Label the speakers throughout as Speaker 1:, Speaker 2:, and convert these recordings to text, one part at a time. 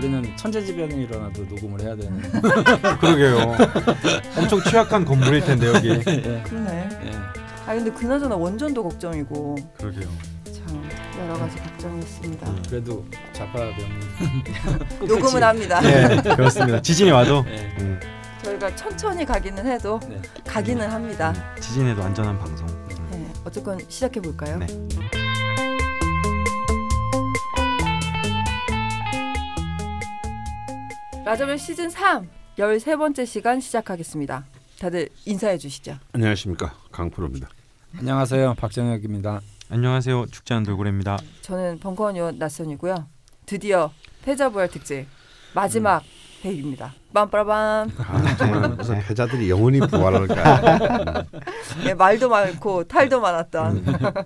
Speaker 1: 우리는 천재지변이 일어나도 녹음을 해야 되는.
Speaker 2: 그러게요. 엄청 취약한 건물일 텐데 여기.
Speaker 1: 예.
Speaker 3: 그러네.
Speaker 1: 예.
Speaker 3: 아 근데 그나저나 원전도 걱정이고
Speaker 2: 그러게요.
Speaker 3: 참 여러 가지 걱정이 있습니다.
Speaker 2: 음.
Speaker 1: 그래도 좌파 명문.
Speaker 3: 녹음은 합니다.
Speaker 2: 네, 그렇습니다. 지진이 와도
Speaker 1: 예.
Speaker 2: 음,
Speaker 3: 저희가 천천히 가기는 해도
Speaker 1: 네.
Speaker 3: 가기는 합니다.
Speaker 2: 지진에도 안전한 방송. 음.
Speaker 3: 네, 어쨌건 시작해 볼까요?
Speaker 2: 네.
Speaker 3: 라자면 시즌 3 13번째 시간 시작하겠습니다. 다들 인사해 주시죠.
Speaker 4: 안녕하십니까 강프로입니다.
Speaker 1: 안녕하세요 박정혁입니다.
Speaker 2: 안녕하세요. 축제하는 돌고래입니다.
Speaker 3: 저는 벙커원 요원 낯선이고요. 드디어 패자부활 특집 마지막 회입니다. 빰빠라밤.
Speaker 4: 아, 정말 무슨 패자들이 영원히 부활할까?
Speaker 3: 네, 말도 많고 탈도 많았던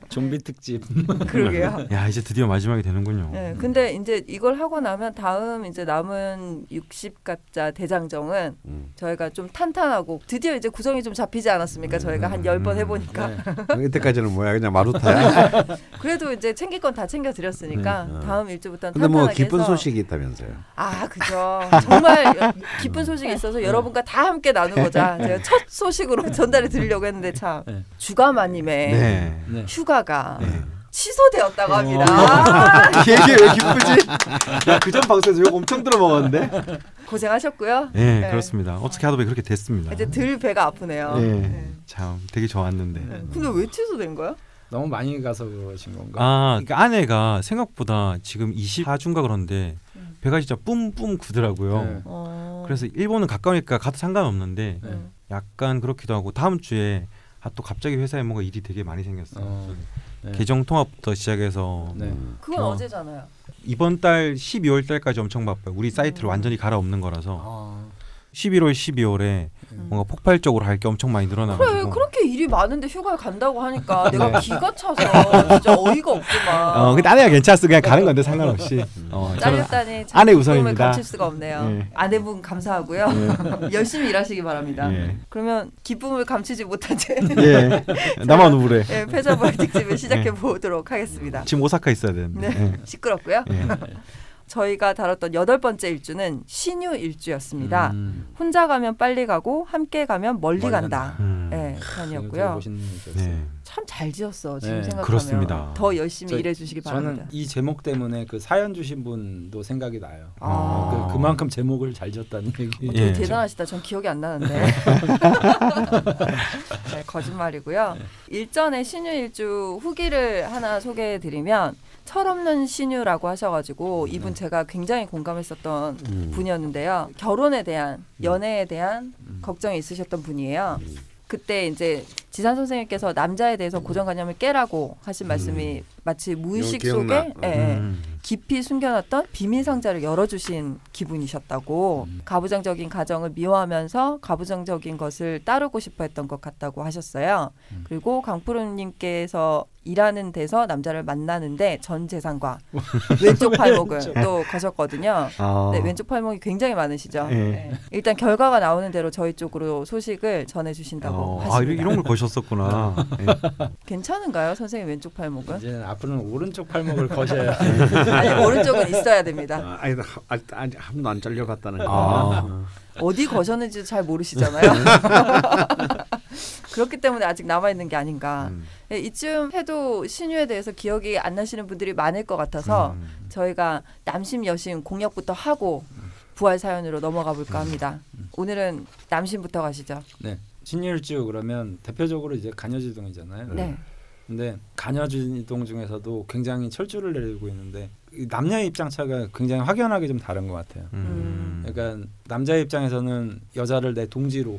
Speaker 1: 좀비 특집.
Speaker 3: 그러게요.
Speaker 2: 야 이제 드디어 마지막이 되는군요.
Speaker 3: 네, 근데 이제 이걸 하고 나면 다음 이제 남은 60갑자 대장정은
Speaker 4: 음.
Speaker 3: 저희가 좀 탄탄하고 드디어 이제 구성이 좀 잡히지 않았습니까? 저희가 한 열 번 해보니까
Speaker 1: 네.
Speaker 4: 이때까지는 뭐야 그냥 마루타야.
Speaker 3: 그래도 이제 챙길 건 다 챙겨 드렸으니까
Speaker 4: 음.
Speaker 3: 다음 일주부터는
Speaker 4: 근데 뭐
Speaker 3: 탄탄하게
Speaker 4: 기쁜
Speaker 3: 해서
Speaker 4: 소식이 있다면서요.
Speaker 3: 아 그죠 정말 기쁜 소식이 있어서 여러분과 다 함께 나누고자 제가 첫 소식으로 전달해 드리려고 했는데 참
Speaker 1: 네.
Speaker 3: 주가마님의
Speaker 2: 네.
Speaker 1: 네.
Speaker 3: 휴가가
Speaker 2: 네.
Speaker 3: 취소되었다고
Speaker 1: 어.
Speaker 3: 합니다. 아,
Speaker 2: 얘기 왜 기쁘지? 야그전 방송에서 욕 엄청 들어먹었는데.
Speaker 3: 고생하셨고요.
Speaker 2: 네,
Speaker 3: 네.
Speaker 2: 그렇습니다. 어떻게 하다 보니 그렇게 됐습니다.
Speaker 3: 이제 들 배가 아프네요.
Speaker 2: 네.
Speaker 3: 네.
Speaker 2: 참 되게 좋았는데.
Speaker 3: 근데 왜 취소된 거야?
Speaker 1: 너무 많이 가서 그러신 건가?
Speaker 2: 아, 그러니까 아내가 생각보다 지금 24주인가 그런데
Speaker 3: 음.
Speaker 2: 배가 진짜 뿜뿜 구더라고요.
Speaker 1: 네.
Speaker 3: 어...
Speaker 2: 그래서 일본은 가까우니까 가도 상관없는데
Speaker 1: 네.
Speaker 3: 음.
Speaker 2: 약간 그렇기도 하고 다음 주에 아, 또 갑자기 회사에 뭔가 일이 되게 많이 생겼어요.
Speaker 1: 어, 네.
Speaker 2: 계정 통합부터 시작해서
Speaker 1: 네.
Speaker 4: 음.
Speaker 3: 그건
Speaker 2: 어.
Speaker 3: 어제잖아요.
Speaker 2: 이번 달 12월 달까지 엄청 바빠요. 우리 사이트를
Speaker 3: 음.
Speaker 2: 완전히 갈아엎는 거라서
Speaker 1: 아,
Speaker 2: 11월, 12월에
Speaker 3: 음.
Speaker 2: 뭔가 폭발적으로 할 게 엄청 많이 늘어나가지고
Speaker 3: 그래 그렇게 일이 많은데 휴가를 간다고 하니까 내가
Speaker 2: 네.
Speaker 3: 기가 차서 진짜 어이가 없구만.
Speaker 2: 어, 근데 아내가 괜찮았어. 그냥 가는 건데 상관없이. 어,
Speaker 3: 딸렸다니
Speaker 2: 아내
Speaker 3: 참
Speaker 2: 우선입니다.
Speaker 3: 감출 수가 없네요.
Speaker 2: 네.
Speaker 3: 아내분 감사하고요. 열심히 일하시기 바랍니다.
Speaker 2: 예.
Speaker 3: 그러면 기쁨을 감추지 못한 채
Speaker 2: 예. 나만 우울해.
Speaker 3: 예, 패자부활 특집을 시작해 보도록 하겠습니다.
Speaker 2: 지금 오사카 있어야 되는데.
Speaker 3: 네. 시끄럽고요. 저희가 다뤘던 여덟 번째 일주는 신유 일주였습니다.
Speaker 1: 음.
Speaker 3: 혼자 가면 빨리 가고 함께 가면 멀리,
Speaker 1: 멀리
Speaker 3: 간다.
Speaker 2: 음.
Speaker 3: 네, 편이었고요.
Speaker 2: 네.
Speaker 3: 참잘 지었어 지금
Speaker 1: 네,
Speaker 3: 생각하면
Speaker 2: 그렇습니다.
Speaker 3: 더 열심히
Speaker 1: 저-
Speaker 3: 일해 주시기 바랍니다.
Speaker 1: 저는 이 제목 때문에 그 사연 주신 분도 생각이 나요.
Speaker 3: 아.
Speaker 1: 그, 그만큼 제목을 잘 지었다는 얘기.
Speaker 3: 어, 되게
Speaker 2: 예.
Speaker 3: 대단하시다. 전 기억이 안 나는데. 네, 거짓말이고요. 일전에 신유 일주 후기를 하나 소개해드리면 철없는 신유라고 하셔가지고 이분 제가 굉장히 공감했었던
Speaker 4: 음.
Speaker 3: 분이었는데요. 결혼에 대한 연애에 대한
Speaker 1: 음.
Speaker 3: 걱정이 있으셨던 분이에요.
Speaker 4: 음.
Speaker 3: 그때 이제 지산 선생님께서 남자에 대해서 고정관념을 깨라고 하신 말씀이 마치 무의식. 속에 예, 예,
Speaker 2: 음.
Speaker 3: 깊이 숨겨놨던 비밀 상자를 열어주신 기분이셨다고
Speaker 1: 음.
Speaker 3: 가부장적인 가정을 미워하면서 가부장적인 것을 따르고 싶어했던 것 같다고 하셨어요.
Speaker 1: 음.
Speaker 3: 그리고 강프로님께서 일하는 데서 남자를 만나는데 전 재산과 왼쪽 팔목을 또 거셨거든요.
Speaker 2: 아.
Speaker 3: 네, 왼쪽 팔목이 굉장히 많으시죠.
Speaker 2: 예.
Speaker 3: 네. 일단 결과가 나오는 대로 저희 쪽으로 소식을 전해주신다고
Speaker 2: 어, 아,
Speaker 3: 하십니다.
Speaker 2: 이런 걸 거셨 었구나. 예.
Speaker 3: 괜찮은가요, 선생님 왼쪽 팔목은?
Speaker 1: 이제 앞으로는 오른쪽 팔목을 거셔야.
Speaker 3: 아니 오른쪽은 있어야 됩니다.
Speaker 4: 아, 아니 나- 아, 아직 한 번도 안 잘려갔다는 거.
Speaker 2: 아.
Speaker 3: 어디 거셨는지 잘 모르시잖아요. 그렇기 때문에 아직 남아 있는 게 아닌가.
Speaker 2: 음.
Speaker 3: 예, 이쯤 해도 신유에 대해서 기억이 안 나시는 분들이 많을 것 같아서
Speaker 2: 음.
Speaker 3: 저희가 남심 여심 공략부터 하고 부활 사연으로 넘어가 볼까 합니다. 오늘은 남심부터 가시죠.
Speaker 1: 네. 신일주 그러면 대표적으로 이제 간여지동이잖아요.
Speaker 3: 네.
Speaker 1: 근데 간여지동 중에서도 굉장히 철주를 내리고 있는데 이 남녀의 입장 차가 굉장히 확연하게 좀 다른 것 같아요.
Speaker 2: 음.
Speaker 1: 그러니까 남자의 입장에서는 여자를 내 동지로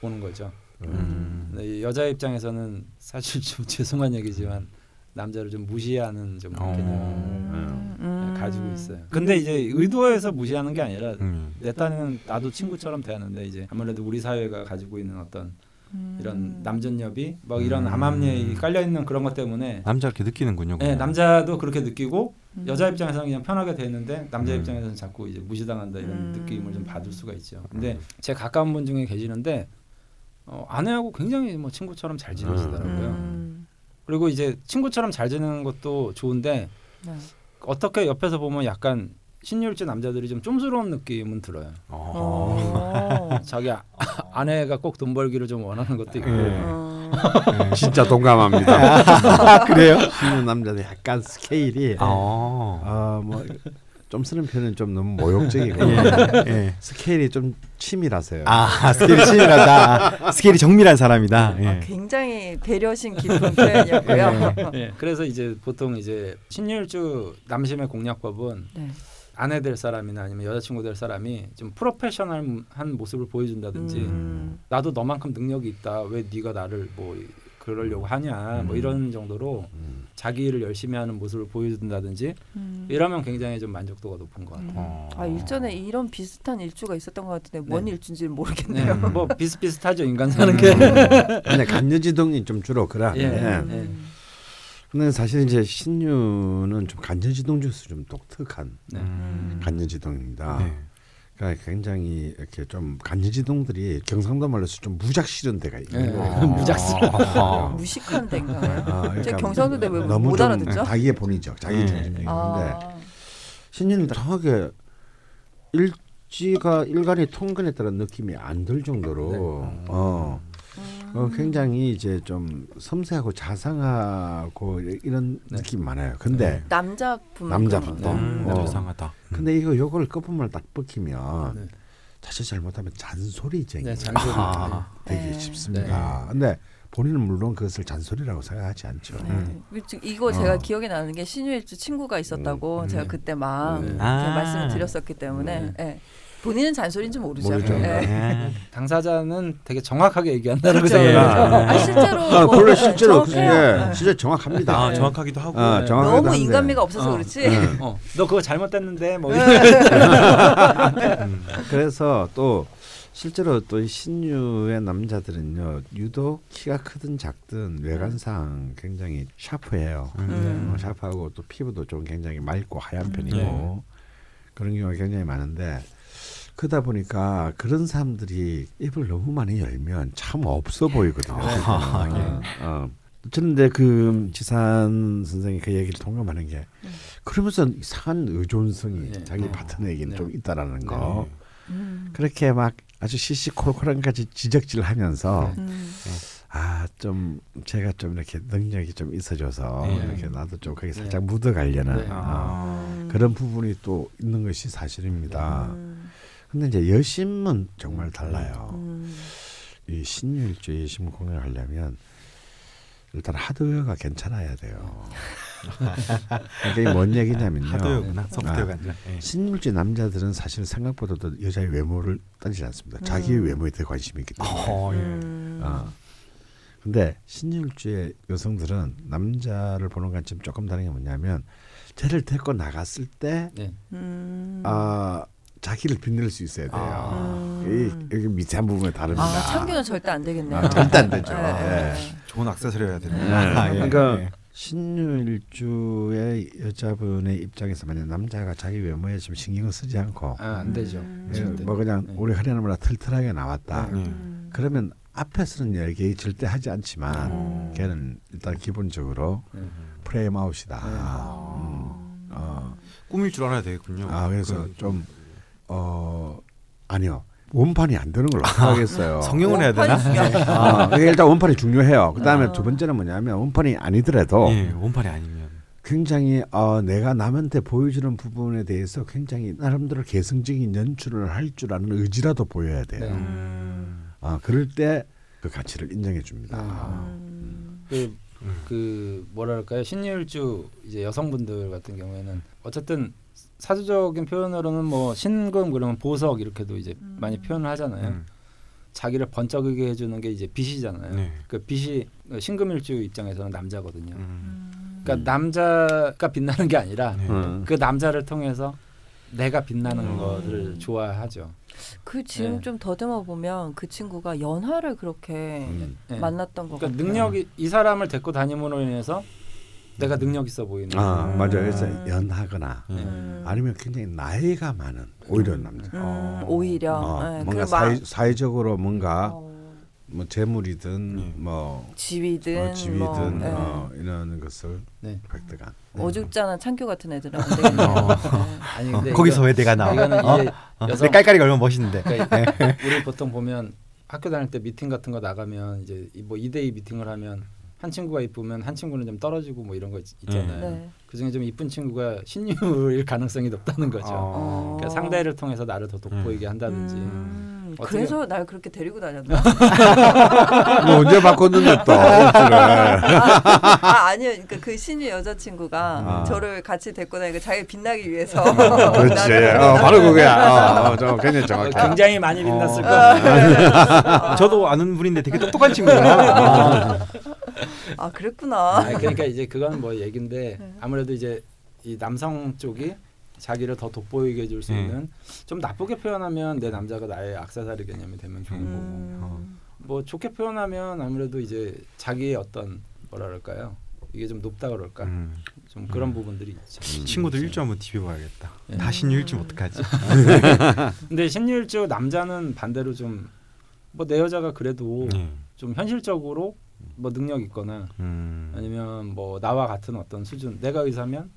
Speaker 1: 보는 거죠.
Speaker 2: 음.
Speaker 1: 근데 여자 입장에서는 사실 좀 죄송한 얘기지만 남자를 좀 무시하는 좀
Speaker 2: 어.
Speaker 1: 개념을
Speaker 3: 음, 음.
Speaker 1: 가지고 있어요. 근데 이제 의도해서 무시하는 게 아니라
Speaker 2: 음.
Speaker 1: 내 딴에는 나도 친구처럼 대하는데 이제 아무래도 우리 사회가 가지고 있는 어떤
Speaker 3: 음.
Speaker 1: 이런 남전협이 뭐 이런
Speaker 2: 음.
Speaker 1: 암암리에 깔려 있는 그런 것 때문에
Speaker 2: 남자 이렇게 느끼는군요.
Speaker 1: 네,
Speaker 2: 그냥.
Speaker 1: 남자도 그렇게 느끼고
Speaker 3: 음.
Speaker 1: 여자 입장에서는 그냥 편하게 되는데 남자
Speaker 2: 음.
Speaker 1: 입장에서는 자꾸 이제 무시당한다 이런
Speaker 3: 음.
Speaker 1: 느낌을 좀 받을 수가 있죠. 근데 제 가까운 분 중에 계시는데 어, 아내하고 굉장히 뭐 친구처럼 잘 지내시더라고요.
Speaker 3: 음.
Speaker 1: 그리고 이제 친구처럼 잘 지내는 것도 좋은데
Speaker 3: 네.
Speaker 1: 어떻게 옆에서 보면 약간 신유일주 남자들이 좀 쫌스러운 느낌은 들어요.
Speaker 2: 어.
Speaker 3: 어.
Speaker 1: 자기 아, 아내가 꼭 돈 벌기를 좀 원하는 것도 있고.
Speaker 2: 네.
Speaker 3: 어.
Speaker 2: 네.
Speaker 4: 진짜 동감합니다.
Speaker 2: 아, 그래요?
Speaker 4: 신유 남자들 약간 스케일이
Speaker 2: 어.
Speaker 4: 아뭐 좀 쓰는 표현은 좀 너무 모욕적이고
Speaker 2: 예.
Speaker 4: 스케일이 좀 치밀하세요.
Speaker 2: 아 스케일이 치밀하다. 스케일이 정밀한 사람이다. 예.
Speaker 3: 아, 굉장히 배려심 깊은 표현이었고요.
Speaker 1: 예, 그래서 이제 보통 이제 신유일주 남심의 공략법은
Speaker 3: 네.
Speaker 1: 아내 될 사람이나 아니면 여자친구 될 사람이 좀 프로페셔널한 모습을 보여준다든지
Speaker 3: 음.
Speaker 1: 나도 너만큼 능력이 있다 왜 네가 나를 뭐 그러려고 하냐 뭐
Speaker 4: 음.
Speaker 1: 이런 정도로
Speaker 4: 음.
Speaker 1: 자기 일을 열심히 하는 모습을 보여준다든지
Speaker 3: 음.
Speaker 1: 이러면 굉장히 좀 만족도가 높은 것 같아요.
Speaker 2: 어.
Speaker 3: 아 일전에 이런 비슷한 일주가 있었던 것 같은데 뭔
Speaker 1: 네.
Speaker 3: 일주인지는
Speaker 1: 네,
Speaker 3: 모르겠네요.
Speaker 1: 뭐 비슷비슷하죠 인간 사는 게.
Speaker 4: 근데 간여지동이 좀 주로 그러는데
Speaker 1: 예.
Speaker 3: 음.
Speaker 4: 근데 사실 이제 신유는 좀 간여지동 중에서 좀 독특한
Speaker 1: 네.
Speaker 2: 음.
Speaker 4: 간여지동입니다.
Speaker 2: 네.
Speaker 4: 그러니까 굉장히 이렇게 좀 간여지동들이 경상도 말로서 좀 무작 실은 데가 있는
Speaker 1: 네.
Speaker 4: 거예요.
Speaker 1: 무작실.
Speaker 2: 아.
Speaker 3: 무식한 데인가요?
Speaker 4: 아,
Speaker 3: 제 경상도 때왜
Speaker 4: 너무 못좀
Speaker 3: 알아듣죠?
Speaker 4: 자기의 본의적, 자기
Speaker 2: 네.
Speaker 4: 중심적인데
Speaker 3: 아,
Speaker 4: 신유는 정확하게 일지가 일간이 통근했다는 느낌이 안 들 정도로
Speaker 1: 네.
Speaker 4: 어,
Speaker 3: 음.
Speaker 4: 어, 굉장히 이제 좀 섬세하고 자상하고 이런
Speaker 1: 네.
Speaker 4: 느낌이 많아요. 근데
Speaker 3: 남자분
Speaker 4: 남자분도.
Speaker 2: 음,
Speaker 4: 어.
Speaker 2: 자상하다.
Speaker 4: 근데 이거 요걸 끝부분을 딱 벗기면
Speaker 1: 네.
Speaker 4: 자칫 잘못하면 잔소리쟁이
Speaker 1: 네, 잔소리.
Speaker 2: 아.
Speaker 4: 되기
Speaker 3: 네.
Speaker 4: 쉽습니다. 근데 본인은 물론 그것을 잔소리라고 생각하지 않죠.
Speaker 3: 네. 이거 제가
Speaker 4: 어.
Speaker 3: 기억에 나는 게 신유일주 친구가 있었다고
Speaker 4: 음,
Speaker 3: 제가
Speaker 1: 네.
Speaker 3: 그때 막
Speaker 1: 네.
Speaker 2: 아.
Speaker 3: 말씀을 드렸었기 때문에
Speaker 1: 네.
Speaker 3: 예. 본인은 잔소리인지 모르죠.
Speaker 4: 모르죠.
Speaker 3: 예.
Speaker 2: 네.
Speaker 1: 당사자는 되게 정확하게 얘기한다는
Speaker 3: 그렇죠.
Speaker 1: 거죠.
Speaker 4: 생각해요.
Speaker 3: 아, 실제로
Speaker 4: 아,
Speaker 3: 뭐
Speaker 4: 본래 실제로 그-
Speaker 3: 정확해요.
Speaker 4: 예,
Speaker 3: 네.
Speaker 4: 진짜 정확합니다.
Speaker 2: 아 정확하기도 하고.
Speaker 4: 아,
Speaker 1: 네.
Speaker 4: 정확하기도
Speaker 3: 너무
Speaker 4: 한데.
Speaker 3: 인간미가 없어서
Speaker 1: 어.
Speaker 3: 그렇지.
Speaker 4: 네.
Speaker 1: 어, 너 그거 잘못됐는데 뭐
Speaker 3: 네.
Speaker 2: 음.
Speaker 4: 그래서 또 실제로 또이 신유의 남자들은요 유독 키가 크든 작든 외관상 굉장히 샤프해요.
Speaker 3: 음.
Speaker 4: 어, 샤프하고 또 피부도 좀 굉장히 맑고 하얀
Speaker 3: 음.
Speaker 4: 편이고
Speaker 2: 네.
Speaker 4: 그런 경우가 굉장히 많은데 그러다 보니까 그런 사람들이 입을 너무 많이 열면 참 없어 보이거든요.
Speaker 2: 아,
Speaker 1: 예.
Speaker 4: 어. 저는 근데 그 지산 선생이 그 얘기를 동감하는 게
Speaker 1: 음.
Speaker 4: 그러면서 이상한 의존성이
Speaker 1: 네.
Speaker 4: 자기
Speaker 1: 네.
Speaker 4: 파트너에게는
Speaker 1: 네.
Speaker 4: 좀 있다라는 거.
Speaker 3: 음.
Speaker 4: 그렇게 막 아주 시시콜콜한 까지 지적질하면서
Speaker 1: 네.
Speaker 3: 음.
Speaker 4: 아좀 제가 좀 이렇게 능력이 좀 있어져서
Speaker 2: 네.
Speaker 4: 이렇게 나도 좀 거기
Speaker 1: 네.
Speaker 4: 살짝 묻어가려는
Speaker 1: 네.
Speaker 4: 어,
Speaker 3: 아.
Speaker 4: 그런 부분이 또 있는 것이 사실입니다.
Speaker 3: 음.
Speaker 4: 근데 이제 여심은 정말 달라요.
Speaker 3: 음.
Speaker 4: 이 신유일주 여심 공략하려면 일단 하드웨어가 괜찮아야 돼요. 그러니까 이게 뭔 얘기냐면요.
Speaker 2: 하드웨어구나.
Speaker 4: 아.
Speaker 2: 소프트웨어가 아니라. 예.
Speaker 4: 신유일주 남자들은 사실 생각보다도 여자의 외모를 따지지 않습니다. 자기
Speaker 3: 음.
Speaker 4: 외모에 더 관심이 있기 때문에.
Speaker 2: 어, 예.
Speaker 3: 음.
Speaker 4: 어. 근데 신일주의 여성들은 남자를 보는 관점 조금 다른 게 뭐냐면 쟤를 데리고 나갔을 때
Speaker 1: 네.
Speaker 3: 음.
Speaker 4: 아, 자기를 빛낼 수 있어야 돼요.
Speaker 2: 아.
Speaker 3: 음.
Speaker 4: 이, 여기 미세한 부분에 다릅니다.
Speaker 3: 아, 참교는 절대 안 되겠네요.
Speaker 4: 아, 절대 안 되죠.
Speaker 3: 네,
Speaker 4: 예.
Speaker 3: 네.
Speaker 2: 좋은 악세서리여야 되는.
Speaker 4: 네.
Speaker 2: 아, 예.
Speaker 4: 그러니까
Speaker 2: 예.
Speaker 4: 신유일주의 여자분의 입장에서 만약 남자가 자기 외모에 지금 신경을 쓰지 않고
Speaker 1: 아, 안 되죠.
Speaker 3: 음.
Speaker 4: 예,
Speaker 1: 절대.
Speaker 4: 뭐 그냥
Speaker 1: 네.
Speaker 4: 우리 하려는 틀틀하게 나왔다.
Speaker 2: 네.
Speaker 3: 음.
Speaker 4: 그러면 앞에서는 얘기 절대 하지 않지만
Speaker 3: 음.
Speaker 4: 걔는 일단 기본적으로
Speaker 1: 네.
Speaker 4: 프레임 아웃이다.
Speaker 1: 네.
Speaker 4: 음, 어.
Speaker 2: 꾸밀 줄 알아야 되겠군요.
Speaker 4: 아 그래서
Speaker 2: 그,
Speaker 4: 좀 어 아니요 원판이 안 되는 걸 어떡하겠어요.
Speaker 2: 성형을 해야 되나?
Speaker 3: 중요하다.
Speaker 4: 아, 그게 일단 원판이 중요해요. 그 다음에
Speaker 3: 아.
Speaker 4: 두 번째는 뭐냐면 원판이 아니더라도
Speaker 2: 예, 원판이 아니면.
Speaker 4: 굉장히 어, 내가 남한테 보여주는 부분에 대해서 굉장히 나름대로 개성적인 연출을 할 줄 아는 의지라도 보여야 돼요.
Speaker 1: 네.
Speaker 2: 음.
Speaker 4: 아 그럴 때 그 가치를 인정해 줍니다.
Speaker 3: 음.
Speaker 1: 그, 그 뭐랄까요 신유일주 이제 여성분들 같은 경우에는 어쨌든 사주적인 표현으로는 뭐 신금 그러면 보석 이렇게도 이제
Speaker 3: 음.
Speaker 1: 많이 표현을 하잖아요.
Speaker 2: 음.
Speaker 1: 자기를 번쩍이게 해주는 게 이제 빛이잖아요.
Speaker 2: 네.
Speaker 1: 그 빛이 신금일주 입장에서는 남자거든요.
Speaker 2: 음.
Speaker 1: 그러니까 남자가 빛나는 게 아니라
Speaker 2: 네.
Speaker 4: 음.
Speaker 1: 그 남자를 통해서 내가 빛나는
Speaker 3: 음.
Speaker 1: 것을 좋아하죠.
Speaker 3: 그 지금
Speaker 1: 네.
Speaker 3: 좀 더듬어 보면 그 친구가 연하를 그렇게
Speaker 4: 음.
Speaker 1: 네.
Speaker 3: 만났던 것
Speaker 1: 그러니까
Speaker 3: 같아요.
Speaker 1: 능력이 이 사람을 데리고 다님으로 인해서 내가 능력 있어 보이는.
Speaker 4: 아
Speaker 3: 음.
Speaker 4: 맞아요. 그래서 연하거나
Speaker 2: 예.
Speaker 3: 음.
Speaker 4: 아니면 굉장히 나이가 많은 오히려 남자.
Speaker 3: 음,
Speaker 2: 어.
Speaker 3: 오히려
Speaker 4: 어,
Speaker 3: 네,
Speaker 4: 뭔가 사회, 사회적으로 뭔가
Speaker 3: 어,
Speaker 4: 뭐 재물이든
Speaker 2: 네.
Speaker 4: 뭐
Speaker 3: 지위든
Speaker 4: 어, 지위든
Speaker 3: 뭐, 예.
Speaker 4: 어, 이런 것을
Speaker 1: 네.
Speaker 4: 획득한.
Speaker 3: 어죽잖아 창규 같은 애들은.
Speaker 2: 어.
Speaker 3: 네.
Speaker 1: 아니 근데
Speaker 2: 거기서 왜 내가 나와?
Speaker 1: 이거는
Speaker 2: 어?
Speaker 1: 이제
Speaker 2: 어?
Speaker 1: 여성
Speaker 2: 내 깔깔이가 얼마나 멋있는데.
Speaker 1: 그러니까 우리 보통 보면 학교 다닐 때 미팅 같은 거 나가면 이제 이- 뭐 2대2 미팅을 하면 한 친구가 이쁘면 한 친구는 좀 떨어지고 뭐 이런 거 있, 있잖아요.
Speaker 3: 네.
Speaker 1: 그중에 좀 이쁜 친구가 신유일 가능성이 높다는 거죠.
Speaker 2: 어.
Speaker 1: 그러니까 상대를 통해서 나를 더 돋보이게 한다든지.
Speaker 3: 음,
Speaker 1: 어떻게-
Speaker 3: 그래서 날 그렇게 데리고 다녔나?
Speaker 4: 뭐 언제 바꿨는데 또 옷을.
Speaker 3: 아 아니요, 그러니까 그 신유 여자친구가
Speaker 4: 아.
Speaker 3: 저를 같이 데리고 다니고 자기 빛나기 위해서.
Speaker 4: 그렇지.
Speaker 3: 나를-
Speaker 4: 어, 바로 그거야. 어, 어, 좀 굉장히
Speaker 1: 어,
Speaker 4: 정확해.
Speaker 1: 굉장히 많이 빛났을
Speaker 2: 어.
Speaker 1: 거예요.
Speaker 2: 저도 아는 분인데 되게 똑똑한 친구구나.
Speaker 3: 아 그랬구나.
Speaker 1: 아니, 그러니까 이제 그건 뭐 얘긴데
Speaker 3: 네.
Speaker 1: 아무래도 이제 이 남성 쪽이 자기를 더 돋보이게 해줄 수
Speaker 2: 네.
Speaker 1: 있는 좀 나쁘게 표현하면 내 남자가 나의 악세사리 개념이 되면 좋은 거고
Speaker 3: 음,
Speaker 1: 뭐 좋게 표현하면 아무래도 이제 자기의 어떤 뭐라 그럴까요 이게 좀 높다 그럴까
Speaker 2: 음.
Speaker 1: 좀 그런 부분들이 있죠.
Speaker 2: 친구들 일주 한번 뒤벼봐야겠다.
Speaker 1: 네.
Speaker 2: 다 신유일주 어떡하지?
Speaker 1: 근데 신유일주 남자는 반대로 좀 뭐 내 여자가 그래도
Speaker 2: 네.
Speaker 1: 좀 현실적으로 뭐 능력 있거나
Speaker 2: 음.
Speaker 1: 아니면 뭐 나와 같은 어떤 수준 내가 의사면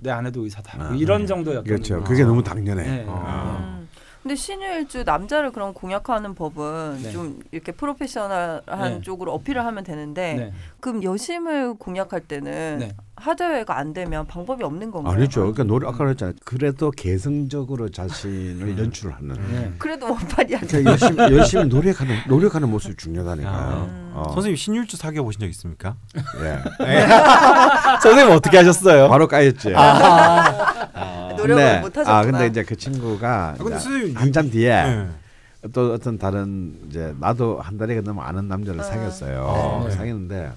Speaker 1: 내 아내도 의사다 뭐
Speaker 4: 아,
Speaker 1: 이런
Speaker 2: 네.
Speaker 1: 정도의 어떤
Speaker 4: 그렇죠.
Speaker 1: 거.
Speaker 4: 그게 너무 당연해.
Speaker 1: 네.
Speaker 4: 어.
Speaker 3: 음. 근데 신유일주 남자를 그럼 공략하는 법은
Speaker 1: 네.
Speaker 3: 좀 이렇게 프로페셔널한
Speaker 1: 네.
Speaker 3: 쪽으로 어필을 하면 되는데
Speaker 1: 네.
Speaker 3: 그럼 여심을 공략할 때는
Speaker 1: 네.
Speaker 3: 하드웨어가 안 되면 방법이 없는 건가요?
Speaker 4: 아니죠. 그러니까 노래 아까 그랬잖아요. 그래도 개성적으로 자신을 연출하는.
Speaker 1: 네.
Speaker 3: 그래도 원팔이 안 돼.
Speaker 4: 그러니까 열심히 열심히 노력하는 노력하는 모습이 중요하다니까요.
Speaker 3: 음.
Speaker 4: 어.
Speaker 2: 선생님 신유일주 사귀어 보신 적 있습니까?
Speaker 4: 예.
Speaker 2: 선생님 어떻게 하셨어요?
Speaker 4: 바로 까였지.
Speaker 3: 노력을
Speaker 4: 근데,
Speaker 3: 못 하셨구나.
Speaker 4: 아 근데 이제 그 친구가
Speaker 2: 근데
Speaker 4: 이제
Speaker 2: 선생님
Speaker 4: 한참 뒤에
Speaker 2: 네.
Speaker 4: 또 어떤 다른 이제 나도 한 달에 너무 아는 남자를
Speaker 3: 아.
Speaker 4: 사귀었어요.
Speaker 1: 네.
Speaker 4: 사귀었는데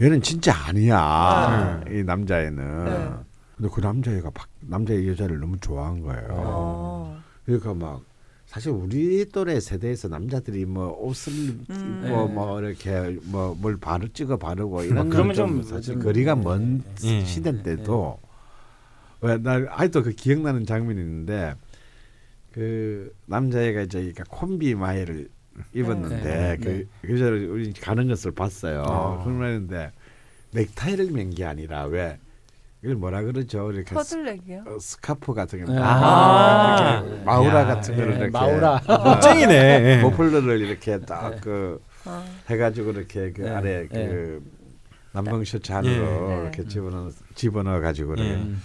Speaker 4: 얘는 진짜 아니야.
Speaker 3: 아.
Speaker 4: 이 남자애는.
Speaker 3: 네.
Speaker 4: 근데 그 남자애가 박, 남자 여자를 너무 좋아한 거예요.
Speaker 3: 어.
Speaker 4: 그러니까 막 사실 우리 또래 세대에서 남자들이 뭐 옷을
Speaker 3: 음.
Speaker 4: 입고
Speaker 1: 네.
Speaker 4: 뭐 이렇게 뭐 뭘 바르 찍어 바르고 이런
Speaker 1: 그러면
Speaker 4: 좀
Speaker 1: 좀
Speaker 4: 사실
Speaker 1: 좀-
Speaker 4: 거리가 먼
Speaker 2: 예.
Speaker 4: 시대인데도 왜 나 아직도 그 기억나는 장면이 있는데 그 남자애가 이제 그러니까 콤비 마이를 입었는데
Speaker 1: 네.
Speaker 4: 그 여자를 우리 가는 것을 봤어요.
Speaker 2: 어.
Speaker 4: 그러는데 넥타이를 맨 게 아니라 왜 이걸 뭐라 그러죠? 이렇게 스,
Speaker 3: 퍼즐렉이요?
Speaker 4: 어, 스카프 같은 거
Speaker 1: 네.
Speaker 2: 아.
Speaker 4: 이렇게 마우라
Speaker 2: 야,
Speaker 4: 같은 거를
Speaker 1: 네,
Speaker 4: 이렇게
Speaker 1: 마우라.
Speaker 2: 멋쟁이네.
Speaker 4: 모플러를 이렇게 딱그
Speaker 3: 아.
Speaker 4: 해가지고 이렇게 그
Speaker 1: 네,
Speaker 4: 아래
Speaker 1: 네.
Speaker 4: 그 남방 셔츠 안으로
Speaker 3: 예.
Speaker 4: 이렇게 집어넣어 집어넣어 가지고
Speaker 2: 예.
Speaker 1: 음.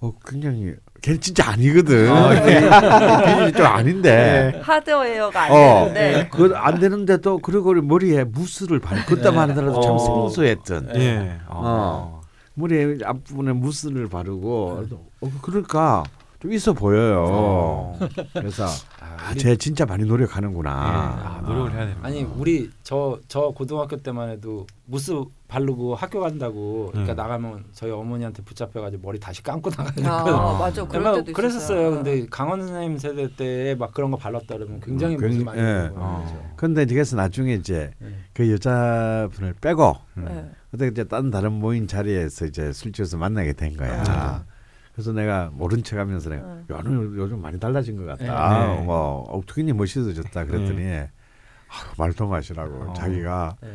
Speaker 4: 어 굉장히 걔 진짜 아니거든.
Speaker 2: 아,
Speaker 4: 걔좀 아닌데.
Speaker 3: 하드웨어가 안
Speaker 4: 어,
Speaker 3: 되는데
Speaker 4: 그안 되는데도 그리고 우리 머리에 무스를 발 그때 만 하더라도 참
Speaker 2: 어.
Speaker 4: 생소했던
Speaker 2: 예.
Speaker 4: 어. 머리에 앞부분에 무스를 바르고 어, 그러니까 좀 있어 보여요.
Speaker 2: 어.
Speaker 4: 그래서
Speaker 1: 아,
Speaker 4: 아, 쟤 진짜 많이 노력하는구나.
Speaker 2: 아, 노력을 해야 되는.
Speaker 1: 아니 우리 저저 고등학교 때만 해도 무스 바르고 학교 간다고 그러니까
Speaker 2: 음.
Speaker 1: 나가면 저희 어머니한테 붙잡혀가지고 머리 다시 감고 됐거든.
Speaker 3: 아 맞아 그럴
Speaker 1: 막
Speaker 3: 때도
Speaker 1: 그랬었어요.
Speaker 3: 있었어요.
Speaker 1: 근데 강원 선생님 세대 때 막 그런 거 발랐다 그러면 굉장히
Speaker 4: 음,
Speaker 1: 무슨
Speaker 4: 굉-
Speaker 1: 많이
Speaker 4: 예.
Speaker 2: 어.
Speaker 4: 근데 그래서 나중에 이제
Speaker 1: 네.
Speaker 4: 그 여자분을 빼고
Speaker 3: 네.
Speaker 4: 그때 이제 다른 다른 모임 자리에서 이제 술 취해서 만나게 된 거야.
Speaker 1: 아.
Speaker 4: 그래서 내가 모른 척하면서 내가
Speaker 3: 응.
Speaker 4: 야, 너 요즘 많이 달라진 것 같다.
Speaker 2: 네.
Speaker 4: 뭐 어떻게니 멋있어졌다 그랬더니 아, 말통하시라고
Speaker 2: 어.
Speaker 4: 자기가
Speaker 1: 네.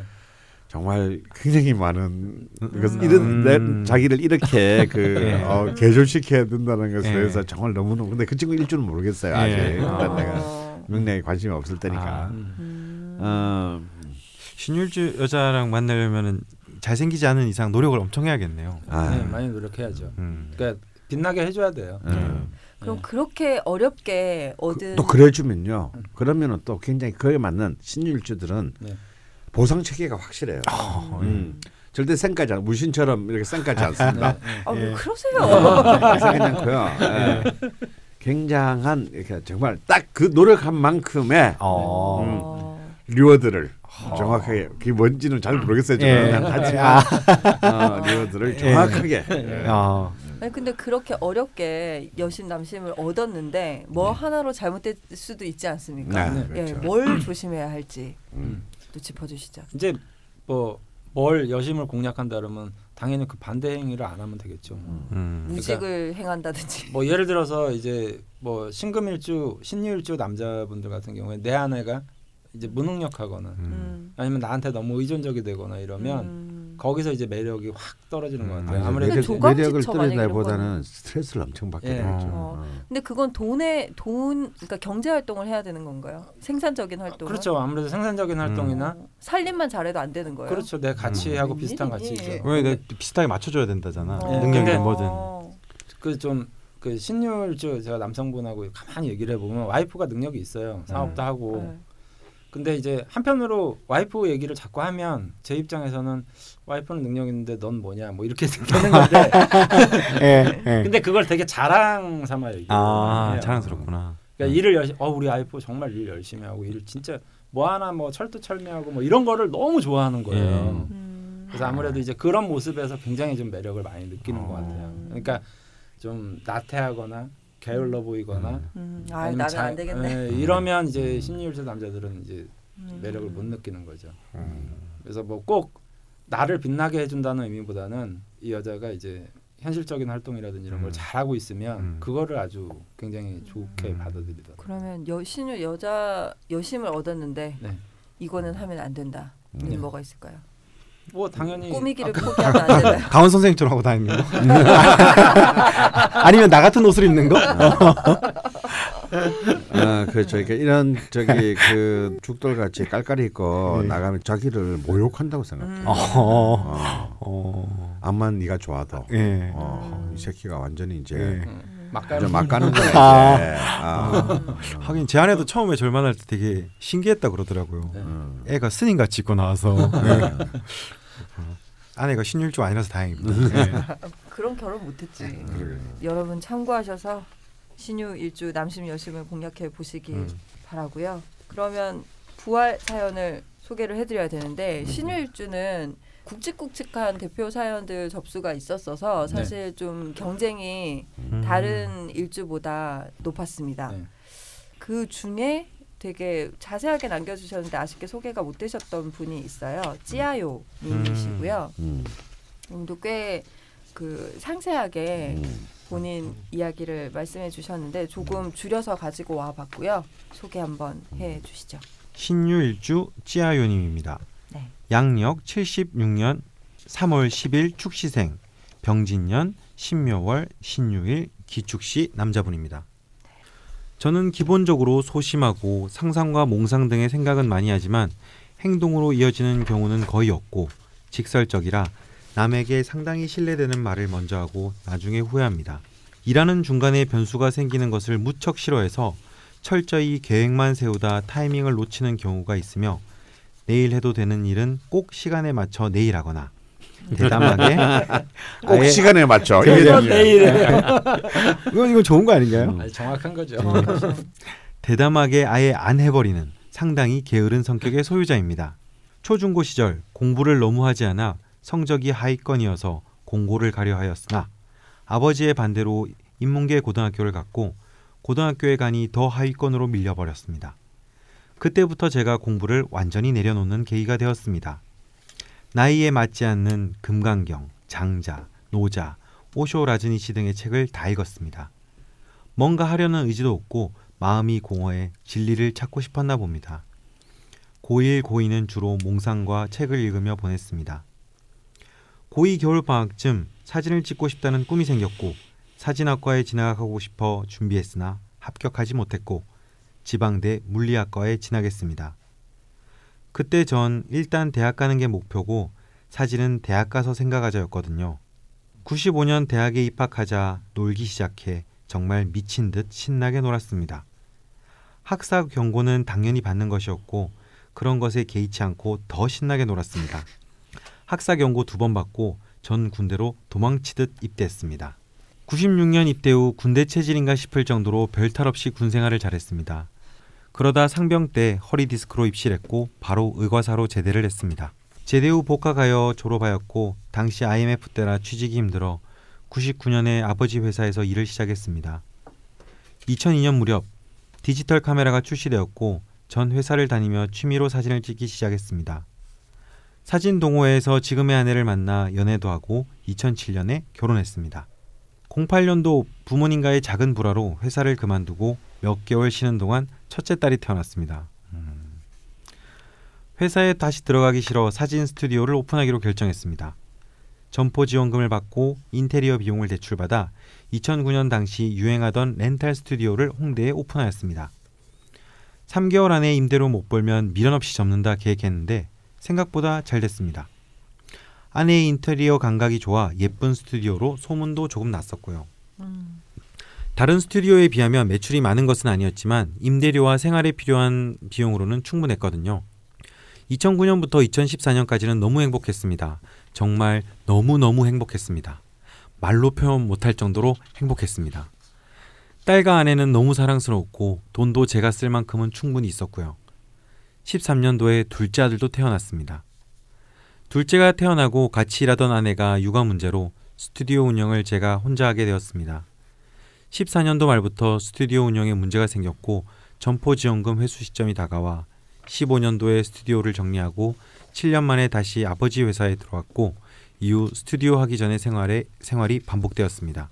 Speaker 4: 정말 굉장히 많은
Speaker 3: 음.
Speaker 4: 이런 내,
Speaker 2: 음.
Speaker 4: 자기를 이렇게 그
Speaker 2: 네.
Speaker 4: 어, 개조시켜야 된다는 것에
Speaker 2: 네.
Speaker 4: 대해서 정말 너무너무 근데 그 친구 일 줄은 모르겠어요 아직
Speaker 2: 네.
Speaker 4: 일단
Speaker 3: 어.
Speaker 4: 내가 명량에 관심이 없을 때니까
Speaker 2: 아.
Speaker 1: 음.
Speaker 3: 음.
Speaker 4: 어,
Speaker 2: 신율주 여자랑 만나려면은 잘생기지 않은 이상 노력을 엄청 해야겠네요.
Speaker 4: 아,
Speaker 1: 네, 많이 노력해야죠.
Speaker 2: 음.
Speaker 1: 그러니까 빛나게 해줘야 돼요.
Speaker 4: 음.
Speaker 3: 그럼
Speaker 1: 네.
Speaker 3: 그렇게 어렵게 얻은
Speaker 4: 또 그래주면요 그러면은 또 굉장히 그에 맞는 신율주들은
Speaker 1: 네.
Speaker 4: 보상 체계가 확실해요
Speaker 2: 어,
Speaker 4: 음. 절대 쌩까지 않 무신처럼 이렇게 쌩까지 않습니다
Speaker 1: 네, 네.
Speaker 3: 아, 왜
Speaker 2: 예.
Speaker 3: 그러세요?
Speaker 4: 괜찮고요 예. 굉장한 이렇게 정말 딱 그 노력한 만큼의
Speaker 2: 어.
Speaker 4: 음.
Speaker 3: 어.
Speaker 4: 리워드를 정확하게 그게 뭔지는 잘 모르겠어요
Speaker 2: 예.
Speaker 4: 저는 하지만 어, 리워드를 정확하게 예.
Speaker 2: 어.
Speaker 3: 아니 근데 그렇게 어렵게 여심 남심을 얻었는데 뭐 하나로 잘못될 수도 있지 않습니까?
Speaker 4: 네,
Speaker 3: 예,
Speaker 4: 그렇죠.
Speaker 3: 뭘 조심해야 할지
Speaker 4: 음.
Speaker 3: 또 짚어주시죠.
Speaker 1: 이제 뭐 뭘 여심을 공략한다 그러면 당연히 그 반대 행위를 안 하면 되겠죠.
Speaker 2: 음.
Speaker 3: 무직을 행한다든지.
Speaker 1: 뭐 예를 들어서 이제 뭐 신금일주 신유일주 남자분들 같은 경우에 내 아내가 이제 무능력하거나
Speaker 2: 음.
Speaker 3: 음.
Speaker 1: 아니면 나한테 너무 의존적이 되거나 이러면
Speaker 3: 음.
Speaker 1: 거기서 이제 매력이 확 떨어지는 것
Speaker 2: 음.
Speaker 1: 같아요.
Speaker 2: 아니,
Speaker 1: 아무래도
Speaker 4: 매력, 매력을 떨어진다기보다는 스트레스를 엄청 받게
Speaker 1: 예.
Speaker 4: 되죠.
Speaker 3: 어. 근데 그건 돈에 돈 그러니까 경제 활동을 해야 되는 건가요? 생산적인 활동을?
Speaker 1: 그렇죠. 아무래도 생산적인 활동이나
Speaker 3: 어, 살림만 잘해도 안 되는 거예요.
Speaker 1: 그렇죠. 내 가치하고
Speaker 3: 음.
Speaker 1: 비슷한? 가치죠.
Speaker 2: 왜 내가 비슷하게 맞춰줘야 된다잖아.
Speaker 3: 어.
Speaker 1: 예, 근데-
Speaker 2: 뭐든.
Speaker 3: 어.
Speaker 1: 그좀 그 신율주 제가 남성분하고 가만히 얘기를 해보면 와이프가 능력이 있어요. 사업도 하고.
Speaker 3: 네.
Speaker 1: 근데 이제 한편으로 와이프 얘기를 자꾸 하면 제 입장에서는 와이프는 능력 있는데 넌 뭐냐 뭐 이렇게 되는 건데
Speaker 2: 예, 예.
Speaker 1: 근데 그걸 되게 자랑 삼아 얘기해요.
Speaker 2: 아 자랑스럽구나.
Speaker 1: 그러니까 일을 열심히 어 우리 와이프 정말 일 열심히 하고 일 진짜 뭐 하나 뭐 철두철미하고 뭐 이런 거를 너무 좋아하는 거예요.
Speaker 2: 예.
Speaker 3: 음.
Speaker 1: 그래서 아무래도 이제 그런 모습에서 굉장히 좀 매력을 많이 느끼는 것 같아요.
Speaker 3: 음.
Speaker 1: 그러니까 좀 나태하거나 게을러 보이거나
Speaker 3: 음. 아
Speaker 1: 아니면
Speaker 3: 나는
Speaker 1: 자-
Speaker 3: 안 되겠네.
Speaker 1: 예, 이러면 이제 심리일주 남자들은 이제
Speaker 3: 음.
Speaker 1: 매력을 못 느끼는 거죠.
Speaker 2: 음.
Speaker 1: 그래서 뭐 꼭 나를 빛나게 해준다는 의미보다는 이 여자가 이제 현실적인 활동이라든지 이런 걸
Speaker 2: 음.
Speaker 1: 잘하고 있으면
Speaker 2: 음.
Speaker 1: 그거를 아주 굉장히 좋게
Speaker 2: 음.
Speaker 1: 받아들이더라고요.
Speaker 3: 그러면 여신을 여자 여심을 얻었는데
Speaker 1: 네.
Speaker 3: 이거는 하면 안 된다. 이
Speaker 1: 네.
Speaker 3: 뭐가 있을까요?
Speaker 1: 뭐 당연히
Speaker 3: 꾸미기를 포기하면 안 된다.
Speaker 2: 강원 선생님처럼 하고 다니는 거? 아니면 나 같은 옷을 입는 거?
Speaker 4: 아 그렇죠. 그러니까 이런 저기 그 죽돌 같이 깔깔이 있고
Speaker 2: 네.
Speaker 4: 나가면 자기를 모욕한다고 생각해.
Speaker 3: 음.
Speaker 2: 어,
Speaker 4: 어.
Speaker 2: 어,
Speaker 4: 암만 네가 좋아도.
Speaker 2: 예.
Speaker 4: 어, 이 새끼가 완전히 이제
Speaker 2: 예.
Speaker 1: 음, 막
Speaker 4: 이제
Speaker 1: 가는
Speaker 4: 막 가는 거야.
Speaker 2: 아.
Speaker 4: 이제. 아.
Speaker 2: 하긴 제 아내도 처음에 절 만날 때 되게 신기했다 그러더라고요.
Speaker 1: 네.
Speaker 4: 음.
Speaker 2: 애가 스님 같이 입고 나와서 네. 어, 아내가 신율주 아니라서 다행입니다. 네.
Speaker 3: 그런 결혼 못했지.
Speaker 4: 그러게.
Speaker 3: 여러분 참고하셔서 신유 일주 남심 여심을 공략해 보시기
Speaker 2: 음.
Speaker 3: 바라고요. 그러면 부활 사연을 소개를 해드려야 되는데
Speaker 2: 음.
Speaker 3: 신유 일주는 굵직굵직한 대표 사연들 접수가 있었어서
Speaker 2: 네.
Speaker 3: 사실 좀 경쟁이
Speaker 2: 음.
Speaker 3: 다른 일주보다 높았습니다.
Speaker 1: 네.
Speaker 3: 그 중에 되게 자세하게 남겨주셨는데 아쉽게 소개가 못 되셨던 분이 있어요. 찌아요 님이시고요.
Speaker 4: 음.
Speaker 3: 님도 꽤 그 상세하게
Speaker 4: 음.
Speaker 3: 본인 이야기를 말씀해 주셨는데 조금 줄여서 가지고 와 봤고요. 소개 한번 해 주시죠.
Speaker 2: 신유일주 찌아요 님입니다.
Speaker 3: 네.
Speaker 2: 양력 76년 3월 10일 축시생, 병진년 신묘월 신유일 기축시 남자분입니다. 저는 기본적으로 소심하고 상상과 몽상 등의 생각은 많이 하지만 행동으로 이어지는 경우는 거의 없고 직설적이라 남에게 상당히 신뢰되는 말을 먼저 하고 나중에 후회합니다. 일하는 중간에 변수가 생기는 것을 무척 싫어해서 철저히 계획만 세우다 타이밍을 놓치는 경우가 있으며 내일 해도 되는 일은 꼭 시간에 맞춰 내일 하거나 대담하게
Speaker 4: 꼭
Speaker 2: 아예-
Speaker 4: 시간에 맞춰. 이게
Speaker 1: 이건.
Speaker 2: 이건 이건 좋은 거 아닌가요?
Speaker 4: 음.
Speaker 1: 아니, 정확한 거죠.
Speaker 2: 대담하게 아예 안 해버리는 상당히 게으른 성격의 소유자입니다. 초중고 시절 공부를 너무 하지 않아 성적이 하위권이어서 공고를 가려 하였으나 아버지의 반대로 인문계 고등학교를 갔고 고등학교에 가니 더 하위권으로 밀려버렸습니다. 그때부터 제가 공부를 완전히 내려놓는 계기가 되었습니다. 나이에 맞지 않는 금강경, 장자, 노자, 오쇼 라즈니시 등의 책을 다 읽었습니다. 뭔가 하려는 의지도 없고 마음이 공허해 진리를 찾고 싶었나 봅니다. 고1, 고2는 주로 몽상과 책을 읽으며 보냈습니다. 고2 겨울 방학쯤 사진을 찍고 싶다는 꿈이 생겼고 사진학과에 진학하고 싶어 준비했으나 합격하지 못했고 지방대 물리학과에 진학했습니다. 그때 전 일단 대학 가는 게 목표고 사진은 대학 가서 생각하자였거든요. 95년 대학에 입학하자 놀기 시작해 정말 미친 듯 신나게 놀았습니다. 학사 경고는 당연히 받는 것이었고 그런 것에 개의치 않고 더 신나게 놀았습니다. 학사 경고 두 번 받고 전 군대로 도망치듯 입대했습니다. 96년 입대 후 군대 체질인가 싶을 정도로 별탈 없이 군 생활을 잘했습니다. 그러다 상병 때 허리 디스크로 입실했고 바로 의과사로 제대를 했습니다. 제대 후 복학하여 졸업하였고 당시 IMF 때라 취직이 힘들어 99년에 아버지 회사에서 일을 시작했습니다. 2002년 무렵 디지털 카메라가 출시되었고 전 회사를 다니며 취미로 사진을 찍기 시작했습니다. 사진 동호회에서 지금의 아내를 만나 연애도 하고 2007년에 결혼했습니다. 08년도 부모님과의 작은 불화로 회사를 그만두고 몇 개월 쉬는 동안 첫째 딸이 태어났습니다. 음. 회사에 다시 들어가기 싫어 사진 스튜디오를 오픈하기로 결정했습니다. 점포 지원금을 받고 인테리어 비용을 대출받아 2009년 당시 유행하던 렌탈 스튜디오를 홍대에 오픈하였습니다. 3개월 안에 임대료 못 벌면 미련 없이 접는다 계획했는데 생각보다 잘 됐습니다. 아내의 인테리어 감각이 좋아 예쁜 스튜디오로 소문도 조금 났었고요.
Speaker 3: 음.
Speaker 2: 다른 스튜디오에 비하면 매출이 많은 것은 아니었지만 임대료와 생활에 필요한 비용으로는 충분했거든요. 2009년부터 2014년까지는 너무 행복했습니다. 정말 너무너무 행복했습니다. 말로 표현 못할 정도로 행복했습니다. 딸과 아내는 너무 사랑스러웠고 돈도 제가 쓸 만큼은 충분히 있었고요. 13년도에 둘째 아들도 태어났습니다. 둘째가 태어나고 같이 일하던 아내가 육아 문제로 스튜디오 운영을 제가 혼자 하게 되었습니다. 14년도 말부터 스튜디오 운영에 문제가 생겼고 점포 지원금 회수 시점이 다가와 15년도에 스튜디오를 정리하고 7년 만에 다시 아버지 회사에 들어왔고 이후 스튜디오 하기 전의 생활에 생활이 반복되었습니다.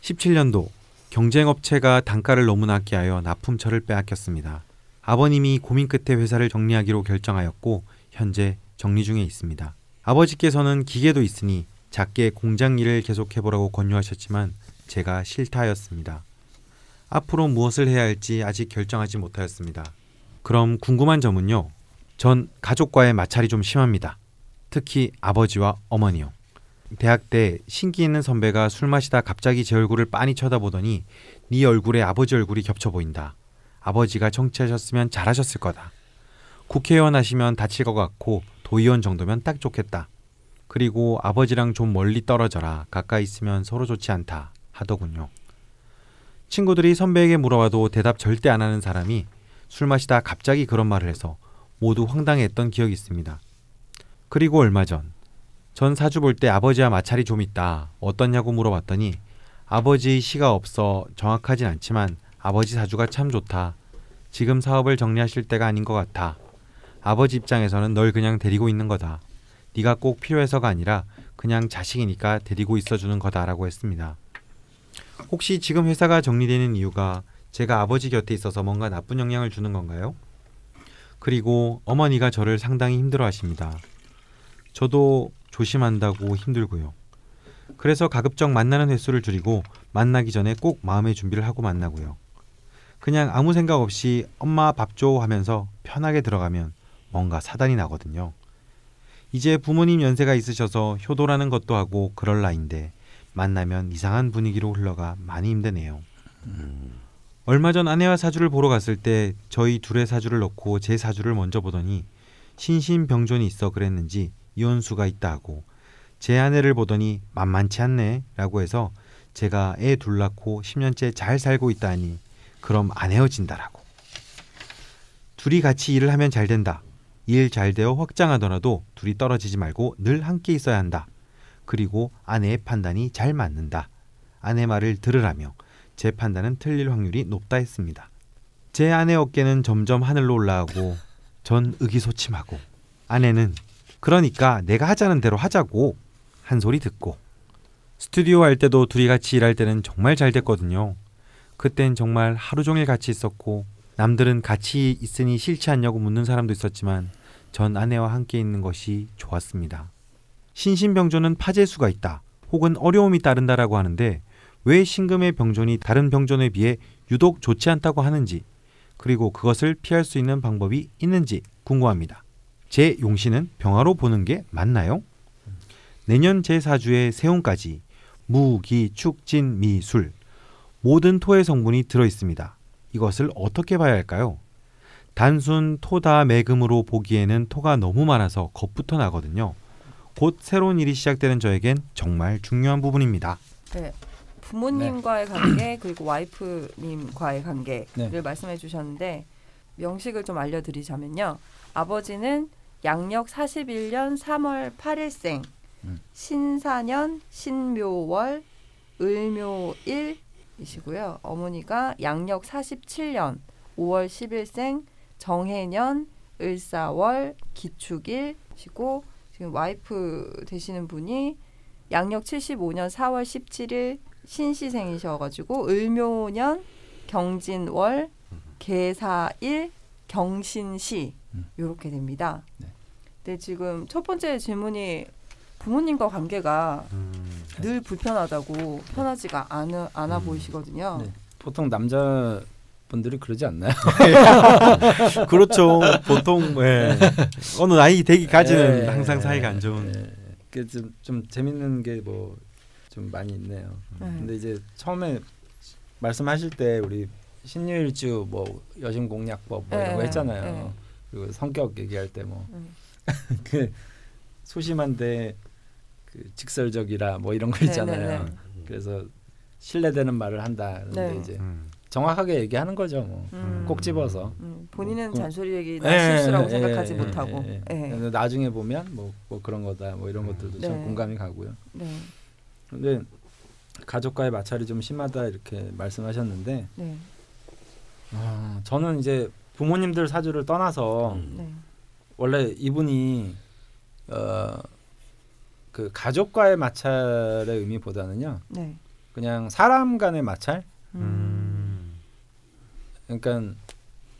Speaker 2: 17년도 경쟁업체가 단가를 너무 낮게 하여 납품처를 빼앗겼습니다. 아버님이 고민 끝에 회사를 정리하기로 결정하였고 현재 정리 중에 있습니다. 아버지께서는 기계도 있으니 작게 공장 일을 계속해보라고 권유하셨지만 제가 싫다하였습니다. 앞으로 무엇을 해야 할지 아직 결정하지 못하였습니다. 그럼 궁금한 점은요. 전 가족과의 마찰이 좀 심합니다. 특히 아버지와 어머니요. 대학 때 신기 있는 선배가 술 마시다 갑자기 제 얼굴을 빤히 쳐다보더니 네 얼굴에 아버지 얼굴이 겹쳐 보인다. 아버지가 정치하셨으면 잘하셨을 거다. 국회의원 하시면 다칠 것 같고 도의원 정도면 딱 좋겠다. 그리고 아버지랑 좀 멀리 떨어져라. 가까이 있으면 서로 좋지 않다. 하더군요. 친구들이 선배에게 물어봐도 대답 절대 안 하는 사람이 술 마시다 갑자기 그런 말을 해서 모두 황당했던 기억이 있습니다. 그리고 얼마 전, 전 사주 볼 때 아버지와 마찰이 좀 있다. 어떻냐고 물어봤더니 아버지 시가 없어 정확하진 않지만 아버지 사주가 참 좋다. 지금 사업을 정리하실 때가 아닌 것 같아. 아버지 입장에서는 널 그냥 데리고 있는 거다. 네가 꼭 필요해서가 아니라 그냥 자식이니까 데리고 있어주는 거다라고 했습니다. 혹시 지금 회사가 정리되는 이유가 제가 아버지 곁에 있어서 뭔가 나쁜 영향을 주는 건가요? 그리고 어머니가 저를 상당히 힘들어 하십니다. 저도 조심한다고 힘들고요. 그래서 가급적 만나는 횟수를 줄이고 만나기 전에 꼭 마음의 준비를 하고 만나고요. 그냥 아무 생각 없이 엄마 밥 줘 하면서 편하게 들어가면 뭔가 사단이 나거든요. 이제 부모님 연세가 있으셔서 효도라는 것도 하고 그럴 나이인데 만나면 이상한 분위기로 흘러가 많이 힘드네요. 얼마 전 아내와 사주를 보러 갔을 때 저희 둘의 사주를 놓고 제 사주를 먼저 보더니 신신병존이 있어 그랬는지 이혼수가 있다 하고 제 아내를 보더니 만만치 않네 라고 해서 제가 애 둘 낳고 10년째 잘 살고 있다니 그럼 안 헤어진다라고. 둘이 같이 일을 하면 잘 된다. 일 잘 되어 확장하더라도 둘이 떨어지지 말고 늘 함께 있어야 한다 그리고 아내의 판단이 잘 맞는다 아내 말을 들으라며 제 판단은 틀릴 확률이 높다 했습니다 제 아내 어깨는 점점 하늘로 올라가고 전 의기소침하고 아내는 그러니까 내가 하자는 대로 하자고 한 소리 듣고 스튜디오 할 때도 둘이 같이 일할 때는 정말 잘 됐거든요. 그땐 정말 하루 종일 같이 있었고 남들은 같이 있으니 싫지 않냐고 묻는 사람도 있었지만 전 아내와 함께 있는 것이 좋았습니다. 신신병존은 파재수가 있다 혹은 어려움이 따른다라고 하는데 왜 신금의 병존이 다른 병존에 비해 유독 좋지 않다고 하는지 그리고 그것을 피할 수 있는 방법이 있는지 궁금합니다. 제 용신은 병화로 보는 게 맞나요? 내년 제4주에 세운까지 무 기, 축 진, 미 술 모든 토의 성분이 들어 있습니다. 이것을 어떻게 봐야 할까요? 단순 토다 매금으로 보기에는 토가 너무 많아서 겁부터 나거든요. 곧 새로운 일이 시작되는 저에겐 정말 중요한 부분입니다.
Speaker 3: 네. 부모님과의 관계 그리고 와이프님과의 관계를
Speaker 1: 네.
Speaker 3: 말씀해 주셨는데 명식을 좀 알려드리자면요. 아버지는 양력 41년 3월 8일생
Speaker 1: 음.
Speaker 3: 신사년 신묘월 을묘일이시고요. 어머니가 양력 47년 5월 10일생 정해년 을사월 기축일이시고 지금 와이프 되시는 분이 양력 75년 4월 17일 신시생이셔가지고 을묘년 경진월 개사일 경신시
Speaker 1: 음.
Speaker 3: 이렇게 됩니다.
Speaker 1: 네.
Speaker 3: 근데 지금 첫 번째 질문이 부모님과 관계가
Speaker 2: 음.
Speaker 3: 늘 불편하다고 편하지가 않아, 않아
Speaker 2: 음.
Speaker 3: 보이시거든요.
Speaker 1: 네. 보통 남자 분들이 그러지 않나요?
Speaker 2: 그렇죠. 보통 예. 어느 나이 되기까지는
Speaker 1: 예,
Speaker 2: 항상 사이가 안 좋은.
Speaker 1: 예. 그게 좀, 좀 재밌는 게 뭐 좀 많이 있네요.
Speaker 3: 네.
Speaker 1: 근데 이제 처음에 말씀하실 때 우리 신유일주 뭐 여심 공략법 뭐 이런 거
Speaker 3: 네,
Speaker 1: 했잖아요.
Speaker 3: 네.
Speaker 1: 그리고 성격 얘기할 때뭐 그
Speaker 3: 음.
Speaker 1: 소심한데 그 직설적이라 뭐 이런 거
Speaker 3: 네,
Speaker 1: 있잖아요.
Speaker 3: 네, 네.
Speaker 1: 그래서 신뢰되는 말을 한다. 그런데
Speaker 3: 네.
Speaker 1: 이제
Speaker 2: 음.
Speaker 1: 정확하게 얘기하는 거죠. 뭐.
Speaker 3: 음.
Speaker 1: 꼭 집어서.
Speaker 3: 음, 본인은
Speaker 1: 그-
Speaker 3: 잔소리 얘기나
Speaker 1: 예,
Speaker 3: 실수라고
Speaker 1: 예,
Speaker 3: 생각하지
Speaker 1: 예,
Speaker 3: 못하고.
Speaker 1: 예,
Speaker 3: 예.
Speaker 1: 예. 나중에 보면 뭐, 뭐 그런 거다 뭐 이런 것들도 참
Speaker 3: 네.
Speaker 1: 공감이 가고요.
Speaker 3: 네.
Speaker 1: 근데 가족과의 마찰이 좀 심하다 이렇게 말씀하셨는데
Speaker 3: 네.
Speaker 1: 아, 저는 이제 부모님들 사주를 떠나서
Speaker 4: 음.
Speaker 3: 네.
Speaker 1: 원래 이분이 어, 그 가족과의 마찰의 의미보다는요
Speaker 3: 네.
Speaker 1: 그냥 사람 간의 마찰
Speaker 3: 음.
Speaker 2: 음.
Speaker 1: 그러니까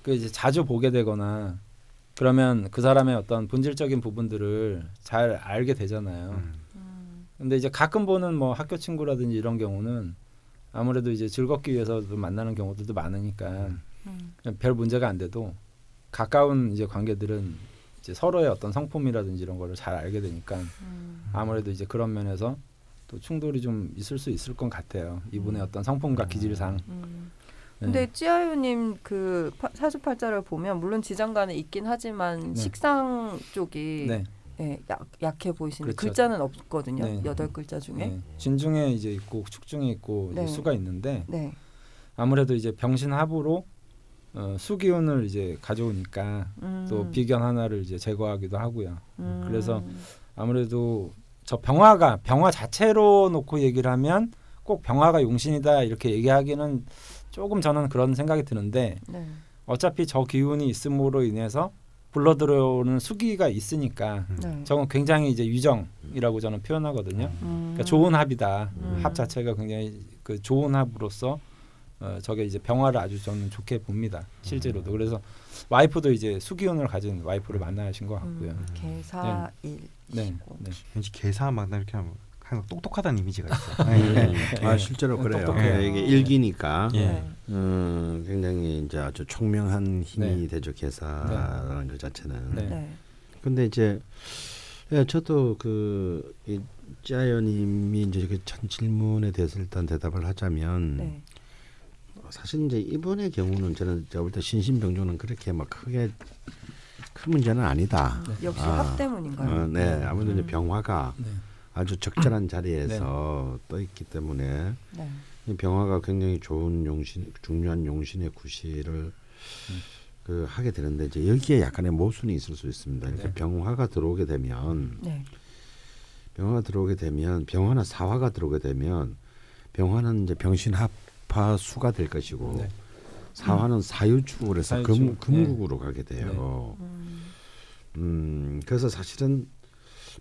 Speaker 1: 그 이제 자주 보게 되거나 그러면 그 사람의 어떤 본질적인 부분들을 잘 알게 되잖아요.
Speaker 2: 음.
Speaker 3: 음.
Speaker 1: 근데 이제 가끔 보는 뭐 학교 친구라든지 이런 경우는 아무래도 이제 즐겁기 위해서도 만나는 경우들도 많으니까
Speaker 3: 음.
Speaker 1: 별 문제가 안 돼도 가까운 이제 관계들은 이제 서로의 어떤 성품이라든지 이런 거를 잘 알게 되니까
Speaker 3: 음.
Speaker 1: 아무래도 이제 그런 면에서 또 충돌이 좀 있을 수 있을 것 같아요. 이분의 어떤 성품과 기질상.
Speaker 3: 음.
Speaker 1: 네.
Speaker 3: 근데 찌아유님 그 파- 사주팔자를 보면 물론 지장간에 있긴 하지만
Speaker 1: 네.
Speaker 3: 식상 쪽이
Speaker 1: 네.
Speaker 3: 예, 약, 약해 보이시는데
Speaker 1: 그렇죠.
Speaker 3: 글자는 없거든요.
Speaker 1: 네.
Speaker 3: 여덟 글자 중에.
Speaker 1: 네. 진중에 이제 있고 축중에 있고 이제
Speaker 3: 네.
Speaker 1: 수가 있는데
Speaker 3: 네.
Speaker 1: 아무래도 이제 병신합으로 어, 수기운을 이제 가져오니까
Speaker 3: 음.
Speaker 1: 또 비견 하나를 이제 제거하기도 하고요.
Speaker 3: 음.
Speaker 1: 그래서 아무래도 저 병화가 병화 자체로 놓고 얘기를 하면 꼭 병화가 용신이다 이렇게 얘기하기는 조금 저는 그런 생각이 드는데
Speaker 3: 네.
Speaker 1: 어차피 저 기운이 있음으로 인해서 불러 들어오는 수기가 있으니까
Speaker 3: 네.
Speaker 1: 저건 굉장히 이제 유정이라고 저는 표현하거든요.
Speaker 3: 음.
Speaker 1: 그러니까 좋은 합이다.
Speaker 3: 음.
Speaker 1: 합 자체가 굉장히 그 좋은 합으로서 어, 저게 이제 병화를 아주 저는 좋게 봅니다. 실제로도 그래서 와이프도 이제 수기운을 가진 와이프를 만나신 것 같고요.
Speaker 3: 음, 개사일.
Speaker 1: 네, 네.
Speaker 2: 왠지 개사 막 이렇게 하면 항상 똑똑하다는 이미지가 있어.
Speaker 4: 네.
Speaker 2: 예.
Speaker 4: 아 실제로 그래요.
Speaker 1: 똑똑해요.
Speaker 4: 예, 이게 일기니까
Speaker 2: 예.
Speaker 3: 네.
Speaker 4: 음, 굉장히 이제 아주 총명한 힘이
Speaker 1: 네.
Speaker 4: 되죠 개사라는 것 자체는.
Speaker 1: 네.
Speaker 3: 네.
Speaker 4: 근데 이제 예, 저도 그 이 짜연님이 이제 그첫 질문에 대해서 일단 대답을 하자면
Speaker 3: 네.
Speaker 4: 사실 이제 이분의 경우는 저는 제가 볼때 신신병조는 그렇게 막 크게 큰 문제는 아니다.
Speaker 3: 역시
Speaker 4: 아,
Speaker 3: 합 때문인가요?
Speaker 4: 어, 네, 아무래도 이제
Speaker 3: 음.
Speaker 4: 병화가
Speaker 1: 네.
Speaker 4: 아주 적절한 자리에서 떠 있기 때문에
Speaker 3: 네.
Speaker 4: 이 병화가 굉장히 좋은 용신, 중요한 용신의 구실을 그 하게 되는데 이제 여기에 약간의 모순이 있을 수 있습니다. 이렇게
Speaker 1: 네.
Speaker 4: 병화가 들어오게 되면
Speaker 3: 네.
Speaker 4: 병화가 들어오게 되면 병화나 사화가 들어오게 되면 병화는 이제 병신합화 수가 될 것이고
Speaker 1: 네.
Speaker 4: 사화는 사유축을 해서
Speaker 1: 사유축,
Speaker 4: 금, 금국으로 가게 돼요.
Speaker 3: 음.
Speaker 4: 음, 그래서 사실은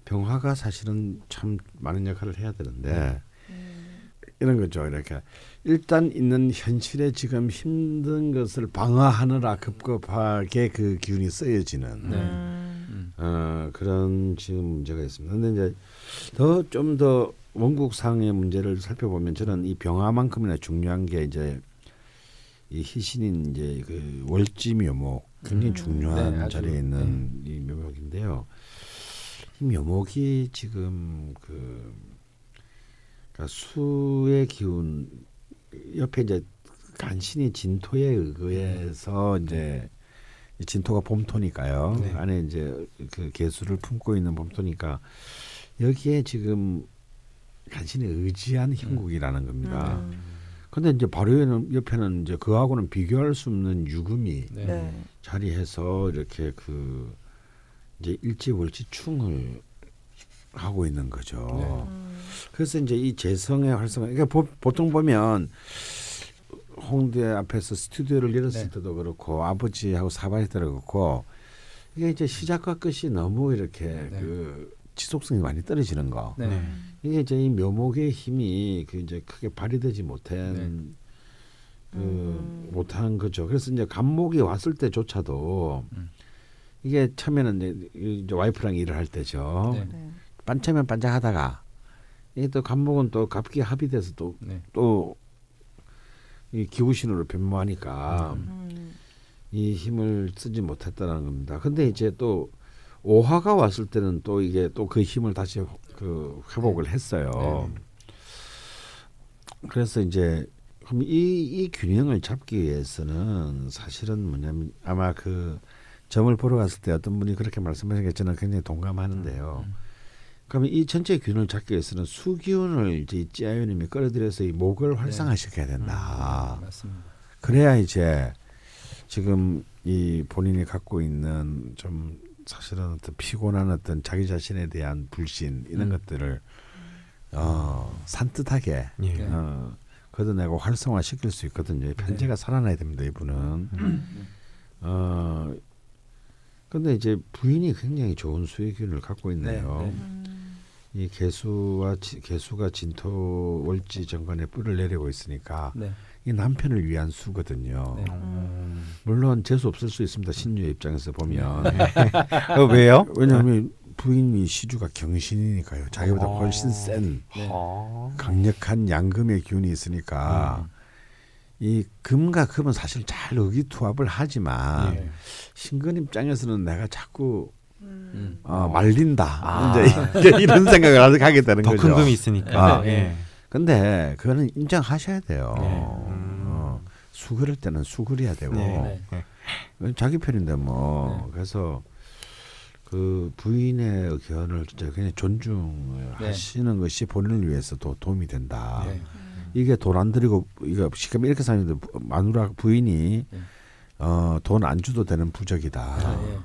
Speaker 4: 병화가 사실은 참 많은 역할을 해야 되는데
Speaker 3: 음.
Speaker 4: 이런 거죠. 이렇게 일단 있는 현실에 지금 힘든 것을 방어하느라 급급하게 그 기운이 쓰여지는
Speaker 1: 네.
Speaker 3: 음.
Speaker 1: 음.
Speaker 4: 어, 그런 지금 문제가 있습니다. 근데 이제 더 좀 더 원국상의 문제를 살펴보면 저는 이 병화만큼이나 중요한 게 이제 이 희신인 이제 그 월지 묘목 굉장히
Speaker 3: 음.
Speaker 4: 중요한
Speaker 1: 네,
Speaker 4: 자리에 있는 이 묘목인데요. 이 묘목이 지금 그 그러니까 수의 기운 옆에 이제 간신히 진토에 의해서 이제 이 진토가 봄토니까요.
Speaker 1: 네.
Speaker 4: 안에 이제 그 개수를 품고 있는 봄토니까 여기에 지금 간신히 의지한 형국이라는 겁니다.
Speaker 3: 음.
Speaker 4: 근데 이제 바로 옆에는, 옆에는 이제 그하고는 비교할 수 없는 유금이
Speaker 1: 네.
Speaker 3: 네.
Speaker 4: 자리해서 이렇게 그 이제 일지월지충을 하고 있는 거죠.
Speaker 1: 네.
Speaker 3: 음.
Speaker 4: 그래서 이제 이 재성의 활성화. 그러니까 보, 보통 보면 홍대 앞에서 스튜디오를 열었을
Speaker 1: 네.
Speaker 4: 때도 그렇고 아버지하고 사바할 때도 그렇고 이게 이제 시작과 끝이 너무 이렇게
Speaker 1: 네.
Speaker 4: 그 지속성이 많이 떨어지는 거.
Speaker 1: 네.
Speaker 4: 이게 이제 이 묘목의 힘이 그 이제 크게 발휘되지 못한
Speaker 1: 네.
Speaker 4: 그
Speaker 3: 음.
Speaker 4: 못한 거죠. 그래서 이제 간목이 왔을 때조차도
Speaker 1: 음.
Speaker 4: 이게 처음에는 이제, 와이프랑 일을 할 때죠.
Speaker 1: 네.
Speaker 3: 네.
Speaker 4: 반짝면 반짝하다가 이게 또 감목은 또 갑기 합의돼서
Speaker 1: 네.
Speaker 4: 또또 이 기후신호로 변모하니까
Speaker 3: 음.
Speaker 4: 이 힘을 쓰지 못했다는 겁니다. 근데 이제 또 오화가 왔을 때는 또 이게 또 그 힘을 다시 그 회복을 했어요.
Speaker 1: 네.
Speaker 4: 그래서 이제 그럼 이, 이 균형을 잡기 위해서는 사실은 뭐냐면 아마 그 점을 보러 갔을 때 어떤 분이 그렇게 말씀하신 게 저는 굉장히 동감하는데요.
Speaker 1: 음.
Speaker 4: 그러면 이 전체 균형을 잡기 위해서는 수기운을 이제 이 찌아유님이 끌어들여서 이 목을 활성화시켜야 된다.
Speaker 1: 음, 맞습니다.
Speaker 4: 그래야 이제 지금 이 본인이 갖고 있는 좀 사실은 어떤 피곤한 어떤 자기 자신에 대한 불신 이런
Speaker 1: 음.
Speaker 4: 것들을 어 산뜻하게
Speaker 2: 예.
Speaker 1: 네.
Speaker 4: 어 걷어내고 활성화 시킬 수 있거든요. 이 편제가 살아나야 됩니다. 이분은
Speaker 1: 음.
Speaker 4: 어 근데 이제 부인이 굉장히 좋은 수익균을 갖고 있네요.
Speaker 1: 네, 네.
Speaker 3: 음.
Speaker 4: 이 개수와 지, 개수가 진토 월지 정관에 뿔을 내리고 있으니까
Speaker 1: 네.
Speaker 4: 이 남편을 위한 수거든요.
Speaker 1: 네.
Speaker 2: 음.
Speaker 4: 물론 재수 없을 수 있습니다. 신유의 입장에서 보면
Speaker 2: 어, 왜요?
Speaker 4: 왜냐하면 부인이 시주가 경신이니까요. 자기보다
Speaker 2: 어.
Speaker 4: 훨씬 센
Speaker 1: 네.
Speaker 2: 아.
Speaker 4: 강력한 양금의 기운이 있으니까 이 금과 금은 사실 잘 의기투합을 하지만
Speaker 2: 예.
Speaker 4: 신근 입장에서는 내가 자꾸
Speaker 3: 음.
Speaker 4: 어, 말린다
Speaker 2: 아.
Speaker 4: 이제, 이런 생각을 하게 되는
Speaker 2: 더
Speaker 4: 거죠.
Speaker 2: 큰 금이 있으니까.
Speaker 4: 아,
Speaker 2: 예.
Speaker 4: 근데 그거는 인정하셔야 돼요.
Speaker 2: 네.
Speaker 4: 어, 수그릴 때는 수그려야 되고
Speaker 2: 네.
Speaker 1: 네.
Speaker 4: 자기 편인데 뭐
Speaker 1: 네.
Speaker 4: 그래서 그 부인의 의견을 진짜 굉장히 존중을
Speaker 1: 네.
Speaker 4: 하시는 것이 본인을 위해서도 도움이 된다.
Speaker 1: 네.
Speaker 4: 이게 돈 안 들이고 이거 시험 이렇게 사는데 마누라 부인이
Speaker 1: 네.
Speaker 4: 어, 돈 안 줘도 되는 부적이다.
Speaker 1: 아, 예.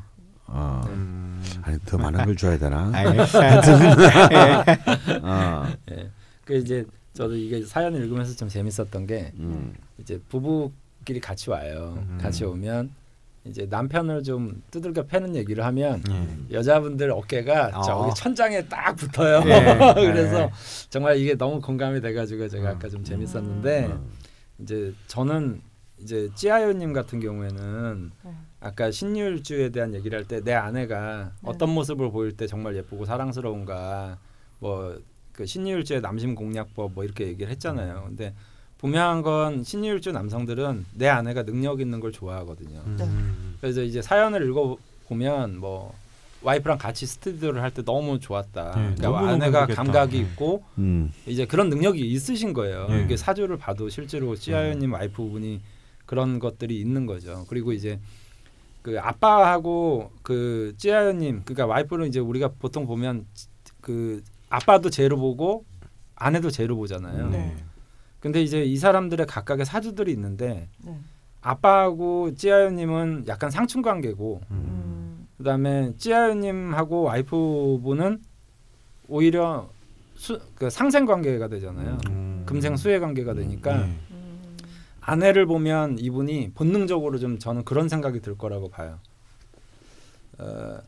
Speaker 4: 어,
Speaker 2: 음.
Speaker 4: 아니 더 많은 걸 줘야 되나?
Speaker 2: 알-
Speaker 4: 어,
Speaker 1: 예. 그 이제 저도 이게 사연 읽으면서 좀 재밌었던 게
Speaker 4: 음,
Speaker 1: 이제 부부끼리 같이 와요.
Speaker 2: 음.
Speaker 1: 같이 오면 이제 남편을 좀 두들겨 패는 얘기를 하면
Speaker 2: 예.
Speaker 1: 여자분들 어깨가
Speaker 2: 어.
Speaker 1: 저기 천장에 딱 붙어요.
Speaker 2: 예.
Speaker 1: 그래서
Speaker 2: 예.
Speaker 1: 정말 이게 너무 공감이 돼가지고 제가
Speaker 2: 음.
Speaker 1: 아까 좀 재밌었는데
Speaker 4: 어,
Speaker 1: 이제 저는 이제 찌아요님 같은 경우에는
Speaker 3: 네.
Speaker 1: 아까 신율주에 대한 얘기를 할 때 내 아내가
Speaker 3: 네.
Speaker 1: 어떤 모습을 보일 때 정말 예쁘고 사랑스러운가 뭐 그 신율주의 남심 공략법 뭐 이렇게 얘기를 했잖아요. 근데 분명한 건 신율주 남성들은 내 아내가 능력 있는 걸 좋아하거든요.
Speaker 2: 음.
Speaker 1: 그래서 이제 사연을 읽어 보면 뭐 와이프랑 같이 스튜디오를 할 때 너무 좋았다.
Speaker 2: 네,
Speaker 1: 그러니까 아내가. 감각이
Speaker 2: 네.
Speaker 1: 있고
Speaker 4: 음,
Speaker 1: 이제 그런 능력이 있으신 거예요.
Speaker 2: 네.
Speaker 1: 이게 사주를 봐도 실제로 찌아연님 와이프분이 그런 것들이 있는 거죠. 그리고 이제 그 아빠하고 그 찌아연님 그러니까 와이프는 이제 우리가 보통 보면 그 아빠도 제로 보고 아내도 제로 보잖아요.
Speaker 3: 네.
Speaker 1: 근데 이제 이 사람들의 각각의 사주들이 있는데
Speaker 3: 네.
Speaker 1: 아빠하고 찌아연님은 약간 상충 관계고
Speaker 2: 음.
Speaker 3: 음.
Speaker 1: 그다음에 찌아연님하고 와이프분은 오히려 수, 그 상생 관계가 되잖아요.
Speaker 2: 음.
Speaker 1: 금생 수혜 관계가 되니까
Speaker 2: 예.
Speaker 3: 음.
Speaker 1: 아내를 보면 이분이 본능적으로 좀 저는 그런 생각이 들 거라고 봐요. 어,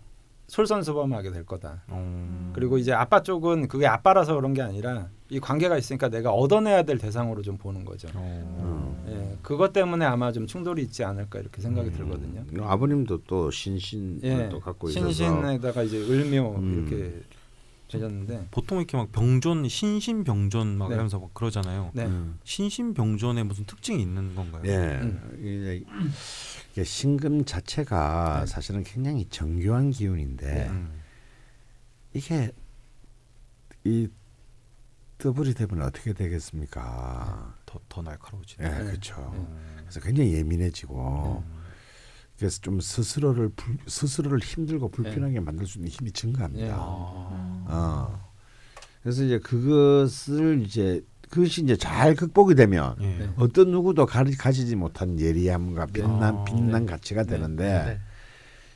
Speaker 1: 솔선수범하게 될 거다.
Speaker 2: 어.
Speaker 1: 그리고 이제 아빠 쪽은 그게 아빠라서 그런 게 아니라 이 관계가 있으니까 내가 얻어내야 될 대상으로 좀 보는 거죠.
Speaker 2: 어.
Speaker 1: 예, 그것 때문에 아마 좀 충돌이 있지 않을까 이렇게 생각이
Speaker 2: 음.
Speaker 1: 들거든요.
Speaker 4: 아버님도 또 신신을
Speaker 1: 예,
Speaker 4: 또 갖고 있어서
Speaker 1: 신신에다가 이제 을묘
Speaker 4: 음.
Speaker 1: 이렇게 되셨는데,
Speaker 2: 보통 이렇게 막 병존 신신 병존 막
Speaker 1: 네.
Speaker 2: 이러면서 막 그러잖아요.
Speaker 1: 네,
Speaker 4: 음.
Speaker 2: 신신 병존에 무슨 특징이 있는 건가요?
Speaker 4: 예,
Speaker 1: 음.
Speaker 4: 이게, 신금 자체가
Speaker 1: 네.
Speaker 4: 사실은 굉장히 정교한 기운인데
Speaker 2: 음.
Speaker 4: 이게 이 더블이 되면 어떻게 되겠습니까?
Speaker 2: 더, 더 날카로워지.
Speaker 4: 예,
Speaker 1: 네.
Speaker 4: 그렇죠.
Speaker 1: 네.
Speaker 4: 그래서 굉장히 예민해지고 그래서 좀 스스로를 불, 스스로를 힘들고 불편하게 만들 수 있는 힘이 증가합니다.
Speaker 1: 네.
Speaker 2: 아.
Speaker 4: 어. 그래서 이제 그것을 이제 그것이 이제 잘 극복이 되면
Speaker 2: 예.
Speaker 1: 네.
Speaker 4: 어떤 누구도 가리, 가지지 못한 예리함과 빛난
Speaker 2: 아,
Speaker 4: 빛난
Speaker 1: 네.
Speaker 4: 가치가
Speaker 1: 네.
Speaker 4: 되는데
Speaker 1: 네.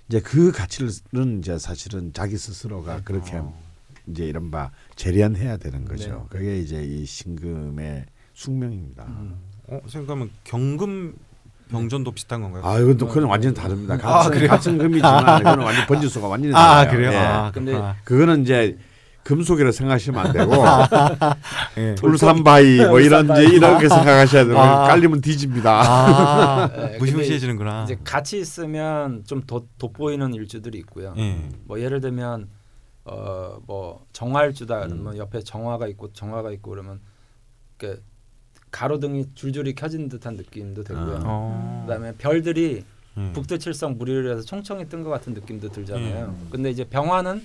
Speaker 4: 이제 그 가치는 이제 사실은 자기 스스로가 그렇게
Speaker 2: 어.
Speaker 4: 이제 이른바 재련해야 되는 거죠.
Speaker 1: 네.
Speaker 4: 그게 이제 이 신금의 숙명입니다.
Speaker 1: 음.
Speaker 2: 어, 생각하면 경금 병존도 비슷한 건가요?
Speaker 4: 아 이건 또 그건 완전 히 다릅니다.
Speaker 2: 아,
Speaker 4: 같은
Speaker 2: 그래요?
Speaker 4: 같은 금이지만 그거는 완전 번지수가 완전히
Speaker 2: 아,
Speaker 4: 달라요.
Speaker 2: 그래요?
Speaker 4: 예.
Speaker 2: 아,
Speaker 1: 근데
Speaker 2: 그렇구나.
Speaker 4: 그거는 이제 금속이라 생각하시면 안 되고
Speaker 2: 예.
Speaker 4: 울산바위 뭐 이런 이제 이렇게 생각하셔야 돼요.
Speaker 2: 아.
Speaker 4: 깔리면 뒤집니다.
Speaker 2: 아,
Speaker 1: 네, 근데
Speaker 2: 무시무시해지는구나.
Speaker 1: 이제 같이 있으면 좀 더 돋보이는 일주들이 있고요.
Speaker 2: 예.
Speaker 1: 뭐 예를 들면 어뭐 정화일주다
Speaker 4: 음.
Speaker 1: 그러면 옆에 정화가 있고 정화가 있고 그러면 그 가로등이 줄줄이 켜진 듯한 느낌도 들고요.
Speaker 4: 아.
Speaker 2: 어.
Speaker 1: 그다음에 별들이
Speaker 2: 예.
Speaker 1: 북두칠성 무리를 해서 총총히 뜬 것 같은 느낌도 들잖아요.
Speaker 3: 음.
Speaker 1: 근데 이제 병화는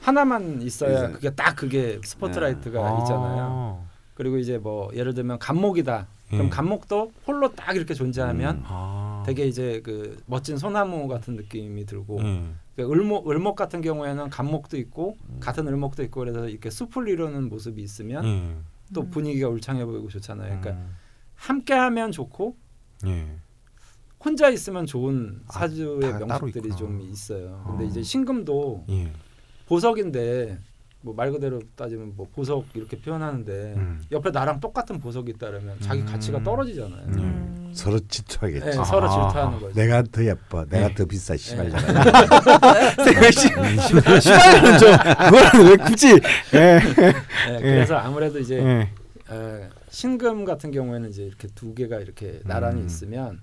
Speaker 1: 하나만 있어야
Speaker 4: 이제-
Speaker 1: 그게 딱 그게 스포트라이트가
Speaker 2: 아.
Speaker 1: 있잖아요. 그리고 이제 뭐 예를 들면 간목이다. 그럼
Speaker 2: 예.
Speaker 1: 간목도 홀로 딱 이렇게 존재하면
Speaker 4: 음.
Speaker 2: 아.
Speaker 1: 되게 이제 그 멋진 소나무 같은 느낌이 들고
Speaker 2: 예.
Speaker 1: 그 을목 을목 같은 경우에는 간목도 있고
Speaker 4: 음.
Speaker 1: 같은 을목도 있고 그래서 이렇게 숲을 이루는 모습이 있으면
Speaker 2: 예.
Speaker 1: 또
Speaker 3: 음.
Speaker 1: 분위기가 울창해 보이고 좋잖아요. 그러니까
Speaker 2: 음.
Speaker 1: 함께하면 좋고
Speaker 2: 예.
Speaker 1: 혼자 있으면 좋은
Speaker 2: 아,
Speaker 1: 사주의
Speaker 2: 다 따로
Speaker 1: 명식들이. 좀 있어요. 근데
Speaker 2: 어.
Speaker 1: 이제 신금도
Speaker 2: 예.
Speaker 1: 보석인데 뭐 말 그대로 따지면 뭐 보석 이렇게 표현하는데
Speaker 2: 음.
Speaker 1: 옆에 나랑 똑같은 보석이 있다면 자기
Speaker 2: 음.
Speaker 1: 가치가 떨어지잖아요.
Speaker 4: 서로 질투하겠지.
Speaker 1: 네,
Speaker 2: 아.
Speaker 1: 서로 질투하는 거죠.
Speaker 4: 내가 더 예뻐. 내가
Speaker 2: 네.
Speaker 4: 더 비싸. 씨발
Speaker 1: 네.
Speaker 4: 잖아
Speaker 2: 시발은 좀 그거는 왜 굳이? 예.
Speaker 1: 네, 그래서 아무래도 이제
Speaker 2: 예.
Speaker 1: 에, 신금 같은 경우에는 이제 이렇게 두 개가 이렇게 나란히
Speaker 2: 음.
Speaker 1: 있으면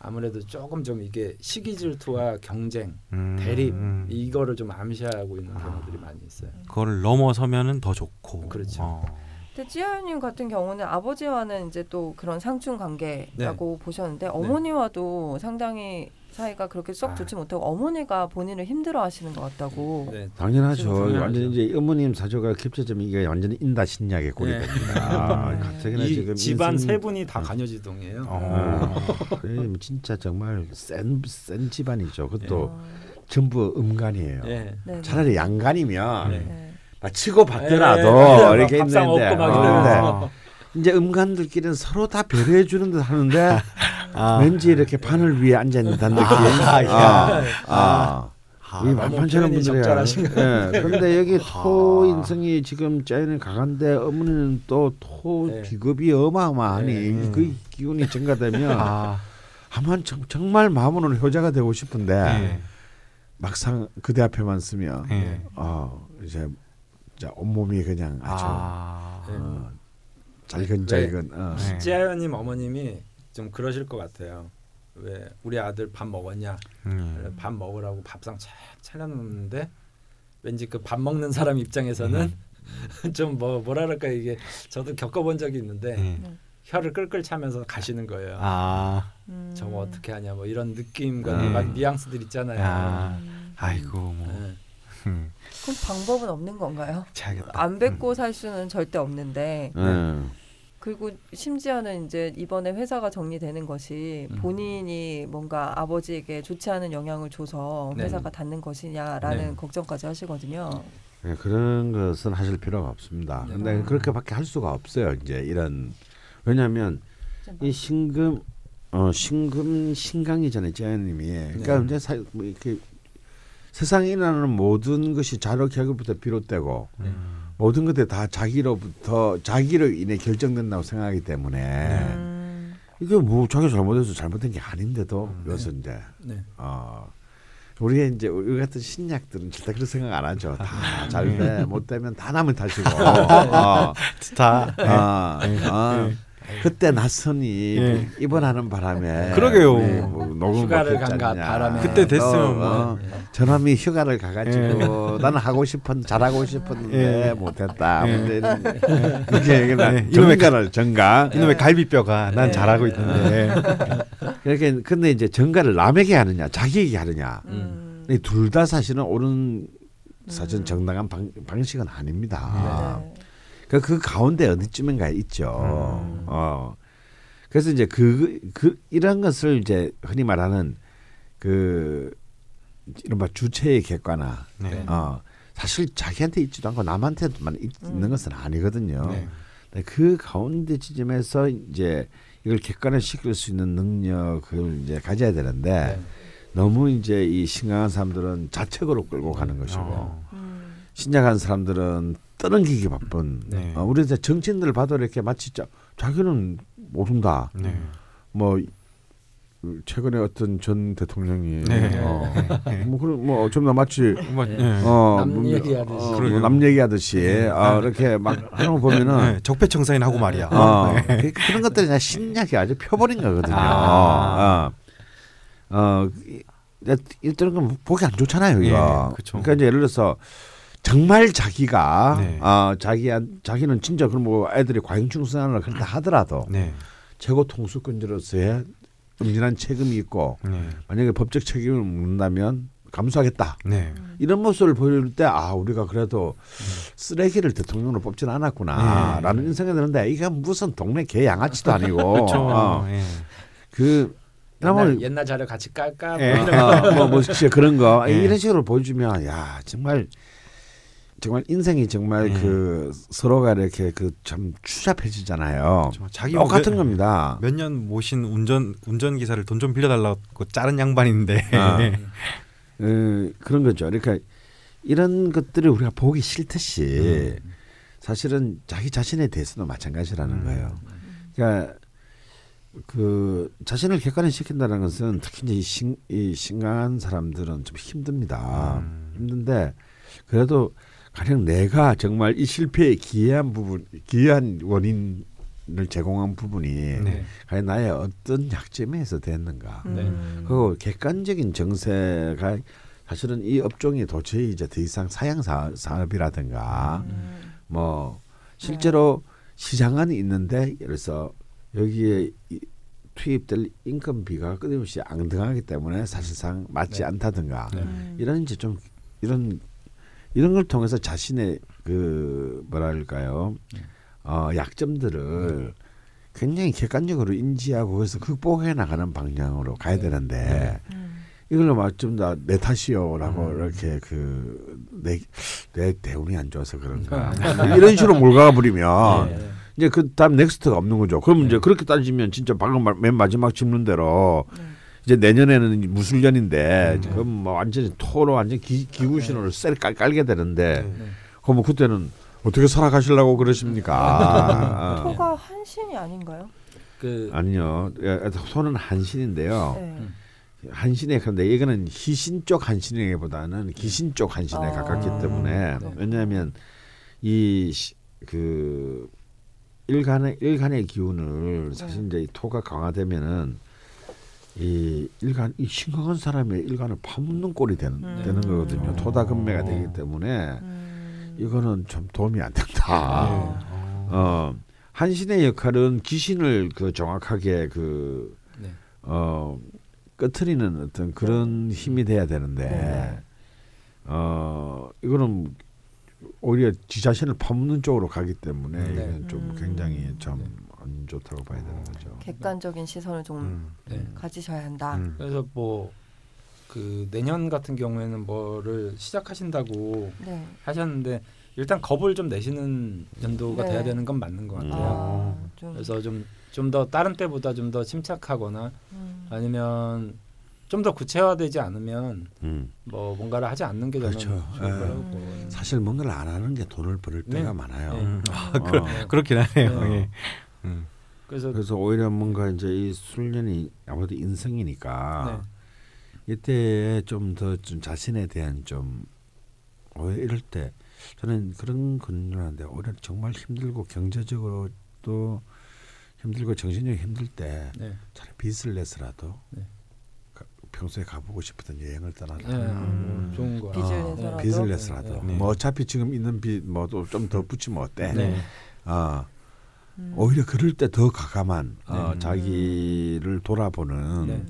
Speaker 1: 아무래도 조금 좀 이게 시기 질투와 경쟁,
Speaker 2: 음.
Speaker 1: 대립
Speaker 2: 음.
Speaker 1: 이거를 좀 암시하고 있는
Speaker 2: 아.
Speaker 1: 경우들이 많이 있어요.
Speaker 2: 그거를 넘어서면은 더 좋고.
Speaker 1: 그렇죠.
Speaker 2: 어.
Speaker 3: 근데 찌아님 같은 경우는 아버지와는 이제 또 그런 상충 관계라고 보셨는데 어머니와도 상당히 사이가 그렇게 썩
Speaker 1: 아.
Speaker 3: 좋지 못하고 어머니가 본인을 힘들어하시는 것 같다고.
Speaker 1: 네.
Speaker 4: 당연하죠. 완전 이제 어머님 사조가 겹쳐지면 이게 완전히 인다 신약의 꼴이
Speaker 1: 네.
Speaker 4: 됩니다.
Speaker 3: 네.
Speaker 4: 가뜩이나
Speaker 1: 이
Speaker 4: 지금
Speaker 1: 집안
Speaker 4: 인생-
Speaker 1: 세 분이 다 간여지동이에요.
Speaker 2: 어.
Speaker 4: 진짜 정말 센, 센 집안이죠. 그것도
Speaker 3: 어,
Speaker 4: 전부 음간이에요.
Speaker 1: 예.
Speaker 3: 네.
Speaker 4: 차라리 양간이면
Speaker 1: 네.
Speaker 3: 네.
Speaker 4: 막 치고 받더라도
Speaker 1: 예,
Speaker 4: 이렇게
Speaker 1: 밥상
Speaker 4: 있는데 어. 근데 이제 음간들끼리는 서로 다 배려해 주는 듯 하는데
Speaker 2: 아.
Speaker 4: 왠지 이렇게 판을 위에 앉아 있는다는 느낌.
Speaker 2: 아, 야.
Speaker 4: 아, 아.
Speaker 2: 아,
Speaker 4: 이
Speaker 1: 너무
Speaker 4: 만만찮은 분들이야. 예. 그런데 여기
Speaker 2: 아.
Speaker 4: 토 인성이 지금 짜이는 강한데 어머니는 또토
Speaker 1: 네.
Speaker 4: 비급이 어마어마하니
Speaker 2: 네.
Speaker 4: 그 기운이 증가되면
Speaker 2: 아.
Speaker 4: 아마 정, 정말 마음으로는 효자가 되고 싶은데
Speaker 2: 예.
Speaker 4: 막상 그대 앞에만 쓰면
Speaker 2: 예.
Speaker 4: 어 이제 자 온몸이 그냥 아주
Speaker 2: 아.
Speaker 1: 네.
Speaker 4: 어, 잘근잘근 어.
Speaker 2: 네.
Speaker 1: 찌아연님 어머님이 좀 그러실 것 같아요. 왜 우리 아들 밥 먹었냐?
Speaker 2: 음.
Speaker 1: 밥 먹으라고 밥상 착 차려놓는데 왠지 그 밥 먹는 사람 입장에서는 좀뭐 뭐랄까 이게 저도 겪어본 적이 있는데
Speaker 2: 예.
Speaker 1: 혀를 끌끌 차면서 가시는 거예요.
Speaker 2: 아.
Speaker 3: 음.
Speaker 1: 저거 어떻게 하냐 뭐 이런 느낌과
Speaker 2: 음.
Speaker 1: 막 뉘앙스들 있잖아요.
Speaker 2: 아.
Speaker 3: 음.
Speaker 2: 아이고 뭐.
Speaker 1: 네.
Speaker 2: 음.
Speaker 3: 그럼 방법은 없는 건가요?
Speaker 2: 자겠다.
Speaker 3: 안 뵙고 살 수는 절대 없는데
Speaker 4: 예.
Speaker 3: 그리고 심지어는 이제 이번에 회사가 정리되는 것이
Speaker 1: 음.
Speaker 3: 본인이 뭔가 아버지에게 좋지 않은 영향을 줘서
Speaker 1: 네.
Speaker 3: 회사가 닫는 것이냐라는
Speaker 1: 네.
Speaker 3: 걱정까지 하시거든요.
Speaker 4: 예, 그런 것은 하실 필요가 없습니다.
Speaker 1: 네.
Speaker 4: 근데 그렇게밖에 할 수가 없어요. 이제 이런 왜냐하면 이 신금 어 신금 신강이잖아요, 제아님이. 그러니까
Speaker 1: 네.
Speaker 4: 이제 사, 뭐 이렇게 세상에 일어나는 모든 것이 자료 개혁부터 비롯되고
Speaker 1: 네.
Speaker 2: 음.
Speaker 4: 모든 것들이 다 자기로부터 자기로 인해 결정된다고 생각하기 때문에
Speaker 3: 음.
Speaker 4: 이게 뭐 자기 잘못해서 잘못된 게 아닌데도
Speaker 2: 음.
Speaker 4: 여기서 이제
Speaker 1: 네.
Speaker 4: 어 우리가 이제 우리 같은 신약들은 절대 그런 생각 안 하죠.
Speaker 2: 네.
Speaker 4: 다잘돼 못되면 다 남을 탓이고. 어,
Speaker 2: 다.
Speaker 4: 어,
Speaker 2: 네.
Speaker 4: 어. 그때 낯선이
Speaker 2: 예.
Speaker 4: 입원하는 바람에
Speaker 2: 그러게요.
Speaker 4: 우리 뭐 녹음
Speaker 1: 휴가를 간가. 바람에.
Speaker 2: 그때 됐으면 뭐.
Speaker 4: 어, 저놈이 휴가를 가가지고 나는 하고 싶은 잘하고 싶었는데
Speaker 2: 예.
Speaker 4: 못했다.
Speaker 2: 예.
Speaker 4: 이렇게 그냥
Speaker 2: 예. 이놈의
Speaker 4: 정가를 정가.
Speaker 2: 이놈의 갈비뼈가 난
Speaker 3: 네.
Speaker 2: 잘하고 있는데.
Speaker 4: 그렇게 근데 이제 정가를 남에게 하느냐 자기에게 하느냐
Speaker 3: 음.
Speaker 4: 둘다 사실은 옳은 사실
Speaker 3: 음.
Speaker 4: 정당한 방, 방식은 아닙니다.
Speaker 3: 네.
Speaker 4: 그, 그 가운데 어디쯤인가에 있죠.
Speaker 3: 음.
Speaker 4: 어. 그래서 이제 그, 그 이런 것을 이제 흔히 말하는 그 이른바 주체의 객관화.
Speaker 2: 네.
Speaker 4: 어. 사실 자기한테 있지도 않고 남한테만 있,
Speaker 3: 음.
Speaker 4: 있는 것은 아니거든요.
Speaker 1: 네.
Speaker 4: 그 가운데 지점에서 이제 이걸 객관화 시킬 수 있는 능력을 이제 가져야 되는데
Speaker 1: 네.
Speaker 4: 너무 이제 이 신강한 사람들은 자책으로 끌고 가는 것이고
Speaker 2: 어.
Speaker 3: 음.
Speaker 4: 신약한 사람들은 떠넘기기 바쁜.
Speaker 2: 네.
Speaker 4: 어, 우리 이제 정치인들 봐도 이렇게 마치 자, 자기는 모른다.
Speaker 2: 네.
Speaker 4: 뭐 최근에 어떤 전 대통령이
Speaker 2: 네.
Speaker 4: 어, 뭐 그런 뭐좀더 마치
Speaker 2: 뭐,
Speaker 1: 네.
Speaker 2: 예.
Speaker 4: 어,
Speaker 1: 남
Speaker 4: 뭐,
Speaker 1: 얘기하듯이.
Speaker 4: 어. 뭐 남 얘기하듯이 아, 이렇게 막 하는 거 보면은
Speaker 2: 네, 적폐청산인 하고 말이야.
Speaker 4: 어,
Speaker 2: 네.
Speaker 4: 그- 그런 것들이 그냥 신약이 아주 펴버린 거거든요.
Speaker 2: 아.
Speaker 4: 어, 어, 건 보기 안 좋잖아요, 이거. 그러니까 이제 예를 들어서 정말 자기가
Speaker 2: 네.
Speaker 4: 어, 자기한 자기는 진짜 그럼 뭐 애들이 과잉충성을 그런다 하더라도
Speaker 2: 네.
Speaker 4: 최고 통수권자로서의 엄진한 책임이 있고
Speaker 2: 네.
Speaker 4: 만약에 법적 책임을 묻는다면 감수하겠다.
Speaker 2: 네.
Speaker 4: 이런 모습을 보일 때 아 우리가 그래도 쓰레기를 대통령으로 뽑지는 않았구나라는 인생이 드는데 이게 무슨 동네 개 양아치도 아니고
Speaker 2: 그렇죠.
Speaker 4: 어,
Speaker 2: 예.
Speaker 4: 그
Speaker 1: 옛날, 옛날 자료 같이 깔까 뭐
Speaker 2: 예.
Speaker 1: 거.
Speaker 4: 어, 뭐, 뭐 진짜 그런 거
Speaker 2: 예.
Speaker 4: 이런 식으로 보여주면 야 정말 정말 인생이 정말
Speaker 2: 예.
Speaker 4: 그 서로가 이렇게 그 참 추잡해지잖아요.
Speaker 2: 그렇죠. 자기
Speaker 4: 똑같은
Speaker 2: 몇-
Speaker 4: 겁니다.
Speaker 2: 몇 년 모신 운전 운전 기사를 돈 좀 빌려달라고 자른 양반인데.
Speaker 4: 아. 어, 그런 거죠. 그러니까 이런 것들을 우리가 보기 싫듯이 사실은 자기 자신에 대해서도 마찬가지라는
Speaker 2: 음.
Speaker 4: 거예요. 그러니까 그 자신을 객관화시킨다는 것은 특히 이제 이, 신, 이 신강한 사람들은 좀 힘듭니다.
Speaker 2: 음.
Speaker 4: 힘든데 그래도 가령 내가 정말 이 실패에 기여한 부분, 기여한 원인을 제공한 부분이
Speaker 2: 네.
Speaker 4: 과연 나의 어떤 약점에서 됐는가.
Speaker 3: 음.
Speaker 1: 네.
Speaker 4: 그 객관적인 정세가 사실은 이 업종이 도저히 이제 더 이상 사양 사- 사업이라든가
Speaker 3: 음.
Speaker 4: 뭐 실제로 시장은 있는데 그래서 여기에 이- 투입될 인건비가 끊임없이 앙등하기 때문에 사실상 맞지
Speaker 1: 네.
Speaker 4: 않다든가
Speaker 1: 네.
Speaker 3: 음.
Speaker 4: 이런 이제 좀 이런 이런 걸 통해서 자신의 그 뭐랄까요 어 약점들을 굉장히 객관적으로 인지하고 그래서 극복해 나가는 방향으로 가야 되는데
Speaker 3: 음.
Speaker 4: 이걸로 막좀다 내 탓이요라고
Speaker 2: 음.
Speaker 4: 이렇게 그내내 대운이 안 좋아서 그런가
Speaker 1: 아.
Speaker 4: 이런 식으로 몰아가 버리면
Speaker 1: 예.
Speaker 4: 이제 그 다음 next가 없는 거죠. 그럼 이제
Speaker 1: 네.
Speaker 4: 그렇게 따지면 진짜 방금 말- 맨 마지막 질문 대로
Speaker 3: 네.
Speaker 4: 이제 내년에는 무술년인데
Speaker 2: 음.
Speaker 4: 그럼 뭐 완전히 토로 완전 기, 기후 신호를 쎄 깔, 깔게 되는데
Speaker 2: 네.
Speaker 4: 그러면 그때는 어떻게 살아가시려고 그러십니까? 아,
Speaker 3: 토가 한신이 아닌가요?
Speaker 1: 그
Speaker 4: 아니요. 예, 소는 한신인데요.
Speaker 3: 네.
Speaker 4: 한신에 근데 이거는 희신 쪽 한신에보다는 기신 쪽 한신에
Speaker 3: 아.
Speaker 4: 가깝기 때문에
Speaker 1: 네.
Speaker 4: 왜냐하면 이 그 일간의 일간의 기운을 사실 이제 이 토가 강화되면은 이 일간 이 심각한 사람의 일간을 파묻는 꼴이 되는
Speaker 3: 음.
Speaker 4: 되는 거거든요. 토다금매가
Speaker 2: 어.
Speaker 4: 되기 때문에
Speaker 3: 음.
Speaker 4: 이거는 좀 도움이 안 된다.
Speaker 3: 아.
Speaker 4: 어 한신의 역할은 귀신을 그 정확하게 그
Speaker 1: 네.
Speaker 4: 어, 끄트리는 어떤 그런 힘이 돼야 되는데
Speaker 3: 네.
Speaker 4: 어 이거는 오히려 지 자신을 파묻는 쪽으로 가기 때문에
Speaker 1: 네.
Speaker 4: 이건 좀
Speaker 3: 음.
Speaker 4: 굉장히 좀 안 좋다고 봐야 되는 거죠.
Speaker 3: 객관적인 시선을 좀
Speaker 2: 음.
Speaker 1: 네.
Speaker 3: 가지셔야 한다.
Speaker 2: 음.
Speaker 1: 그래서 뭐 그 내년 같은 경우에는 뭐를 시작하신다고
Speaker 3: 네.
Speaker 1: 하셨는데 일단 겁을 좀 내시는 연도가
Speaker 3: 네.
Speaker 1: 돼야 되는 건 맞는 것 같아요.
Speaker 3: 아, 좀.
Speaker 1: 그래서 좀 좀 더 다른 때보다 좀 더 침착하거나
Speaker 3: 음.
Speaker 1: 아니면 좀 더 구체화되지 않으면
Speaker 4: 음.
Speaker 1: 뭐 뭔가를 하지 않는 게 저는
Speaker 4: 그렇죠.
Speaker 1: 좋을
Speaker 4: 예.
Speaker 1: 거라고
Speaker 3: 음.
Speaker 4: 사실 뭔가를 안 하는 게 돈을 벌을
Speaker 1: 네.
Speaker 4: 때가 많아요.
Speaker 1: 네.
Speaker 2: 음. 아,
Speaker 4: 어.
Speaker 2: 그, 그렇긴 하네요.
Speaker 1: 네.
Speaker 2: 예. 음.
Speaker 1: 그래서
Speaker 4: 그래서 오히려 뭔가 이제 이 술년이 아무래도
Speaker 1: 네.
Speaker 4: 인성이니까 이때 좀더좀 자신에 대한 좀 오히려 이럴 때 저는 그런 건하는데 오히려 정말 힘들고 경제적으로도 힘들고 정신적으로 힘들 때
Speaker 1: 네.
Speaker 4: 차라리 빚을 내서라도
Speaker 1: 네.
Speaker 4: 가- 평소에 가보고 싶었던 여행을 떠나라.
Speaker 1: 네,
Speaker 2: 음.
Speaker 1: 뭐 좋은 거.
Speaker 3: 빚을
Speaker 4: 어,
Speaker 3: 내서라도?
Speaker 4: 빚을 내서라도
Speaker 1: 네.
Speaker 2: 네.
Speaker 4: 뭐 어차피 지금 있는 빚 뭐도 좀더 붙이면 어때?
Speaker 1: 네.
Speaker 4: 어,
Speaker 3: 음.
Speaker 4: 오히려 그럴 때 더 가감한 어,
Speaker 1: 네.
Speaker 4: 자기를 돌아보는
Speaker 1: 네.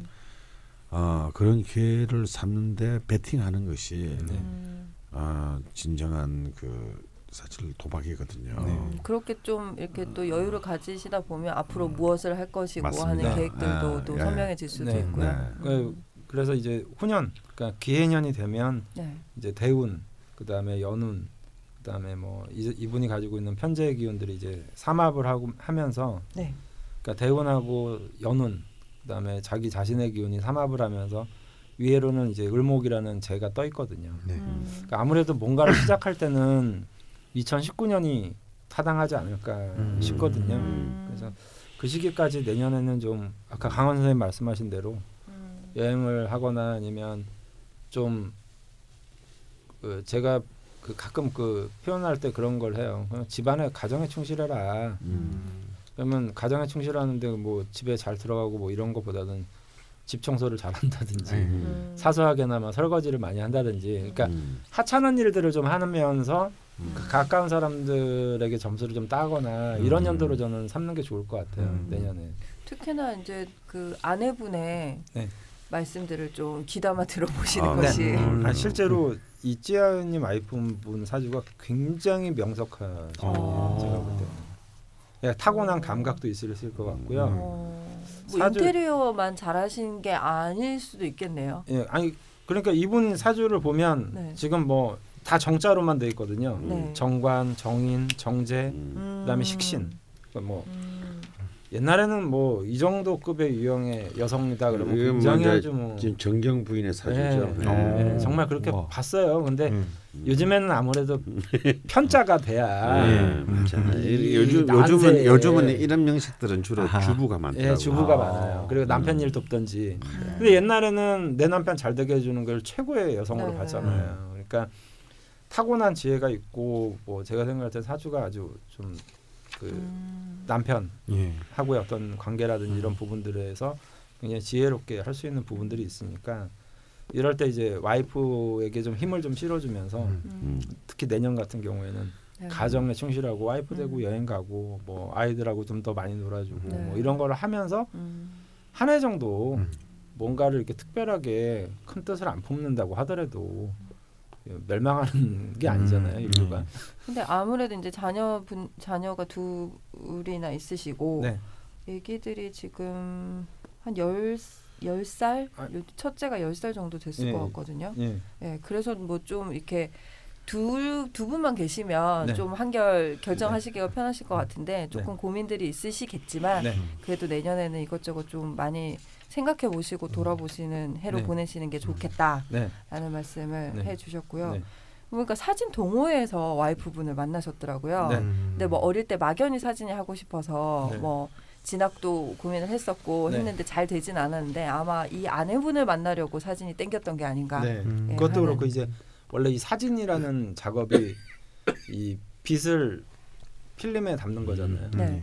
Speaker 4: 어, 그런 기회를 삼는데 베팅하는 것이
Speaker 1: 네.
Speaker 3: 음.
Speaker 4: 어, 진정한 그 사실 도박이거든요.
Speaker 2: 네.
Speaker 3: 음, 그렇게 좀 이렇게 또 여유를 가지시다 보면 앞으로 무엇을 할 것이고
Speaker 4: 맞습니다.
Speaker 3: 하는 계획들도
Speaker 4: 아,
Speaker 3: 또
Speaker 4: 예.
Speaker 3: 선명해질 수도
Speaker 1: 네.
Speaker 3: 있고요.
Speaker 4: 네.
Speaker 1: 그, 그래서 이제 후년, 그러니까 기해년이 되면
Speaker 3: 네.
Speaker 1: 이제 대운, 그 다음에 연운, 그 다음에 뭐 이, 이분이 가지고 있는 편재의 기운들이 이제 삼합을 하고 하면서,
Speaker 3: 네.
Speaker 1: 그러니까 대운하고 연운, 그 다음에 자기 자신의 기운이 삼합을 하면서 위에로는 이제 을목이라는 재가 떠 있거든요.
Speaker 2: 네.
Speaker 3: 음.
Speaker 1: 그러니까 아무래도 뭔가를 시작할 때는 2019년이 타당하지 않을까
Speaker 2: 음.
Speaker 1: 싶거든요.
Speaker 3: 음.
Speaker 1: 그래서 그 시기까지 내년에는 좀 아까 강원 선생님 말씀하신 대로
Speaker 3: 음.
Speaker 1: 여행을 하거나 아니면 좀 그 제가 그 가끔 그 표현할 때 그런 걸 해요. 집안에 가정에 충실해라.
Speaker 4: 음.
Speaker 1: 그러면 가정에 충실하는데 뭐 집에 잘 들어가고 뭐 이런 것보다는 집 청소를 잘한다든지
Speaker 2: 네.
Speaker 3: 음.
Speaker 1: 사소하게나마 설거지를 많이 한다든지 그러니까
Speaker 4: 음.
Speaker 1: 하찮은 일들을 좀 하면서
Speaker 4: 음.
Speaker 1: 그 가까운 사람들에게 점수를 좀 따거나 이런
Speaker 2: 음.
Speaker 1: 연도로 저는 삼는 게 좋을 것 같아요
Speaker 2: 음.
Speaker 1: 내년에
Speaker 3: 특히나 이제 그 아내분의
Speaker 1: 네.
Speaker 3: 말씀들을 좀 귀담아 들어보시는
Speaker 4: 아,
Speaker 3: 것이
Speaker 1: 네.
Speaker 2: 음.
Speaker 1: 아, 실제로 이 찌아님 와이프분 사주가 굉장히 명석하죠
Speaker 2: 어.
Speaker 1: 제가 볼 때는 예, 타고난 감각도 있을 것 같고요
Speaker 3: 어, 뭐
Speaker 1: 사주-
Speaker 3: 인테리어만 잘하신 게 아닐 수도 있겠네요.
Speaker 1: 예, 아니 그러니까 이분 사주를 보면
Speaker 3: 네.
Speaker 1: 지금 뭐 다 정자로만 돼 있거든요.
Speaker 3: 네.
Speaker 1: 정관, 정인, 정제,
Speaker 4: 음.
Speaker 3: 음.
Speaker 1: 그다음에 식신. 그러니까 뭐
Speaker 3: 음.
Speaker 1: 옛날에는 뭐 이 정도 급의 유형의 여성이다 그러면
Speaker 4: 이건 뭐
Speaker 1: 굉장히
Speaker 4: 이제
Speaker 1: 아주 뭐
Speaker 4: 지금 정경 부인의 사주죠.
Speaker 1: 예,
Speaker 4: 네.
Speaker 1: 예, 정말 그렇게
Speaker 2: 와.
Speaker 1: 봤어요. 근데
Speaker 2: 음.
Speaker 1: 요즘에는 아무래도 편자가 돼야
Speaker 4: 네,
Speaker 2: 음.
Speaker 4: 맞아요.
Speaker 1: 이
Speaker 4: 요즘. 요즘은 요즘은 이런 명식들은 주로
Speaker 2: 아하.
Speaker 4: 주부가 많더라고요.
Speaker 1: 예, 주부가
Speaker 2: 아.
Speaker 1: 많아요. 그리고 남편
Speaker 4: 음.
Speaker 1: 일 돕든지.
Speaker 3: 음.
Speaker 1: 근데 옛날에는 내 남편 잘 되게 해주는 걸 최고의 여성으로
Speaker 3: 네.
Speaker 1: 봤잖아요. 그러니까 타고난 지혜가 있고 뭐 제가 생각할 때 사주가 아주 좀 그
Speaker 3: 음.
Speaker 1: 남편
Speaker 2: 예.
Speaker 1: 하고의 어떤 관계라든지 이런 부분들에서 굉장히 지혜롭게 할 수 있는 부분들이 있으니까 이럴 때 이제 와이프에게 좀 힘을 좀 실어주면서
Speaker 2: 음.
Speaker 3: 음.
Speaker 1: 특히 내년 같은 경우에는
Speaker 3: 네.
Speaker 1: 가정에 충실하고 와이프 되고
Speaker 3: 음.
Speaker 1: 여행 가고 뭐 아이들하고 좀 더 많이 놀아주고
Speaker 3: 네.
Speaker 1: 뭐 이런 거를 하면서
Speaker 3: 음.
Speaker 1: 한해 정도
Speaker 2: 음.
Speaker 1: 뭔가를 이렇게 특별하게 큰 뜻을 안 품는다고 하더라도 멸망하는 게 아니잖아요
Speaker 2: 음.
Speaker 1: 인류가.
Speaker 3: 근데 아무래도 이제 자녀분 자녀가 둘이나 있으시고
Speaker 1: 네.
Speaker 3: 애기들이 지금 한열 열살
Speaker 1: 아.
Speaker 3: 첫째가 열살 정도 됐을
Speaker 1: 예.
Speaker 3: 것 같거든요.
Speaker 1: 예.
Speaker 3: 예, 그래서 뭐 좀 이렇게 두, 두 분만 계시면
Speaker 1: 네.
Speaker 3: 좀 한결 결정하시기가 편하실 것 같은데 조금
Speaker 1: 네.
Speaker 3: 고민들이 있으시겠지만
Speaker 1: 네.
Speaker 3: 그래도 내년에는 이것저것 좀 많이 생각해 보시고 돌아보시는 해로
Speaker 1: 네.
Speaker 3: 보내시는 게 좋겠다라는
Speaker 1: 네.
Speaker 3: 말씀을
Speaker 1: 네.
Speaker 3: 해주셨고요.
Speaker 1: 네.
Speaker 3: 그러니까 사진 동호회에서 와이프분을 만나셨더라고요.
Speaker 1: 네.
Speaker 2: 음.
Speaker 3: 근데 뭐 어릴 때 막연히 사진이 하고 싶어서
Speaker 1: 네.
Speaker 3: 뭐 진학도 고민을 했었고
Speaker 1: 네.
Speaker 3: 했는데 잘 되진 않았는데 아마 이 아내분을 만나려고 사진이 땡겼던 게 아닌가.
Speaker 1: 네.
Speaker 2: 음.
Speaker 3: 예,
Speaker 1: 그것도 그렇고 이제 원래 이 사진이라는 작업이 이 빛을 필름에 담는 거잖아요.
Speaker 3: 네.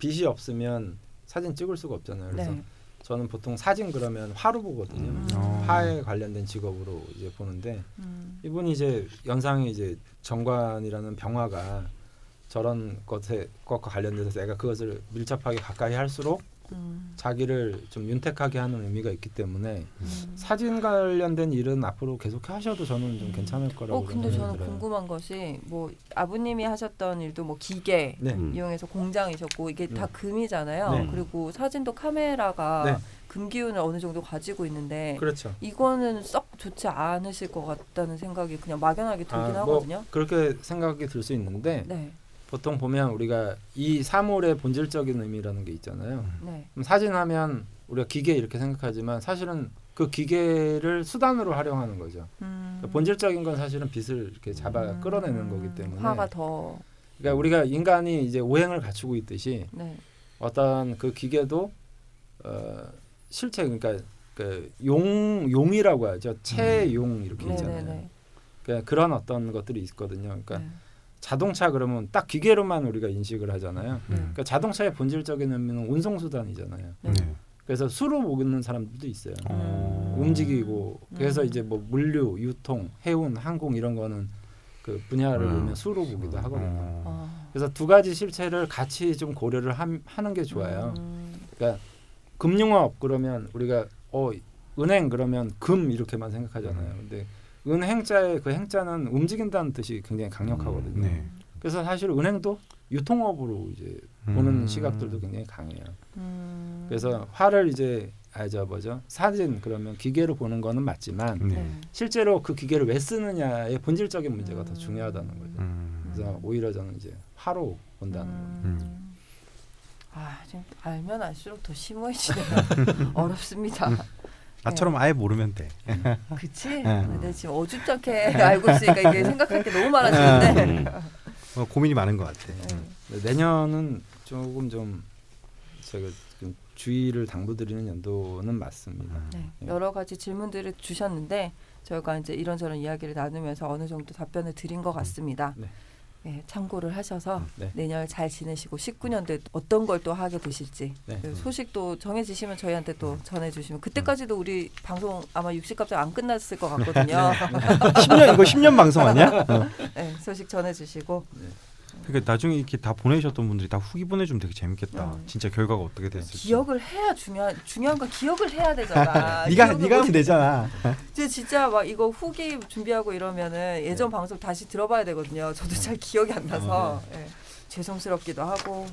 Speaker 1: 빛이 없으면 사진 찍을 수가 없잖아요. 그래서
Speaker 3: 네.
Speaker 1: 저는 보통 사진 그러면 화로 보거든요.
Speaker 3: 음.
Speaker 2: 어.
Speaker 1: 화에 관련된 직업으로 이제 보는데
Speaker 3: 음.
Speaker 1: 이분이 이제 연상이 이제 정관이라는 병화가 저런 것에 것과 관련돼서 내가 그것을 밀접하게 가까이 할수록
Speaker 3: 음.
Speaker 1: 자기를 좀 윤택하게 하는 의미가 있기 때문에
Speaker 3: 음.
Speaker 1: 사진 관련된 일은 앞으로 계속 하셔도 저는 좀 괜찮을 거라고
Speaker 3: 어 근데 저는
Speaker 1: 들어요.
Speaker 3: 궁금한 것이 뭐 아버님이 하셨던 일도 뭐 기계
Speaker 1: 네.
Speaker 4: 음.
Speaker 3: 이용해서 공장이셨고 이게 다
Speaker 1: 네.
Speaker 3: 금이잖아요.
Speaker 1: 네.
Speaker 3: 그리고 사진도 카메라가
Speaker 1: 네.
Speaker 3: 금 기운을 어느 정도 가지고 있는데
Speaker 1: 그렇죠.
Speaker 3: 이거는 썩 좋지 않으실 것 같다는 생각이 그냥 막연하게 들긴
Speaker 1: 아, 뭐
Speaker 3: 하거든요.
Speaker 1: 그렇게 생각이 들 수 있는데
Speaker 3: 네,
Speaker 1: 보통 보면 우리가 이 사물의 본질적인 의미라는 게 있잖아요.
Speaker 3: 네,
Speaker 1: 그럼 사진 하면 우리가 기계 이렇게 생각하지만 사실은 그 기계를 수단으로 활용하는 거죠.
Speaker 3: 음.
Speaker 1: 그러니까 본질적인 건 사실은 빛을 이렇게 잡아
Speaker 3: 음.
Speaker 1: 끌어내는 거기 때문에
Speaker 3: 화가 더
Speaker 1: 그러니까 우리가 인간이 이제 오행을 갖추고 있듯이
Speaker 3: 네,
Speaker 1: 어떤 그 기계도 어, 실체 그러니까 그 용 용이라고 하죠. 체용 이렇게
Speaker 3: 네,
Speaker 1: 있잖아요.
Speaker 3: 네, 네.
Speaker 1: 그러니까 그런 어떤 것들이 있거든요. 그러니까
Speaker 3: 네.
Speaker 1: 자동차 그러면 딱 기계로만 우리가 인식을 하잖아요.
Speaker 3: 네.
Speaker 1: 그러니까 자동차의 본질적인 의미는 운송 수단이잖아요.
Speaker 3: 네.
Speaker 2: 네.
Speaker 1: 그래서 수로 먹는 사람들도 있어요.
Speaker 2: 어.
Speaker 1: 움직이고 그래서
Speaker 3: 음.
Speaker 1: 이제 뭐 물류, 유통, 해운, 항공 이런 거는 그 분야를
Speaker 2: 음.
Speaker 1: 보면 수로 보기도 하거든요.
Speaker 2: 어.
Speaker 3: 어.
Speaker 1: 그래서 두 가지 실체를 같이 좀 고려를 함- 하는 게 좋아요.
Speaker 3: 음.
Speaker 1: 그러니까 금융업 그러면 우리가 어 은행 그러면 금 이렇게만 생각하잖아요. 근데 은행자의 그 행자는 움직인다는 뜻이 굉장히 강력하거든요.
Speaker 2: 네.
Speaker 1: 그래서 사실 은행도 유통업으로 이제 보는
Speaker 2: 음.
Speaker 1: 시각들도 굉장히 강해요.
Speaker 3: 음.
Speaker 1: 그래서 화를 이제 아저 뭐죠 사진 그러면 기계로 보는 거는 맞지만
Speaker 2: 네.
Speaker 3: 네.
Speaker 1: 실제로 그 기계를 왜 쓰느냐의 본질적인 문제가 더
Speaker 3: 음.
Speaker 1: 중요하다는 거죠.
Speaker 2: 음.
Speaker 1: 그래서
Speaker 3: 음.
Speaker 1: 오히려 저는 이제 화로 본다는 거예요.
Speaker 3: 음. 아, 지금 알면 알수록 더 심오해지네요. 어렵습니다.
Speaker 2: 나처럼 아예 모르면 돼.
Speaker 3: 그치?
Speaker 2: 네.
Speaker 3: 근데 지금 어줍잖게 알고 있으니까 이게 생각할 게 너무 많아지는데.
Speaker 2: 어, 고민이 많은 것 같아.
Speaker 3: 네.
Speaker 1: 내년은 조금 좀 제가 좀 주의를 당부드리는 연도는 맞습니다.
Speaker 3: 네,
Speaker 1: 예.
Speaker 3: 여러 가지 질문들을 주셨는데 저희가 이제 이런저런 이야기를 나누면서 어느 정도 답변을 드린 것 같습니다.
Speaker 1: 네.
Speaker 3: 네, 참고를 하셔서
Speaker 1: 네.
Speaker 3: 내년 잘 지내시고 19년도에 어떤 걸 또 하게 되실지
Speaker 1: 네.
Speaker 3: 그 소식도 정해지시면 저희한테 또 전해주시면 그때까지도 우리 방송 아마 60갑자기 안 끝났을 것 같거든요.
Speaker 2: 10년 이거 10년 방송 아니야? 어.
Speaker 3: 네, 소식 전해주시고
Speaker 2: 그러니까 나중에 이렇게 다 보내셨던 분들이 다 후기 보내주면 되게 재밌겠다.
Speaker 3: 음.
Speaker 2: 진짜 결과가 어떻게 됐을지.
Speaker 3: 기억을 해야 중요한 중요한 건 기억을 해야 되잖아.
Speaker 2: 네가 네가
Speaker 3: 못
Speaker 2: 하면 되잖아.
Speaker 3: 이제 진짜 막 이거 후기 준비하고 이러면은 예전
Speaker 2: 네.
Speaker 3: 방송 다시 들어봐야 되거든요. 저도 잘 기억이 안 나서 예, 죄송스럽기도 하고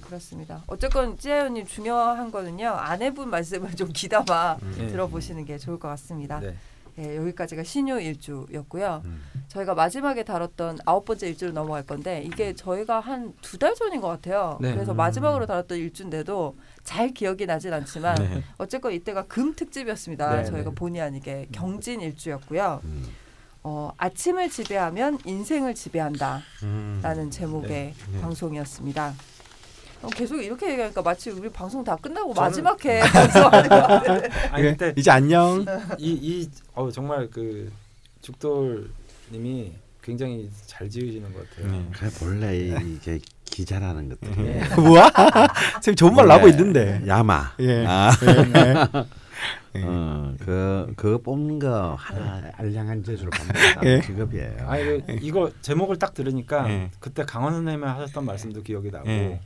Speaker 3: 그렇습니다. 어쨌건 찌아연님 중요한 거는요 아내분 말씀을 좀 귀담아
Speaker 1: 예.
Speaker 3: 들어보시는 게 좋을 것 같습니다.
Speaker 1: 네.
Speaker 3: 예, 여기까지가 신유 일주였고요.
Speaker 2: 음.
Speaker 3: 저희가 마지막에 다뤘던 아홉 번째 일주로 넘어갈 건데 이게 저희가 한 두 달 전인 것 같아요.
Speaker 1: 네.
Speaker 3: 그래서
Speaker 2: 음.
Speaker 3: 마지막으로 다뤘던 일주인데도 잘 기억이 나진 않지만
Speaker 2: 네.
Speaker 3: 어쨌건 이때가 금 특집이었습니다.
Speaker 1: 네,
Speaker 3: 저희가
Speaker 1: 네.
Speaker 3: 본의 아니게 경진 일주였고요.
Speaker 4: 음.
Speaker 3: 어, 아침을 지배하면 인생을 지배한다라는
Speaker 2: 음.
Speaker 3: 제목의
Speaker 2: 네. 네.
Speaker 3: 방송이었습니다. 어, 계속 이렇게 얘기하니까 마치 우리 방송 다 끝나고
Speaker 1: 저는-
Speaker 3: 마지막 회 방송하는 것 같은데.
Speaker 1: 아니
Speaker 2: 그래, 이제 안녕.
Speaker 1: 이 이 어, 정말 그 죽돌님이 굉장히 잘 지으시는 것 같아요.
Speaker 2: 네.
Speaker 4: 그래 본래 이게 기자라는 것들이
Speaker 1: 예.
Speaker 2: 뭐야? 선생님 좋은 말 나고
Speaker 4: 원래
Speaker 2: 있는데.
Speaker 4: 야마.
Speaker 2: 예.
Speaker 4: 아,
Speaker 2: 예.
Speaker 4: 어, 그 그거 뽑는 거 하나 알량한 재주를 받는
Speaker 2: 예.
Speaker 4: 직업이에요.
Speaker 1: 아니 그, 이거 제목을 딱 들으니까
Speaker 2: 예.
Speaker 1: 그때 강원 선생님이 하셨던 말씀도 기억이 나고
Speaker 2: 예.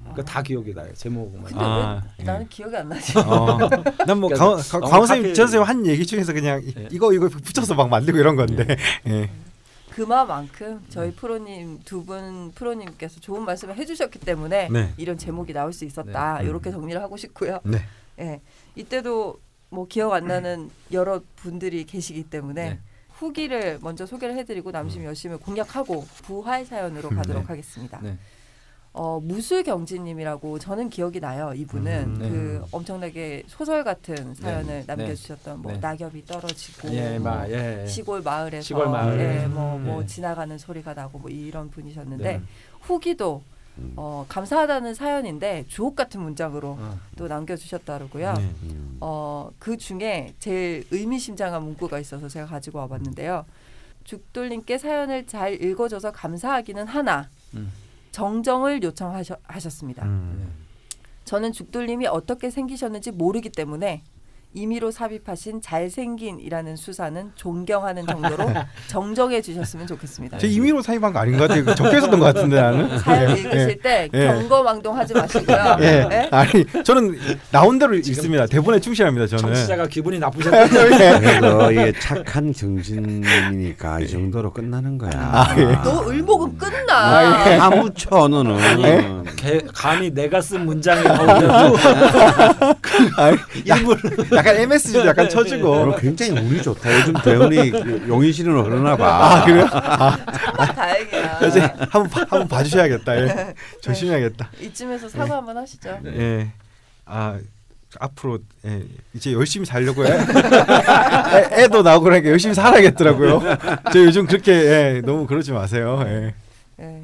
Speaker 1: 그러니까 다 기억이 나요 제목만.
Speaker 3: 근데
Speaker 2: 아,
Speaker 3: 왜
Speaker 2: 예.
Speaker 3: 나는 기억이 안 나지?
Speaker 2: 어. 난뭐
Speaker 1: 그러니까
Speaker 2: 강원
Speaker 1: 너무
Speaker 2: 강원 선생님
Speaker 1: 카페-
Speaker 2: 전 선생님 한 얘기 중에서 그냥 이-
Speaker 1: 예.
Speaker 2: 이거 이거 붙여서 막 만들고 이런 건데. 예.
Speaker 3: 그만큼 저희
Speaker 2: 네.
Speaker 3: 프로님 두 분 프로님께서 좋은 말씀을 해주셨기 때문에
Speaker 2: 네.
Speaker 3: 이런 제목이 나올 수 있었다.
Speaker 2: 네.
Speaker 3: 이렇게 정리를 하고 싶고요.
Speaker 2: 네.
Speaker 3: 예, 이때도 뭐 기억 안 나는 여러 분들이 계시기 때문에
Speaker 1: 네.
Speaker 3: 후기를 먼저 소개를 해드리고 남심 여심을 공략하고 부활 사연으로 가도록
Speaker 1: 네.
Speaker 3: 하겠습니다.
Speaker 1: 네.
Speaker 3: 어, 무술경지님이라고 저는 기억이 나요. 이분은
Speaker 2: 음,
Speaker 1: 네.
Speaker 3: 그 엄청나게 소설 같은 사연을
Speaker 1: 네.
Speaker 3: 남겨주셨던 뭐
Speaker 1: 네.
Speaker 3: 낙엽이 떨어지고
Speaker 1: 예,
Speaker 3: 뭐
Speaker 1: 마, 예.
Speaker 3: 시골 마을에서
Speaker 1: 시골 마을.
Speaker 3: 예, 뭐, 뭐
Speaker 1: 네.
Speaker 3: 지나가는 소리가 나고 뭐 이런 분이셨는데
Speaker 1: 네.
Speaker 3: 후기도
Speaker 4: 음.
Speaker 3: 어, 감사하다는 사연인데 주옥 같은 문장으로
Speaker 1: 어.
Speaker 3: 또 남겨주셨다고요.
Speaker 2: 네.
Speaker 4: 음.
Speaker 3: 어, 그 중에 제일 의미심장한 문구가 있어서 제가 가지고 와봤는데요. 죽돌님께 사연을 잘 읽어줘서 감사하기는 하나
Speaker 1: 음.
Speaker 3: 정정을 요청하셨습니다.
Speaker 2: 음.
Speaker 3: 저는 죽돌님이 어떻게 생기셨는지 모르기 때문에 임의로 삽입하신 잘생긴이라는 수사는 존경하는 정도로 정정해 주셨으면 좋겠습니다.
Speaker 2: 제 임의로 사입한 거 아닌 것 같아요. 그 적혀 있었던 것 같은데 나는.
Speaker 3: 사연
Speaker 2: 예.
Speaker 3: 읽으실 때
Speaker 2: 예.
Speaker 3: 경거망동하지 마시고요.
Speaker 2: 예.
Speaker 3: 예?
Speaker 2: 아니 저는 나온 대로 읽습니다. 대본에 충실합니다. 저는.
Speaker 1: 청취자가 기분이 나쁘셨다.
Speaker 4: 이게 착한 정진이니까 이 정도로 끝나는 거야.
Speaker 2: 아, 예.
Speaker 3: 너 을목은 끝나.
Speaker 4: 다 묻혀 너는.
Speaker 1: 개, 감히 내가 쓴 문장이 나오면
Speaker 2: 아니, 약간 MSG도 약간 쳐주고.
Speaker 4: 오늘 굉장히 운이 좋다. 요즘 대운이 용인시로 흐르나 봐.
Speaker 2: 아 그래요?
Speaker 3: 정말 다행이야.
Speaker 2: 이제 한번 봐- 한번 봐주셔야겠다. 예. 조심해야겠다.
Speaker 3: 이쯤에서 사과 한번 하시죠.
Speaker 2: 예. 아 앞으로 예, 이제 열심히 살려고 해. 애, 애도 나오고 그러니까 열심히 살아야겠더라고요. 저 요즘 그렇게 예, 너무 그러지 마세요. 예.
Speaker 3: 예.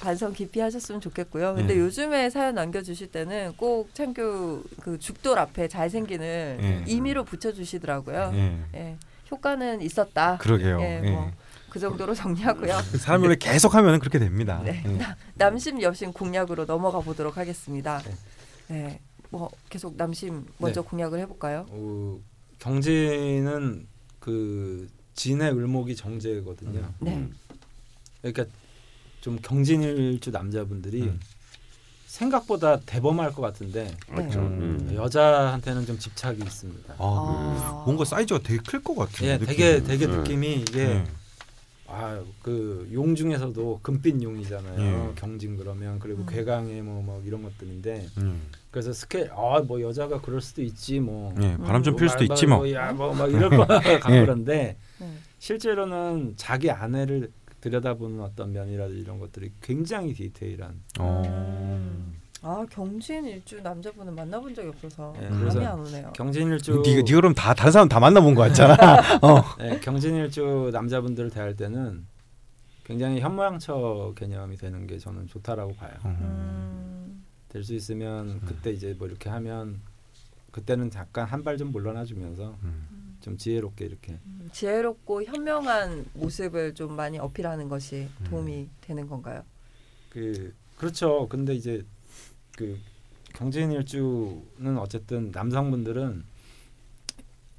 Speaker 3: 반성 깊이 하셨으면 좋겠고요. 근데
Speaker 2: 예.
Speaker 3: 요즘에 사연 남겨주실 때는 꼭 창규 그 죽돌 앞에 잘생긴을
Speaker 2: 예.
Speaker 3: 임의로 붙여주시더라고요.
Speaker 2: 예.
Speaker 3: 예. 효과는 있었다.
Speaker 2: 그러게요.
Speaker 3: 예,
Speaker 2: 예.
Speaker 3: 뭐, 그 정도로 정리하고요.
Speaker 2: 사람이 원래 계속 하면 그렇게 됩니다.
Speaker 3: 네.
Speaker 2: 예.
Speaker 3: 남심 여심 공략으로 넘어가 보도록 하겠습니다. 네. 뭐 계속 남심 먼저
Speaker 1: 네.
Speaker 3: 공략을 해볼까요?
Speaker 1: 어, 경진은 그 진의 을목이 정제거든요.
Speaker 3: 네.
Speaker 1: 그러니까 좀 경진일주 남자분들이
Speaker 2: 음.
Speaker 1: 생각보다 대범할 것 같은데
Speaker 4: 그렇죠.
Speaker 2: 음.
Speaker 1: 여자한테는 좀 집착이 있습니다.
Speaker 2: 아,
Speaker 3: 아.
Speaker 2: 뭔가 사이즈가 되게 클 것 같아요.
Speaker 1: 예,
Speaker 2: 느낌이.
Speaker 1: 되게 되게
Speaker 4: 음.
Speaker 1: 느낌이 이게
Speaker 2: 예.
Speaker 1: 아그 용 중에서도 금빛 용이잖아요.
Speaker 2: 예.
Speaker 1: 경진 그러면 그리고
Speaker 3: 음.
Speaker 1: 괴강의 뭐, 뭐 이런 것들인데
Speaker 2: 음.
Speaker 1: 그래서 스케 아뭐 여자가 그럴 수도 있지 뭐.
Speaker 2: 예, 바람 좀뭐필 수도
Speaker 1: 말-
Speaker 2: 있지 뭐.
Speaker 1: 야뭐막 이럴 거 같고
Speaker 2: 예.
Speaker 1: 그런데
Speaker 3: 네.
Speaker 1: 실제로는 자기 아내를 들여다보는 어떤 면이라든지 이런 것들이 굉장히 디테일한
Speaker 2: 어.
Speaker 3: 음. 아 경진 일주 남자분은 만나본 적이 없어서
Speaker 1: 예,
Speaker 3: 감이
Speaker 1: 그래서
Speaker 3: 안 오네요.
Speaker 1: 경진 일주
Speaker 2: 니, 니 그럼 다 다른 사람 다 만나본 거 같잖아. 어.
Speaker 1: 네, 경진 일주 남자분들을 대할 때는 굉장히 현모양처 개념이 되는 게 저는 좋다라고 봐요.
Speaker 2: 음.
Speaker 3: 음.
Speaker 1: 될수 있으면
Speaker 2: 음.
Speaker 1: 그때 이제 뭐 이렇게 하면 그때는 잠깐 한 발 좀 물러나 주면서
Speaker 2: 음.
Speaker 1: 좀 지혜롭게 이렇게
Speaker 3: 음, 지혜롭고 현명한 모습을 좀 많이 어필하는 것이
Speaker 2: 음.
Speaker 3: 도움이 되는 건가요?
Speaker 1: 그 그렇죠. 근데 이제 그 경제인 일주는 어쨌든 남성분들은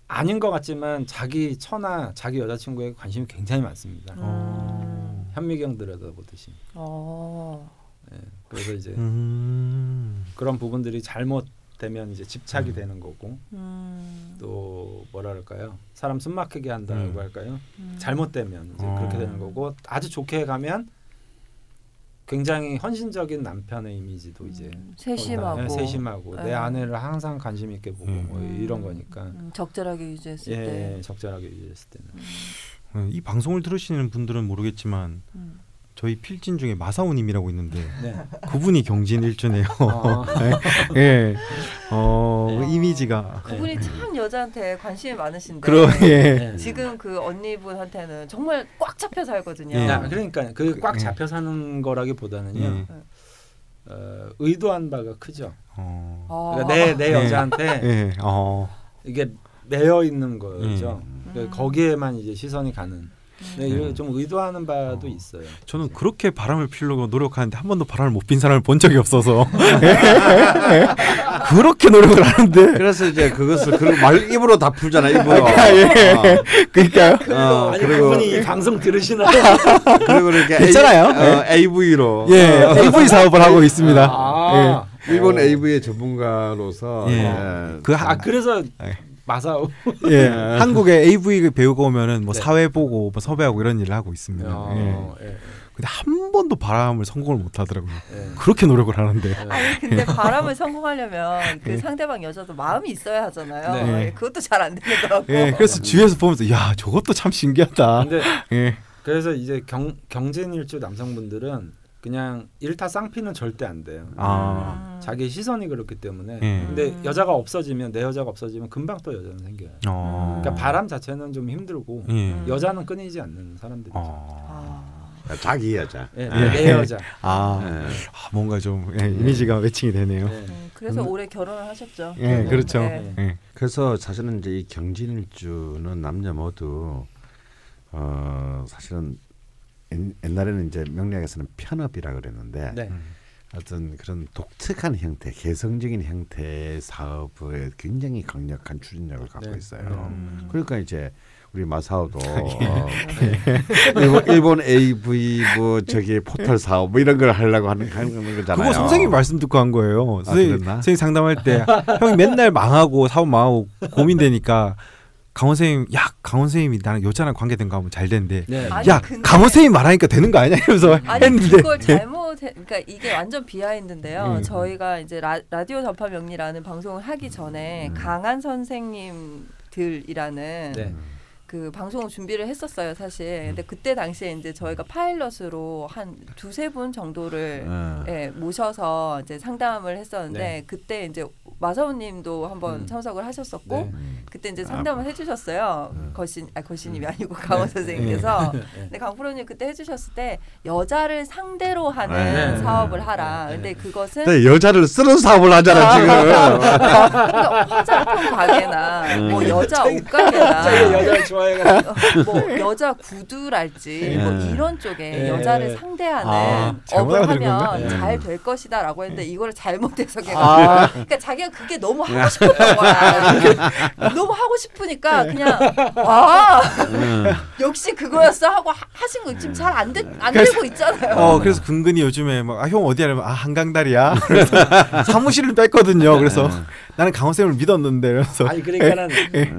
Speaker 1: 아닌 것 같지만 자기 처나 자기 여자친구에 관심이 굉장히 많습니다.
Speaker 2: 어.
Speaker 1: 현미경 들여다보듯이.
Speaker 3: 어.
Speaker 1: 예, 그래서 이제
Speaker 2: 음.
Speaker 1: 그런 부분들이 잘못 되면 이제 집착이
Speaker 2: 음.
Speaker 1: 되는 거고
Speaker 3: 음.
Speaker 1: 또 뭐랄까요 사람 숨 막히게 한다고
Speaker 2: 음.
Speaker 1: 할까요
Speaker 3: 음.
Speaker 1: 잘못되면 이제
Speaker 2: 어.
Speaker 1: 그렇게 되는 거고 아주 좋게 가면 굉장히 헌신적인 남편의 이미지도 이제
Speaker 3: 음, 세심하고
Speaker 1: 네, 세심하고 내
Speaker 3: 네.
Speaker 1: 아내를 항상 관심 있게 보고
Speaker 2: 음.
Speaker 1: 뭐 이런 거니까
Speaker 3: 음, 적절하게 유지했을
Speaker 1: 예,
Speaker 3: 때.
Speaker 1: 예, 적절하게 유지했을 때는
Speaker 2: 어, 이 방송을 들으시는 분들은 모르겠지만
Speaker 3: 음.
Speaker 2: 저희 필진 중에 마사오님이라고 있는데
Speaker 1: 네.
Speaker 2: 그분이 경진 일주네요.
Speaker 1: 어,
Speaker 2: 예, 어
Speaker 1: 네.
Speaker 2: 이미지가
Speaker 3: 그분이 참 여자한테 관심이 많으신데
Speaker 2: 그러 예.
Speaker 1: 네.
Speaker 3: 지금 그 언니분한테는 정말 꽉 잡혀 살거든요.
Speaker 2: 예.
Speaker 1: 야, 그러니까 그꽉
Speaker 2: 예.
Speaker 1: 잡혀 사는 거라기보다는요
Speaker 2: 예.
Speaker 1: 어, 의도한 바가 크죠.
Speaker 2: 어,
Speaker 3: 아.
Speaker 1: 그러니까 내, 내
Speaker 2: 예.
Speaker 1: 여자한테
Speaker 2: 예, 어,
Speaker 1: 이게 매여 있는 거죠.
Speaker 3: 음.
Speaker 1: 그러니까 거기에만 이제 시선이 가는. 네,
Speaker 2: 음.
Speaker 1: 이거 좀 의도하는 바도
Speaker 2: 어.
Speaker 1: 있어요.
Speaker 2: 저는 그렇게 바람을 피우려고 노력하는데 한 번도 바람을 못 핀 사람을 본 적이 없어서 그렇게 노력을 하는데
Speaker 4: 그래서 이제 그것을 그말 입으로 다 풀잖아 입으로.
Speaker 2: 예. 그러니까요.
Speaker 4: 어,
Speaker 1: 아니
Speaker 4: 그리고
Speaker 1: 그분이 이 방송 들으시나?
Speaker 4: 그리고 이렇게
Speaker 2: 괜찮아요.
Speaker 4: A, 어, AV로.
Speaker 2: 예, AV 사업을 하고 있습니다.
Speaker 1: 아,
Speaker 4: 일본
Speaker 1: 어.
Speaker 4: AV의 전문가로서
Speaker 2: 예.
Speaker 4: 예.
Speaker 2: 그
Speaker 1: 아 그래서
Speaker 2: 예.
Speaker 1: 마사오.
Speaker 2: 예, 한국에 AV 배우고 오면은 뭐
Speaker 1: 네.
Speaker 2: 사회 보고 뭐 섭외하고 이런 일을 하고 있습니다. 예.
Speaker 1: 어, 예.
Speaker 2: 근데 한 번도 바람을 성공을 못 하더라고요.
Speaker 1: 예.
Speaker 2: 그렇게 노력을 하는데.
Speaker 3: 아니 근데 바람을 성공하려면 그
Speaker 2: 예.
Speaker 3: 상대방 여자도 마음이 있어야 하잖아요.
Speaker 1: 네.
Speaker 3: 예, 그것도 잘안 같고.
Speaker 2: 예, 그래서 주위에서 보면서 야 저것도 참 신기하다.
Speaker 1: 근데
Speaker 2: 예,
Speaker 1: 그래서 이제 경 경쟁일주 남성분들은 그냥 일타 쌍피는 절대 안 돼요.
Speaker 2: 아,
Speaker 3: 음.
Speaker 1: 자기 시선이 그렇기 때문에.
Speaker 2: 예.
Speaker 1: 근데
Speaker 3: 음.
Speaker 1: 여자가 없어지면 내 여자가 없어지면 금방 또 여자는 생겨요.
Speaker 2: 어,
Speaker 1: 그러니까 바람 자체는 좀 힘들고
Speaker 2: 예,
Speaker 3: 음.
Speaker 1: 여자는 끊이지 않는 사람들이죠.
Speaker 2: 어,
Speaker 3: 아.
Speaker 4: 자기 여자.
Speaker 1: 예,
Speaker 2: 예.
Speaker 1: 내 여자.
Speaker 2: 아,
Speaker 4: 예.
Speaker 2: 아, 뭔가 좀 예, 이미지가 매칭이 되네요.
Speaker 1: 예.
Speaker 3: 음, 그래서
Speaker 2: 음.
Speaker 3: 올해 결혼을 하셨죠.
Speaker 2: 예,
Speaker 3: 음,
Speaker 2: 그렇죠.
Speaker 3: 네.
Speaker 2: 예,
Speaker 4: 그래서 사실은 이제 이 경진일주는 남녀 모두 어 사실은 옛- 옛날에는 이제 명리학에서는 편업이라 그랬는데
Speaker 1: 네.
Speaker 4: 어떤 그런 독특한 형태, 개성적인 형태의 사업에 굉장히 강력한 추진력을 갖고
Speaker 1: 네.
Speaker 4: 있어요.
Speaker 2: 음.
Speaker 4: 그러니까 이제 우리 마사오도 어, 일본, 일본 AV 뭐 저기 포털 사업 뭐 이런 걸 하려고 하는, 하는 거잖아요.
Speaker 2: 그거 선생님 말씀 듣고 한 거예요. 선생님,
Speaker 4: 그랬나?
Speaker 2: 선생님 상담할 때 형이 맨날 망하고 사업 망하고 고민되니까 강원 선생님, 야 강원 선생님이 나랑 여자랑 관계된 거 하면 잘 된대.
Speaker 1: 네.
Speaker 3: 아니,
Speaker 2: 야
Speaker 3: 근데-
Speaker 2: 강원 선생님 말하니까 되는 거 아니야? 이러면서
Speaker 3: 아니
Speaker 2: 했는데
Speaker 3: 그걸 잘못 해- 그러니까 이게 완전 비하인드인데요.
Speaker 2: 음.
Speaker 3: 저희가 이제 라, 라디오 전파 명리라는 방송을 하기 전에
Speaker 4: 음.
Speaker 3: 강한 선생님들이라는
Speaker 1: 네.
Speaker 3: 그 방송을 준비를 했었어요, 사실.
Speaker 2: 음.
Speaker 3: 근데 그때 당시에 이제 저희가 파일럿으로 한 두세 분 정도를
Speaker 4: 어.
Speaker 3: 예, 모셔서 이제 상담을 했었는데
Speaker 1: 네.
Speaker 3: 그때 이제 마사오 님도 한번
Speaker 1: 음.
Speaker 3: 참석을 하셨고
Speaker 1: 네.
Speaker 3: 그때 이제 상담을 해주셨어요.
Speaker 4: 음.
Speaker 3: 거신 아 거신님이 아니고 강원
Speaker 1: 네.
Speaker 3: 선생님께서.
Speaker 1: 네.
Speaker 3: 근데 강프로 님 그때 해 주셨을 때 여자를 상대로 하는
Speaker 4: 네.
Speaker 3: 사업을 하라.
Speaker 1: 네.
Speaker 3: 근데 그것은
Speaker 4: 근데 여자를 쓰는 사업을 하잖아 지금.
Speaker 3: 그러니까 화장품 가게나 뭐 여자 옷 가게나
Speaker 1: 좋아해가지고.
Speaker 3: 뭐 여자 구두랄지 뭐
Speaker 4: 네.
Speaker 3: 이런 쪽에
Speaker 1: 네.
Speaker 3: 여자를 상대하는
Speaker 2: 아,
Speaker 3: 업을 하면? 잘 될 것이다라고 했는데 이거를 잘못 해석해가지고
Speaker 2: 아,
Speaker 3: 그러니까 자기가 그게 너무 하고 싶었던 거야. 너무 하고 싶으니까 그냥 와 역시 그거였어 하고 하- 하신 거 지금 잘안 안 되고 있잖아요.
Speaker 2: 어 그래서 근근히 요즘에 막형 어디 하려면 아 한강다리야. 그래서 사무실을 뺐거든요. 그래서 나는 강원 쌤을 믿었는데 그래서
Speaker 1: 아니 그러니까는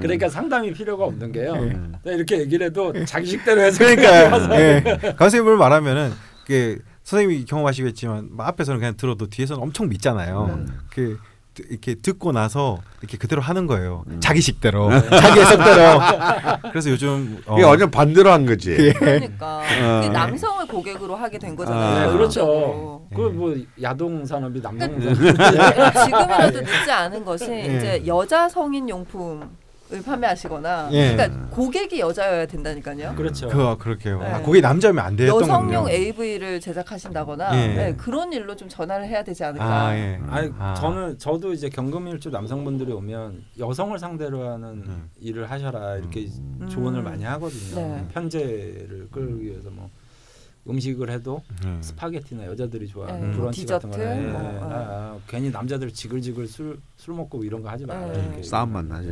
Speaker 1: 그러니까 상담이 필요가 없는 게요. 내가 이렇게 얘기를 해도 자기식대로 해서
Speaker 2: 그러니까 예. 쌤을 말하면은 그 선생님이 경험하시겠지만 막 앞에서는 그냥 들어도 뒤에서는 엄청 믿잖아요.
Speaker 4: 음.
Speaker 2: 그 드- 이렇게 듣고 나서 이렇게 그대로 하는 거예요.
Speaker 4: 음.
Speaker 2: 자기식대로, 자기 해석대로. 그래서 요즘 어,
Speaker 4: 이게 완전 반대로 한 거지.
Speaker 2: 예.
Speaker 3: 그러니까
Speaker 4: 어.
Speaker 3: 남성을 고객으로 하게 된 거잖아요.
Speaker 4: 아,
Speaker 1: 네, 그렇죠.
Speaker 3: 결론적으로.
Speaker 1: 그뭐 야동 산업이 남성
Speaker 3: 그러니까
Speaker 1: 산업.
Speaker 3: 지금이라도 늦지 않은 것이
Speaker 2: 예.
Speaker 3: 이제 여자 성인 용품 판매하시거나
Speaker 2: 예.
Speaker 3: 그러니까 고객이 여자여야 된다니까요.
Speaker 1: 그렇죠.
Speaker 2: 그 그렇게요. 아,
Speaker 3: 네.
Speaker 2: 그게 남자면 안 됐던
Speaker 3: 여성용
Speaker 2: 거군요.
Speaker 3: AV를 제작하신다거나
Speaker 2: 예.
Speaker 3: 네, 그런 일로 좀 전화를 해야 되지 않을까.
Speaker 2: 아 예.
Speaker 1: 아니
Speaker 2: 아.
Speaker 1: 저는 저도 이제 경금일주 남성분들이 오면 여성을 상대로 하는
Speaker 2: 음.
Speaker 1: 일을 하셔라 이렇게
Speaker 3: 음.
Speaker 1: 조언을 많이 하거든요.
Speaker 3: 네.
Speaker 1: 편제를 끌기 위해서 뭐 음식을 해도
Speaker 2: 네.
Speaker 1: 스파게티나 여자들이 좋아하는
Speaker 3: 네,
Speaker 1: 브런치 같은
Speaker 3: 디저트,
Speaker 1: 거는 예,
Speaker 3: 뭐,
Speaker 1: 아, 아, 괜히 남자들 지글지글 술, 술 먹고 이런 거 하지 말아요.
Speaker 3: 네.
Speaker 1: 이렇게.
Speaker 4: 싸움만 나죠.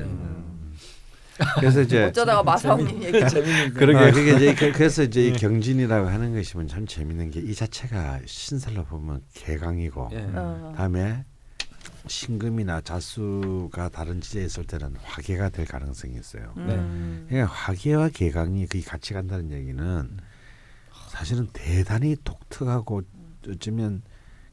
Speaker 1: 음.
Speaker 4: 그래서 이제
Speaker 3: 어쩌다가 마사오님 얘기.
Speaker 1: 재밌는 거.
Speaker 2: 그러게.
Speaker 4: 아, 그게 이제 그- 그래서 이제 이
Speaker 2: 네.
Speaker 4: 경진이라고 하는 것이면 참 재밌는 게 이 자체가 신설로 보면 개강이고
Speaker 1: 예.
Speaker 3: 어.
Speaker 4: 다음에 신금이나 자수가 다른 지대에 있을 때는 화계가 될 가능성이 있어요.
Speaker 3: 음.
Speaker 4: 그러니까 화계와 개강이 거의 같이 간다는 얘기는 사실은 대단히 독특하고 어쩌면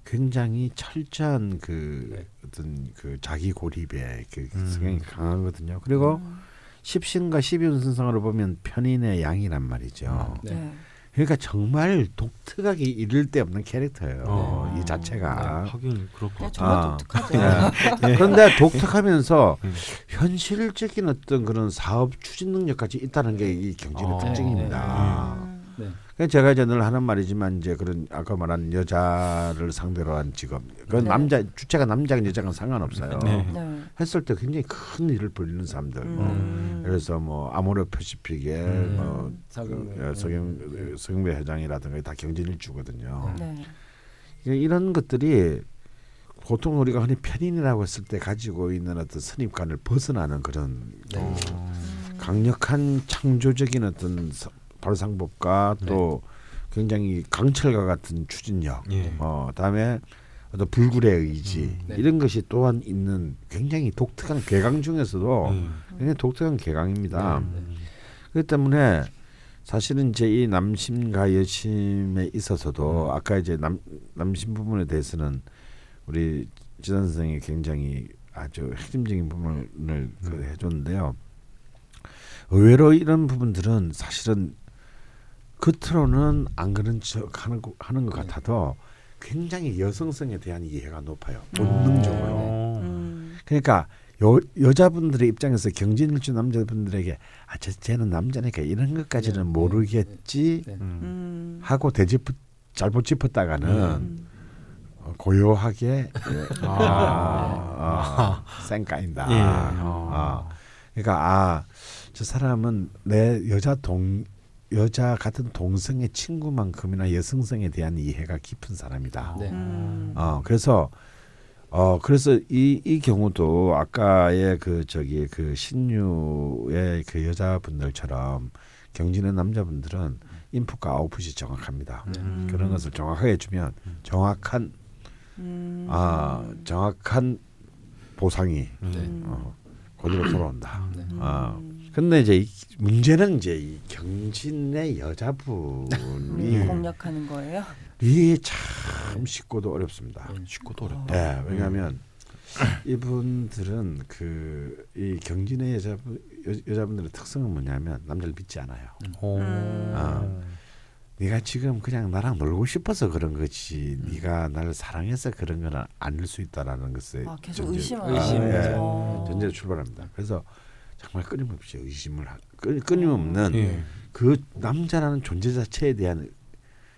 Speaker 4: 굉장히 철저한 그
Speaker 1: 네.
Speaker 4: 어떤 그 자기 고립의 그
Speaker 2: 음.
Speaker 4: 성향이 강하거든요. 그리고
Speaker 3: 음.
Speaker 4: 십신과 십이운선상으로 보면 편인의 양이란 말이죠.
Speaker 1: 네.
Speaker 3: 네.
Speaker 4: 그러니까 정말 독특하게 이를 데 없는 캐릭터예요.
Speaker 2: 어.
Speaker 4: 이 자체가.
Speaker 2: 하긴 그럴 것
Speaker 3: 네. 정말
Speaker 4: 아.
Speaker 3: 독특하죠.
Speaker 4: 네. 그런데 독특하면서
Speaker 2: 음.
Speaker 4: 현실적인 어떤 그런 사업 추진 능력까지 있다는 게 이 경진의
Speaker 2: 어.
Speaker 4: 특징입니다.
Speaker 3: 음.
Speaker 1: 네.
Speaker 4: 그러니까 제가 이제 늘 하는 말이지만 이제 그런 아까 말한 여자를 상대로 한 직업, 그건
Speaker 3: 네.
Speaker 4: 남자 주체가 남자가 여자가 상관없어요.
Speaker 2: 네.
Speaker 3: 네.
Speaker 4: 했을 때 굉장히 큰 일을 벌이는 사람들. 뭐
Speaker 3: 음.
Speaker 4: 그래서 뭐 아모레 패시픽의
Speaker 2: 음.
Speaker 4: 뭐
Speaker 1: 사금-
Speaker 4: 그, 어, 서경 서경배 회장이라든가 다 경진일주거든요.
Speaker 3: 네.
Speaker 4: 그러니까 이런 것들이 보통 우리가 흔히 편인이라고 했을 때 가지고 있는 어떤 선입관을 벗어나는 그런
Speaker 1: 네.
Speaker 2: 어.
Speaker 3: 음.
Speaker 4: 강력한 창조적인 어떤 서- 발상법과 또 굉장히 강철과 같은 추진력,
Speaker 2: 예.
Speaker 4: 어 다음에 어떤 불굴의 의지
Speaker 2: 음,
Speaker 1: 네.
Speaker 4: 이런 것이 또한 있는 굉장히 독특한 개강 중에서도
Speaker 2: 음.
Speaker 4: 굉장히 독특한 개강입니다.
Speaker 2: 음.
Speaker 4: 그렇기 때문에 사실은 이제 이 남심과 여심에 있어서도 아까 이제 남 남심 부분에 대해서는 우리 지단 선생이 굉장히 아주 핵심적인 부분을 그 해줬는데요. 의외로 이런 부분들은 사실은 겉으로는 안 그런 척 하는, 거- 하는 것 같아도 굉장히 여성성에 대한 이해가 높아요. 본능적으로.
Speaker 2: 어.
Speaker 3: 음.
Speaker 4: 그러니까 여, 여자분들의 입장에서 경진일주 남자분들에게 아, 저, 쟤는 남자니까 이런 것까지는
Speaker 1: 네, 네,
Speaker 4: 모르겠지
Speaker 1: 네.
Speaker 2: 음.
Speaker 3: 음.
Speaker 4: 하고 대짚 잘못 짚었다가는
Speaker 3: 음.
Speaker 4: 어, 고요하게 예,
Speaker 2: 아.
Speaker 4: 아, 아, 쌩까인다.
Speaker 2: 예.
Speaker 4: 아, 그러니까 아, 저 사람은 내 여자 동 여자 같은 동성의 친구만큼이나 여성성에 대한 이해가 깊은 사람이다.
Speaker 1: 네.
Speaker 3: 음.
Speaker 4: 어 그래서 어 그래서 이 이 경우도 아까의 그 저기 그 신유의 그 여자분들처럼 경진의 남자분들은 인풋과 아웃풋이 정확합니다.
Speaker 3: 음.
Speaker 4: 그런 것을 정확하게 해주면 정확한
Speaker 3: 음.
Speaker 4: 아 정확한 보상이
Speaker 2: 네.
Speaker 4: 어, 그대로 돌아온다.
Speaker 1: 네.
Speaker 3: 음.
Speaker 4: 아 근데 이제 이 문제는 이제 이 경진의 여자분이
Speaker 3: 음, 공략하는 거예요.
Speaker 4: 이게 참 쉽고도 어렵습니다.
Speaker 2: 쉽고도 어렵다.
Speaker 4: 네, 왜냐하면 이분들은 그 이 경진의 여자분 여, 여자분들의 특성은 뭐냐면 남자를 믿지 않아요.
Speaker 2: 오.
Speaker 3: 음.
Speaker 4: 아. 네가 지금 그냥 나랑 놀고 싶어서 그런 거지. 네가 나를 사랑해서 그런 건 아닐 수 있다라는 것을
Speaker 3: 아, 계속
Speaker 4: 전제-
Speaker 3: 의심을
Speaker 1: 의심.
Speaker 4: 아, 예.
Speaker 3: 어.
Speaker 4: 전제로 출발합니다. 그래서 정말 끊임없이 의심을 하, 끊, 끊임없는
Speaker 2: 예.
Speaker 4: 그 남자라는 존재 자체에 대한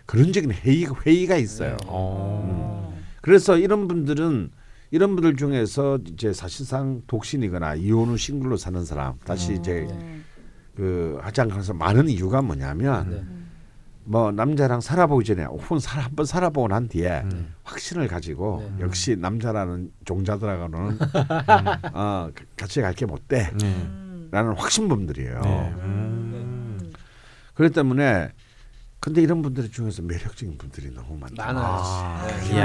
Speaker 4: 그런적인 회의, 회의가 있어요.
Speaker 2: 어.
Speaker 4: 그래서 이런 분들은 이런 분들 중에서 이제 사실상 독신이거나 이혼 후 싱글로 사는 사람 다시 이제
Speaker 3: 음.
Speaker 4: 그 하지 않고서 많은 이유가 뭐냐면
Speaker 1: 네.
Speaker 4: 뭐 남자랑 살아보기 전에 혹은 살 한번 살아보고 난 뒤에
Speaker 2: 음.
Speaker 4: 확신을 가지고
Speaker 1: 네.
Speaker 4: 역시 남자라는 종자들하고는 어, 같이 갈 게 못돼라는
Speaker 2: 네.
Speaker 3: 음.
Speaker 4: 확신범들이에요.
Speaker 2: 네.
Speaker 3: 음.
Speaker 2: 음.
Speaker 4: 그렇기 때문에 근데 이런 분들 중에서 매력적인 분들이 너무 많다.
Speaker 1: 많아요.
Speaker 2: 아,
Speaker 1: 네.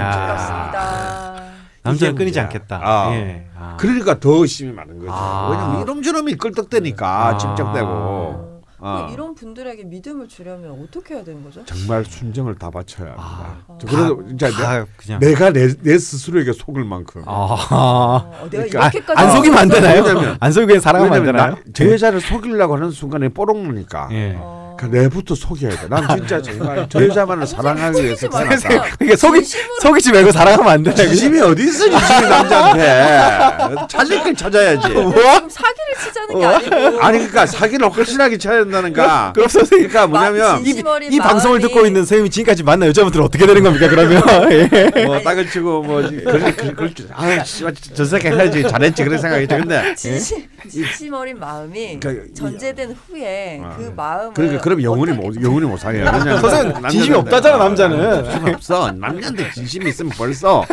Speaker 3: 아,
Speaker 4: 이게
Speaker 2: 끊이지. 않겠다.
Speaker 4: 아.
Speaker 2: 예. 아.
Speaker 4: 그러니까 더 의심이 많은 거죠.
Speaker 2: 아.
Speaker 4: 왜냐면 이놈저놈이 끌떡대니까
Speaker 2: 아.
Speaker 4: 집적되고
Speaker 3: 어.
Speaker 4: 아.
Speaker 3: 이런 분들에게 믿음을 주려면 어떻게 해야 되는 거죠?
Speaker 4: 정말 순정을 다 바쳐야 합니다.
Speaker 2: 아. 다 그냥
Speaker 4: 내, 가 내, 내 스스로에게 속을 만큼.
Speaker 2: 아.
Speaker 3: 어, 내가
Speaker 4: 그러니까
Speaker 3: 이렇게까지
Speaker 2: 안 속이면 안 되나요?
Speaker 4: 왜냐면-
Speaker 2: 안 속이면 사랑하면 안 되나요?
Speaker 4: 나, 제 여자를 속이려고 하는 순간에 뽀록 나니까
Speaker 2: 예.
Speaker 3: 어.
Speaker 4: 그 내부터 속여야 돼. 난 진짜 정말 저 여자만을 사랑하기 위해서 태어났다.
Speaker 2: 그러니까 속이 속이지 말고 사랑하면 안 돼.
Speaker 4: 진심이 어디 있어 진심이 남자한테 찾을 걸 찾아야지.
Speaker 2: 뭐?
Speaker 3: 지금 사기를 치자는 게 아니고
Speaker 4: 아니 그러니까 사기를 확실하게 찾아야 된다니까.
Speaker 2: 그럼 선생님
Speaker 4: 그러니까 뭐냐면
Speaker 3: 어린
Speaker 2: 이 방송을 듣고 있는 선생님이 지금까지 만난 여자분들은 어떻게 되는 겁니까? 그러면 예.
Speaker 4: 뭐 딱을 치고 뭐 그럴 그- 그럴 줄. 아 씨발 저 새끼 해야지 잘했지 그런 생각이죠. 근데
Speaker 3: 진심 진심 어린 마음이
Speaker 4: 그러니까 이-
Speaker 3: 전제된 후에
Speaker 4: 아,
Speaker 3: 그 마음을
Speaker 4: 그러니까 그럼
Speaker 3: 어떻게
Speaker 4: 못 영원히 못. 왜냐면
Speaker 2: 선생님, 진심이 없다잖아, 남자는.
Speaker 4: 진심 없어. 남자한테 진심이 있으면 벌써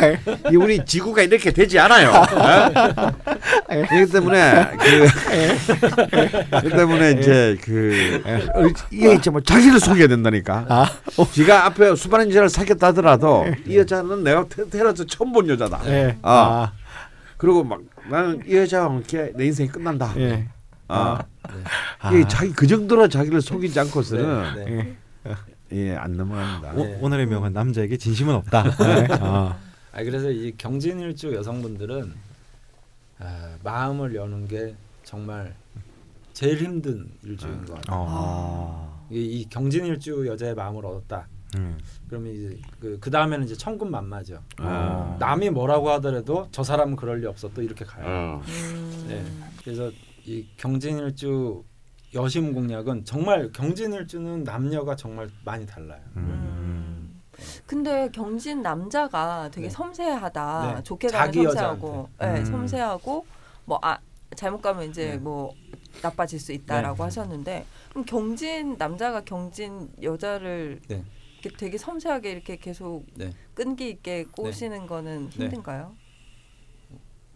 Speaker 4: 이 우리 지구가 이렇게 되지 않아요. 어? 그렇기 때문에 그 그렇기 때문에 이제 그 어, 이게 이제 뭐 자기를 속여야 된다니까.
Speaker 2: 아,
Speaker 4: 지가 앞에 수많은 여자를 사귀었다 하더라도 이 여자는 내가 태- 태어나서 처음 본 여자다.
Speaker 2: 예.
Speaker 4: 아. 그리고 막 나는 이 여자와 함께 내 인생이 끝난다.
Speaker 2: 예.
Speaker 4: 아.
Speaker 2: 아.
Speaker 4: 이게 자기 그 정도로 자기를 속이지 않고서는
Speaker 1: 네, 네.
Speaker 2: 예.
Speaker 4: 예, 안 넘어갑니다.
Speaker 2: 오,
Speaker 1: 네.
Speaker 2: 오늘의 명언 남자에게 진심은 없다. 예. 아.
Speaker 1: 아 그래서 이 경진일주 여성분들은 아, 마음을 여는 게 정말 제일 힘든 일주인 것 같아요.
Speaker 2: 어.
Speaker 1: 이, 이 경진일주 여자의 마음을 얻었다.
Speaker 2: 음.
Speaker 1: 그러면 이제 그, 그 다음에는 이제 천군만마죠.
Speaker 4: 아.
Speaker 1: 남이 뭐라고 하더라도 저 사람은 그럴 리 없어 또 이렇게 가요.
Speaker 4: 어.
Speaker 3: 음.
Speaker 1: 네. 그래서 이 경진일주 여심 공략은 정말 경진일주는 남녀가 정말 많이 달라요.
Speaker 2: 음.
Speaker 3: 근데 경진 남자가 되게
Speaker 1: 네.
Speaker 3: 섬세하다.
Speaker 1: 네.
Speaker 3: 좋게 가면 섬세하고, 네,
Speaker 2: 음.
Speaker 3: 섬세하고 뭐 아 잘못 가면 이제
Speaker 1: 네.
Speaker 3: 뭐 나빠질 수 있다라고
Speaker 1: 네.
Speaker 3: 하셨는데 그럼 경진 남자가 경진 여자를
Speaker 1: 네.
Speaker 3: 이렇게 되게 섬세하게 이렇게 계속
Speaker 1: 네.
Speaker 3: 끈기 있게 꼬시는 거는
Speaker 1: 네.
Speaker 3: 힘든가요?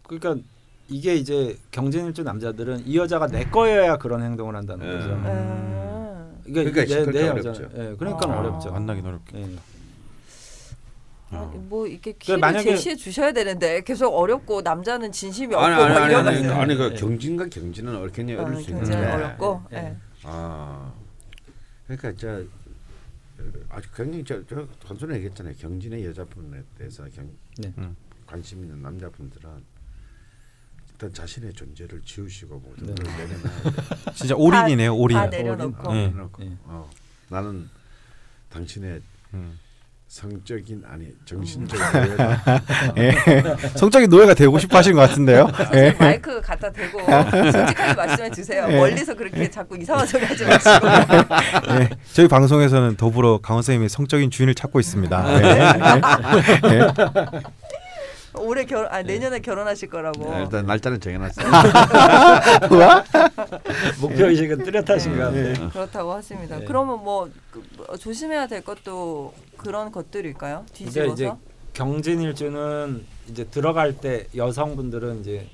Speaker 1: 그러니까 이게 이제 경진일주 남자들은 이 여자가 내 거여야 그런 행동을 한다는
Speaker 4: 네.
Speaker 1: 거죠.
Speaker 3: 음.
Speaker 1: 이게
Speaker 4: 그러니까
Speaker 1: 내,
Speaker 4: 시끌 내때
Speaker 1: 여자.
Speaker 4: 어렵죠.
Speaker 1: 예, 그러니까
Speaker 3: 아.
Speaker 1: 어렵죠.
Speaker 2: 만나긴 어렵게.
Speaker 1: 예.
Speaker 3: 아니, 뭐 이렇게
Speaker 1: 그러니까
Speaker 3: 키를
Speaker 1: 만약에-
Speaker 3: 제시해 주셔야 되는데 계속 어렵고 남자는 진심이 없고
Speaker 4: 아니 아니
Speaker 3: 뭐
Speaker 4: 아니 아니,
Speaker 3: 거
Speaker 4: 아니 그
Speaker 1: 네.
Speaker 4: 경진과 경진은 어렵겠냐
Speaker 3: 어,
Speaker 4: 어릴 수 있는데
Speaker 3: 어렵고
Speaker 1: 네.
Speaker 3: 예.
Speaker 4: 아 그러니까 저 어, 아주 굉장히 저, 저 단순히 얘기했잖아요 경진의 여자분에 대해서 경,
Speaker 1: 네.
Speaker 2: 음.
Speaker 4: 관심 있는 남자분들은 일단 자신의 존재를 지우시고 모든
Speaker 1: 네.
Speaker 4: 걸 내려놔야 돼.
Speaker 2: 진짜 올인이네요.
Speaker 3: 다
Speaker 2: 올인.
Speaker 3: 내려놓고
Speaker 2: 네.
Speaker 4: 내려놓고,
Speaker 1: 네.
Speaker 4: 어, 나는 당신의
Speaker 2: 음.
Speaker 4: 성적인 아니 정신적인
Speaker 2: 예. 성적인 노예가 되고 싶어 하신 것 같은데요. 예.
Speaker 3: 선생님 마이크 갖다 대고 솔직하게 말씀해 주세요.
Speaker 2: 예.
Speaker 3: 멀리서 그렇게 자꾸 이상한 소리 하지 마시고.
Speaker 2: 예. 저희 방송에서는 더불어 강원 선생님의 성적인 주인을 찾고 있습니다. 예. 예.
Speaker 3: 올해 결혼, 아 내년에 결혼하실 거라고.
Speaker 4: 네, 일단 날짜는 정해놨어요.
Speaker 1: 목표 의식은 뚜렷하신가
Speaker 2: 예.
Speaker 1: 보네요.
Speaker 3: 그렇다고 하십니다.
Speaker 1: 네.
Speaker 3: 그러면 뭐, 그, 뭐 조심해야 될 것도 그런 것들일까요? 뒤집어서?
Speaker 1: 이제 경진일주는 이제 들어갈 때 여성분들은 이제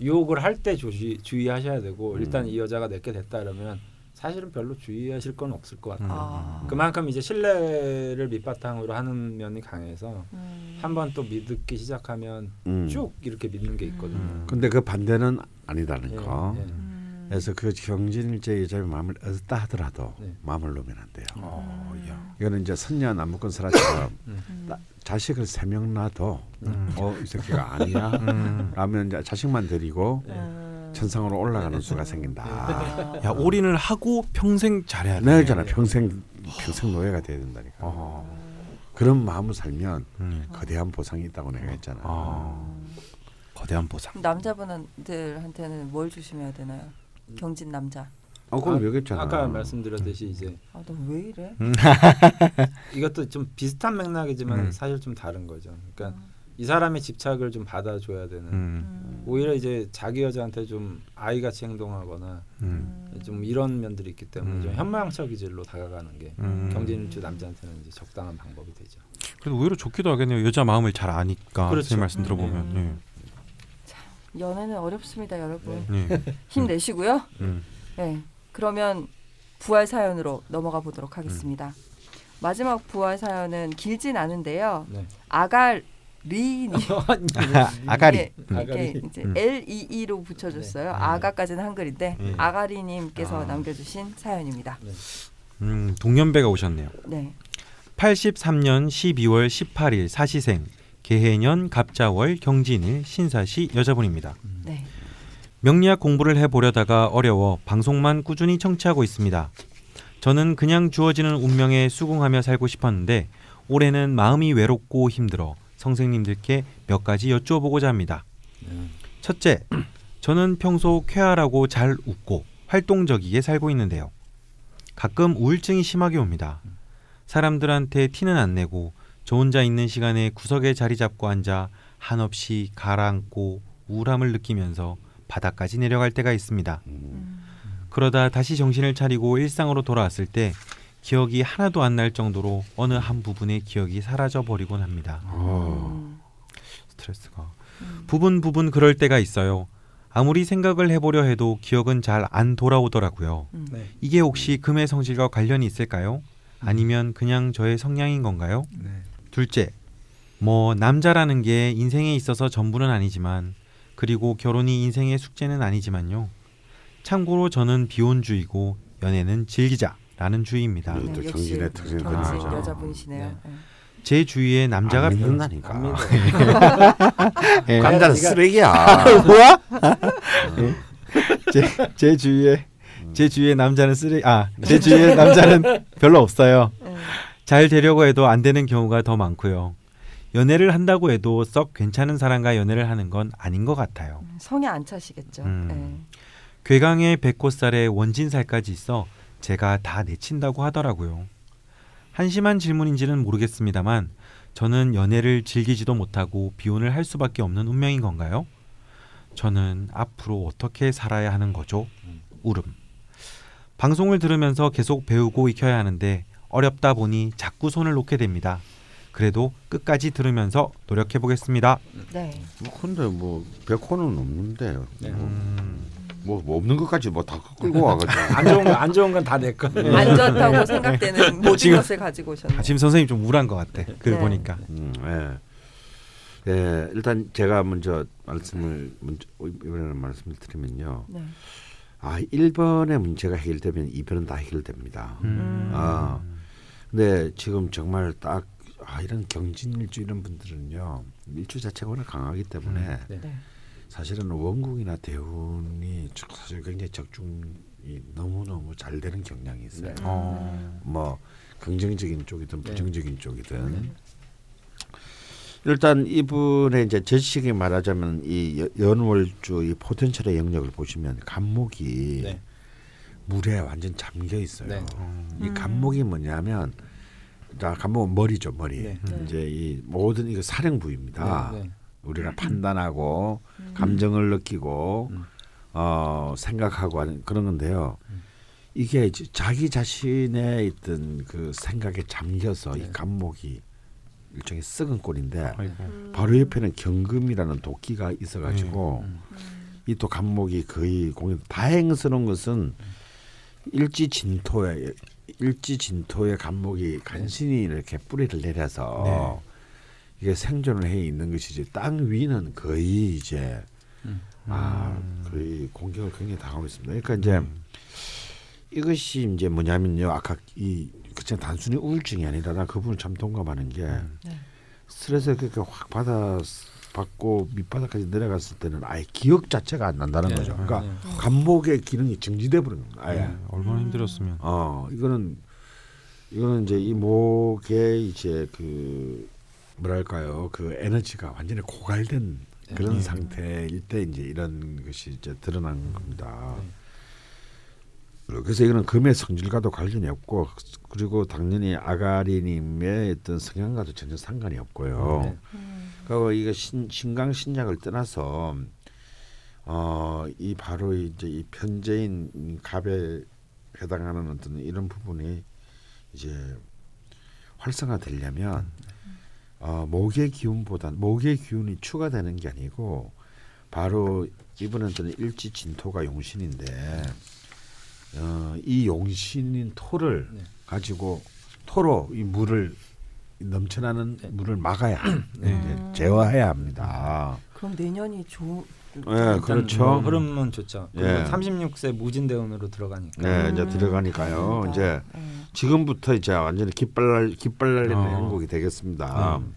Speaker 1: 유혹을 할 때 주의 주의하셔야 되고 일단
Speaker 4: 음.
Speaker 1: 이 여자가 내게 됐다 그러면 사실은 별로 주의하실 건 없을 것 같아요.
Speaker 3: 아.
Speaker 1: 그만큼 이제 신뢰를 밑바탕으로 하는 면이 강해서
Speaker 3: 음.
Speaker 1: 한번 또 믿기 시작하면
Speaker 4: 음.
Speaker 1: 쭉 이렇게 믿는 게 있거든요.
Speaker 2: 음.
Speaker 4: 근데 그 반대는 아니다는
Speaker 1: 예,
Speaker 4: 거.
Speaker 1: 예.
Speaker 3: 음.
Speaker 4: 그래서 그 경진일제 여자의 마음을 얻었다 하더라도
Speaker 1: 네.
Speaker 4: 마음을 놓으면 안 돼요.
Speaker 2: 어, 야.
Speaker 4: 이거는 이제 선녀 남무권 설화처럼
Speaker 3: 음.
Speaker 4: 따- 자식을 세 명 낳아도
Speaker 2: 음.
Speaker 4: 어이 새끼가 아니야.
Speaker 2: 음.
Speaker 4: 라면 자식만 데리고
Speaker 1: 네.
Speaker 3: 음.
Speaker 4: 천상으로 올라가는 수가 생긴다.
Speaker 3: 아.
Speaker 2: 야 올인을 하고 평생 잘해야 돼.
Speaker 4: 내가 있잖아 평생 평생 노예가 돼야 된다니까.
Speaker 2: 어.
Speaker 4: 그런 마음을 살면
Speaker 2: 음.
Speaker 4: 거대한 보상이 있다고 내가 했잖아.
Speaker 2: 어. 거대한 보상.
Speaker 3: 남자분들한테는 뭘 조심해야 되나요? 경진 남자.
Speaker 4: 아, 그럼 얘기했잖아.
Speaker 1: 아까 말씀드렸듯이 이제
Speaker 3: 아 너 왜 이래?
Speaker 1: 이것도 좀 비슷한 맥락이지만
Speaker 2: 음.
Speaker 1: 사실 좀 다른 거죠. 그러니까 이 사람의 집착을 좀 받아줘야 되는.
Speaker 2: 음.
Speaker 3: 음.
Speaker 1: 오히려 이제 자기 여자한테 좀 아이같이 행동하거나
Speaker 2: 음.
Speaker 1: 좀 이런 면들이 있기 때문에
Speaker 2: 음.
Speaker 1: 좀 현모양처 기질로 다가가는 게
Speaker 2: 음.
Speaker 1: 경진일주 남자한테는 이제 적당한 방법이 되죠.
Speaker 2: 그래도 오히려 좋기도 하겠네요. 여자 마음을 잘 아니까.
Speaker 1: 그렇죠.
Speaker 2: 선생님 말씀
Speaker 3: 음.
Speaker 2: 들어보면.
Speaker 3: 연애는 어렵습니다, 여러분.
Speaker 2: 예. 예.
Speaker 3: 힘내시고요.
Speaker 2: 음.
Speaker 3: 네. 그러면 부활 사연으로 넘어가 보도록 하겠습니다. 마지막 부활 사연은 길진 않은데요.
Speaker 1: 네.
Speaker 3: 아갈 리니
Speaker 2: 아가리.
Speaker 3: 예, 이게
Speaker 1: 아가리.
Speaker 3: 이제
Speaker 2: 음.
Speaker 3: L E E로 붙여줬어요.
Speaker 1: 네.
Speaker 3: 아가까지는 한글인데
Speaker 2: 음.
Speaker 3: 아가리님께서
Speaker 2: 아.
Speaker 3: 남겨주신 사연입니다.
Speaker 2: 음, 동년배가 오셨네요.
Speaker 3: 네.
Speaker 2: 83년 12월 18일 사시생 개해년 갑자월 경진일 신사시 여자분입니다.
Speaker 3: 네.
Speaker 2: 명리학 공부를 해보려다가 어려워 방송만 꾸준히 청취하고 있습니다. 저는 그냥 주어지는 운명에 수긍하며 살고 싶었는데 올해는 마음이 외롭고 힘들어 선생님들께 몇 가지 여쭈어보고자 합니다.
Speaker 1: 네.
Speaker 2: 첫째, 저는 평소 쾌활하고 잘 웃고 활동적이게 살고 있는데요. 가끔 우울증이 심하게 옵니다. 사람들한테 티는 안 내고 저 혼자 있는 시간에 구석에 자리 잡고 앉아 한없이 가라앉고 우울함을 느끼면서 바닥까지 내려갈 때가 있습니다. 그러다 다시 정신을 차리고 일상으로 돌아왔을 때 기억이 하나도 안 날 정도로 어느 한 부분의 기억이 사라져 버리곤 합니다.
Speaker 4: 어.
Speaker 2: 스트레스가 부분 부분 그럴 때가 있어요. 아무리 생각을 해보려 해도 기억은 잘 안 돌아오더라고요.
Speaker 1: 네.
Speaker 2: 이게 혹시 금의 성질과 관련이 있을까요? 아니면 그냥 저의 성향인 건가요?
Speaker 1: 네.
Speaker 2: 둘째, 뭐 남자라는 게 인생에 있어서 전부는 아니지만 그리고 결혼이 인생의 숙제는 아니지만요. 참고로 저는 비혼주의고 연애는 즐기자 라는 주의입니다.
Speaker 4: 네. 경진의
Speaker 3: 경진
Speaker 2: 그거죠.
Speaker 3: 여자분이시네요.
Speaker 1: 네.
Speaker 3: 네.
Speaker 2: 제 주위에 남자가
Speaker 4: 믿는다니까. 남자는
Speaker 1: 네가-
Speaker 4: 쓰레기야.
Speaker 2: 뭐야? 제, 제 주위에 제 주위에 남자는 쓰레 아제 주위에 남자는 별로 없어요.
Speaker 3: 네.
Speaker 2: 잘 되려고 해도 안 되는 경우가 더 많고요. 연애를 한다고 해도 썩 괜찮은 사람과 연애를 하는 건 아닌 것 같아요.
Speaker 3: 성에 안 차시겠죠.
Speaker 2: 음.
Speaker 3: 네.
Speaker 2: 괴강에 백꽃살에 원진살까지 있어 제가 다 내친다고 하더라고요. 한심한 질문인지는 모르겠습니다만 저는 연애를 즐기지도 못하고 비혼을 할 수밖에 없는 운명인 건가요? 저는 앞으로 어떻게 살아야 하는 거죠? 울음. 방송을 들으면서 계속 배우고 익혀야 하는데 어렵다 보니 자꾸 손을 놓게 됩니다. 그래도 끝까지 들으면서 노력해 보겠습니다.
Speaker 3: 네.
Speaker 4: 뭐 근데 뭐 백호는 없는데
Speaker 1: 네.
Speaker 4: 뭐,
Speaker 2: 음,
Speaker 4: 뭐, 뭐 없는 것까지 뭐 다 끌고 와가지고
Speaker 1: 안 좋은 거안 좋은 건 다 내 거.
Speaker 3: 안 좋다고 생각되는 모든
Speaker 2: 지금-
Speaker 3: 것을 가지고 오셨네요.
Speaker 2: 아, 지금 선생님 좀 우울한 것 같아. 그
Speaker 3: 네.
Speaker 2: 보니까.
Speaker 4: 음, 예. 예, 일단 제가 먼저 말씀을 먼저 이번에는 말씀을 드리면요.
Speaker 3: 네.
Speaker 4: 아, 1번의 문제가 해결되면 2번은 다 해결됩니다.
Speaker 2: 음.
Speaker 4: 아. 근데 지금 정말 딱 아, 이런 경진 일주 이런 분들은요. 일주 자체가 워낙 강하기 때문에
Speaker 1: 네.
Speaker 3: 네.
Speaker 4: 사실은 원국이나 대운이 저- 사실 굉장히 적중이 너무 너무 잘 되는 경향이 있어요.
Speaker 1: 네.
Speaker 2: 어.
Speaker 4: 뭐 긍정적인 쪽이든
Speaker 1: 네.
Speaker 4: 부정적인 쪽이든 일단 이분의 이제 제식이 말하자면 이 여- 연월주 이 포텐셜의 영역을 보시면 간목이
Speaker 1: 네.
Speaker 4: 물에 완전 잠겨 있어요.
Speaker 1: 네.
Speaker 4: 이 간목이 뭐냐면 자 간목은 머리죠 머리.
Speaker 1: 네.
Speaker 3: 네.
Speaker 4: 이제 이 모든 이거 사령 부위입니다.
Speaker 1: 네, 네.
Speaker 4: 우리가 판단하고 감정을 느끼고
Speaker 1: 음.
Speaker 4: 어 생각하고 하는 그런 건데요. 이게 자기 자신의 있던 그 생각에 잠겨서 이
Speaker 1: 네.
Speaker 4: 감목이 일종의 썩은 꼴인데
Speaker 2: 아이고.
Speaker 4: 바로 옆에는 경금이라는 도끼가 있어가지고
Speaker 1: 음.
Speaker 4: 이또 감목이 거의 공연 다행스러운 것은 일지 진토에 일지 진토의 감목이 간신히 이렇게 뿌리를 내려서 이게 생존을 해 있는 것이지 땅 위는 거의 이제
Speaker 1: 음.
Speaker 4: 아 거의 공격을 굉장히 당하고 있습니다. 그러니까 이제 이것이 이제 뭐냐면요. 아까 이 그냥 단순히 우울증이 아니라 나 그분을 참 동감하는 게
Speaker 3: 네.
Speaker 4: 스트레스를 그렇게 확 받아 받고 밑바닥까지 내려갔을 때는 아예 기억 자체가 안 난다는
Speaker 1: 네.
Speaker 4: 거죠. 그러니까
Speaker 1: 네.
Speaker 4: 감목의 기능이 정지돼 버리는 거예요. 아예.
Speaker 2: 네, 얼마나 힘들었으면.
Speaker 4: 어 이거는 이거는 이제 이 목에 이제 그 뭐랄까요 그 에너지가 완전히 고갈된 그런
Speaker 1: 네.
Speaker 4: 상태일 때 이제 이런 것이 이제 드러난 겁니다.
Speaker 1: 네.
Speaker 4: 그래서 이거는 금의 성질과도 관련이 없고 그리고 당연히 아가리님의 어떤 성향과도 전혀 상관이 없고요.
Speaker 1: 네.
Speaker 4: 그리고 이거 신, 신강 신약을 떠나서 어 이 바로 이제 이 편재인 갑에 해당하는 어떤 이런 부분이 이제 활성화되려면 어 목의 기운보다 목의 기운이 추가되는 게 아니고 바로 이분은 저는 일지 진토가 용신인데 어, 이 용신인 토를
Speaker 1: 네.
Speaker 4: 가지고 토로 이 물을 이 넘쳐나는
Speaker 1: 네.
Speaker 4: 물을 막아야
Speaker 2: 네.
Speaker 4: 이제 제어해야 합니다.
Speaker 3: 그럼 내년이 좋.
Speaker 4: 네,
Speaker 1: 일단
Speaker 4: 그렇죠.
Speaker 1: 뭐 흐름은 좋죠.
Speaker 4: 예.
Speaker 1: 36세 무진대운으로 들어가니까.
Speaker 4: 네, 이제
Speaker 3: 음,
Speaker 4: 들어가니까요.
Speaker 3: 그렇습니다.
Speaker 4: 이제
Speaker 3: 네.
Speaker 4: 지금부터 이제 완전히 깃발 깃발 날리는
Speaker 2: 어.
Speaker 4: 행복이 되겠습니다.
Speaker 1: 음.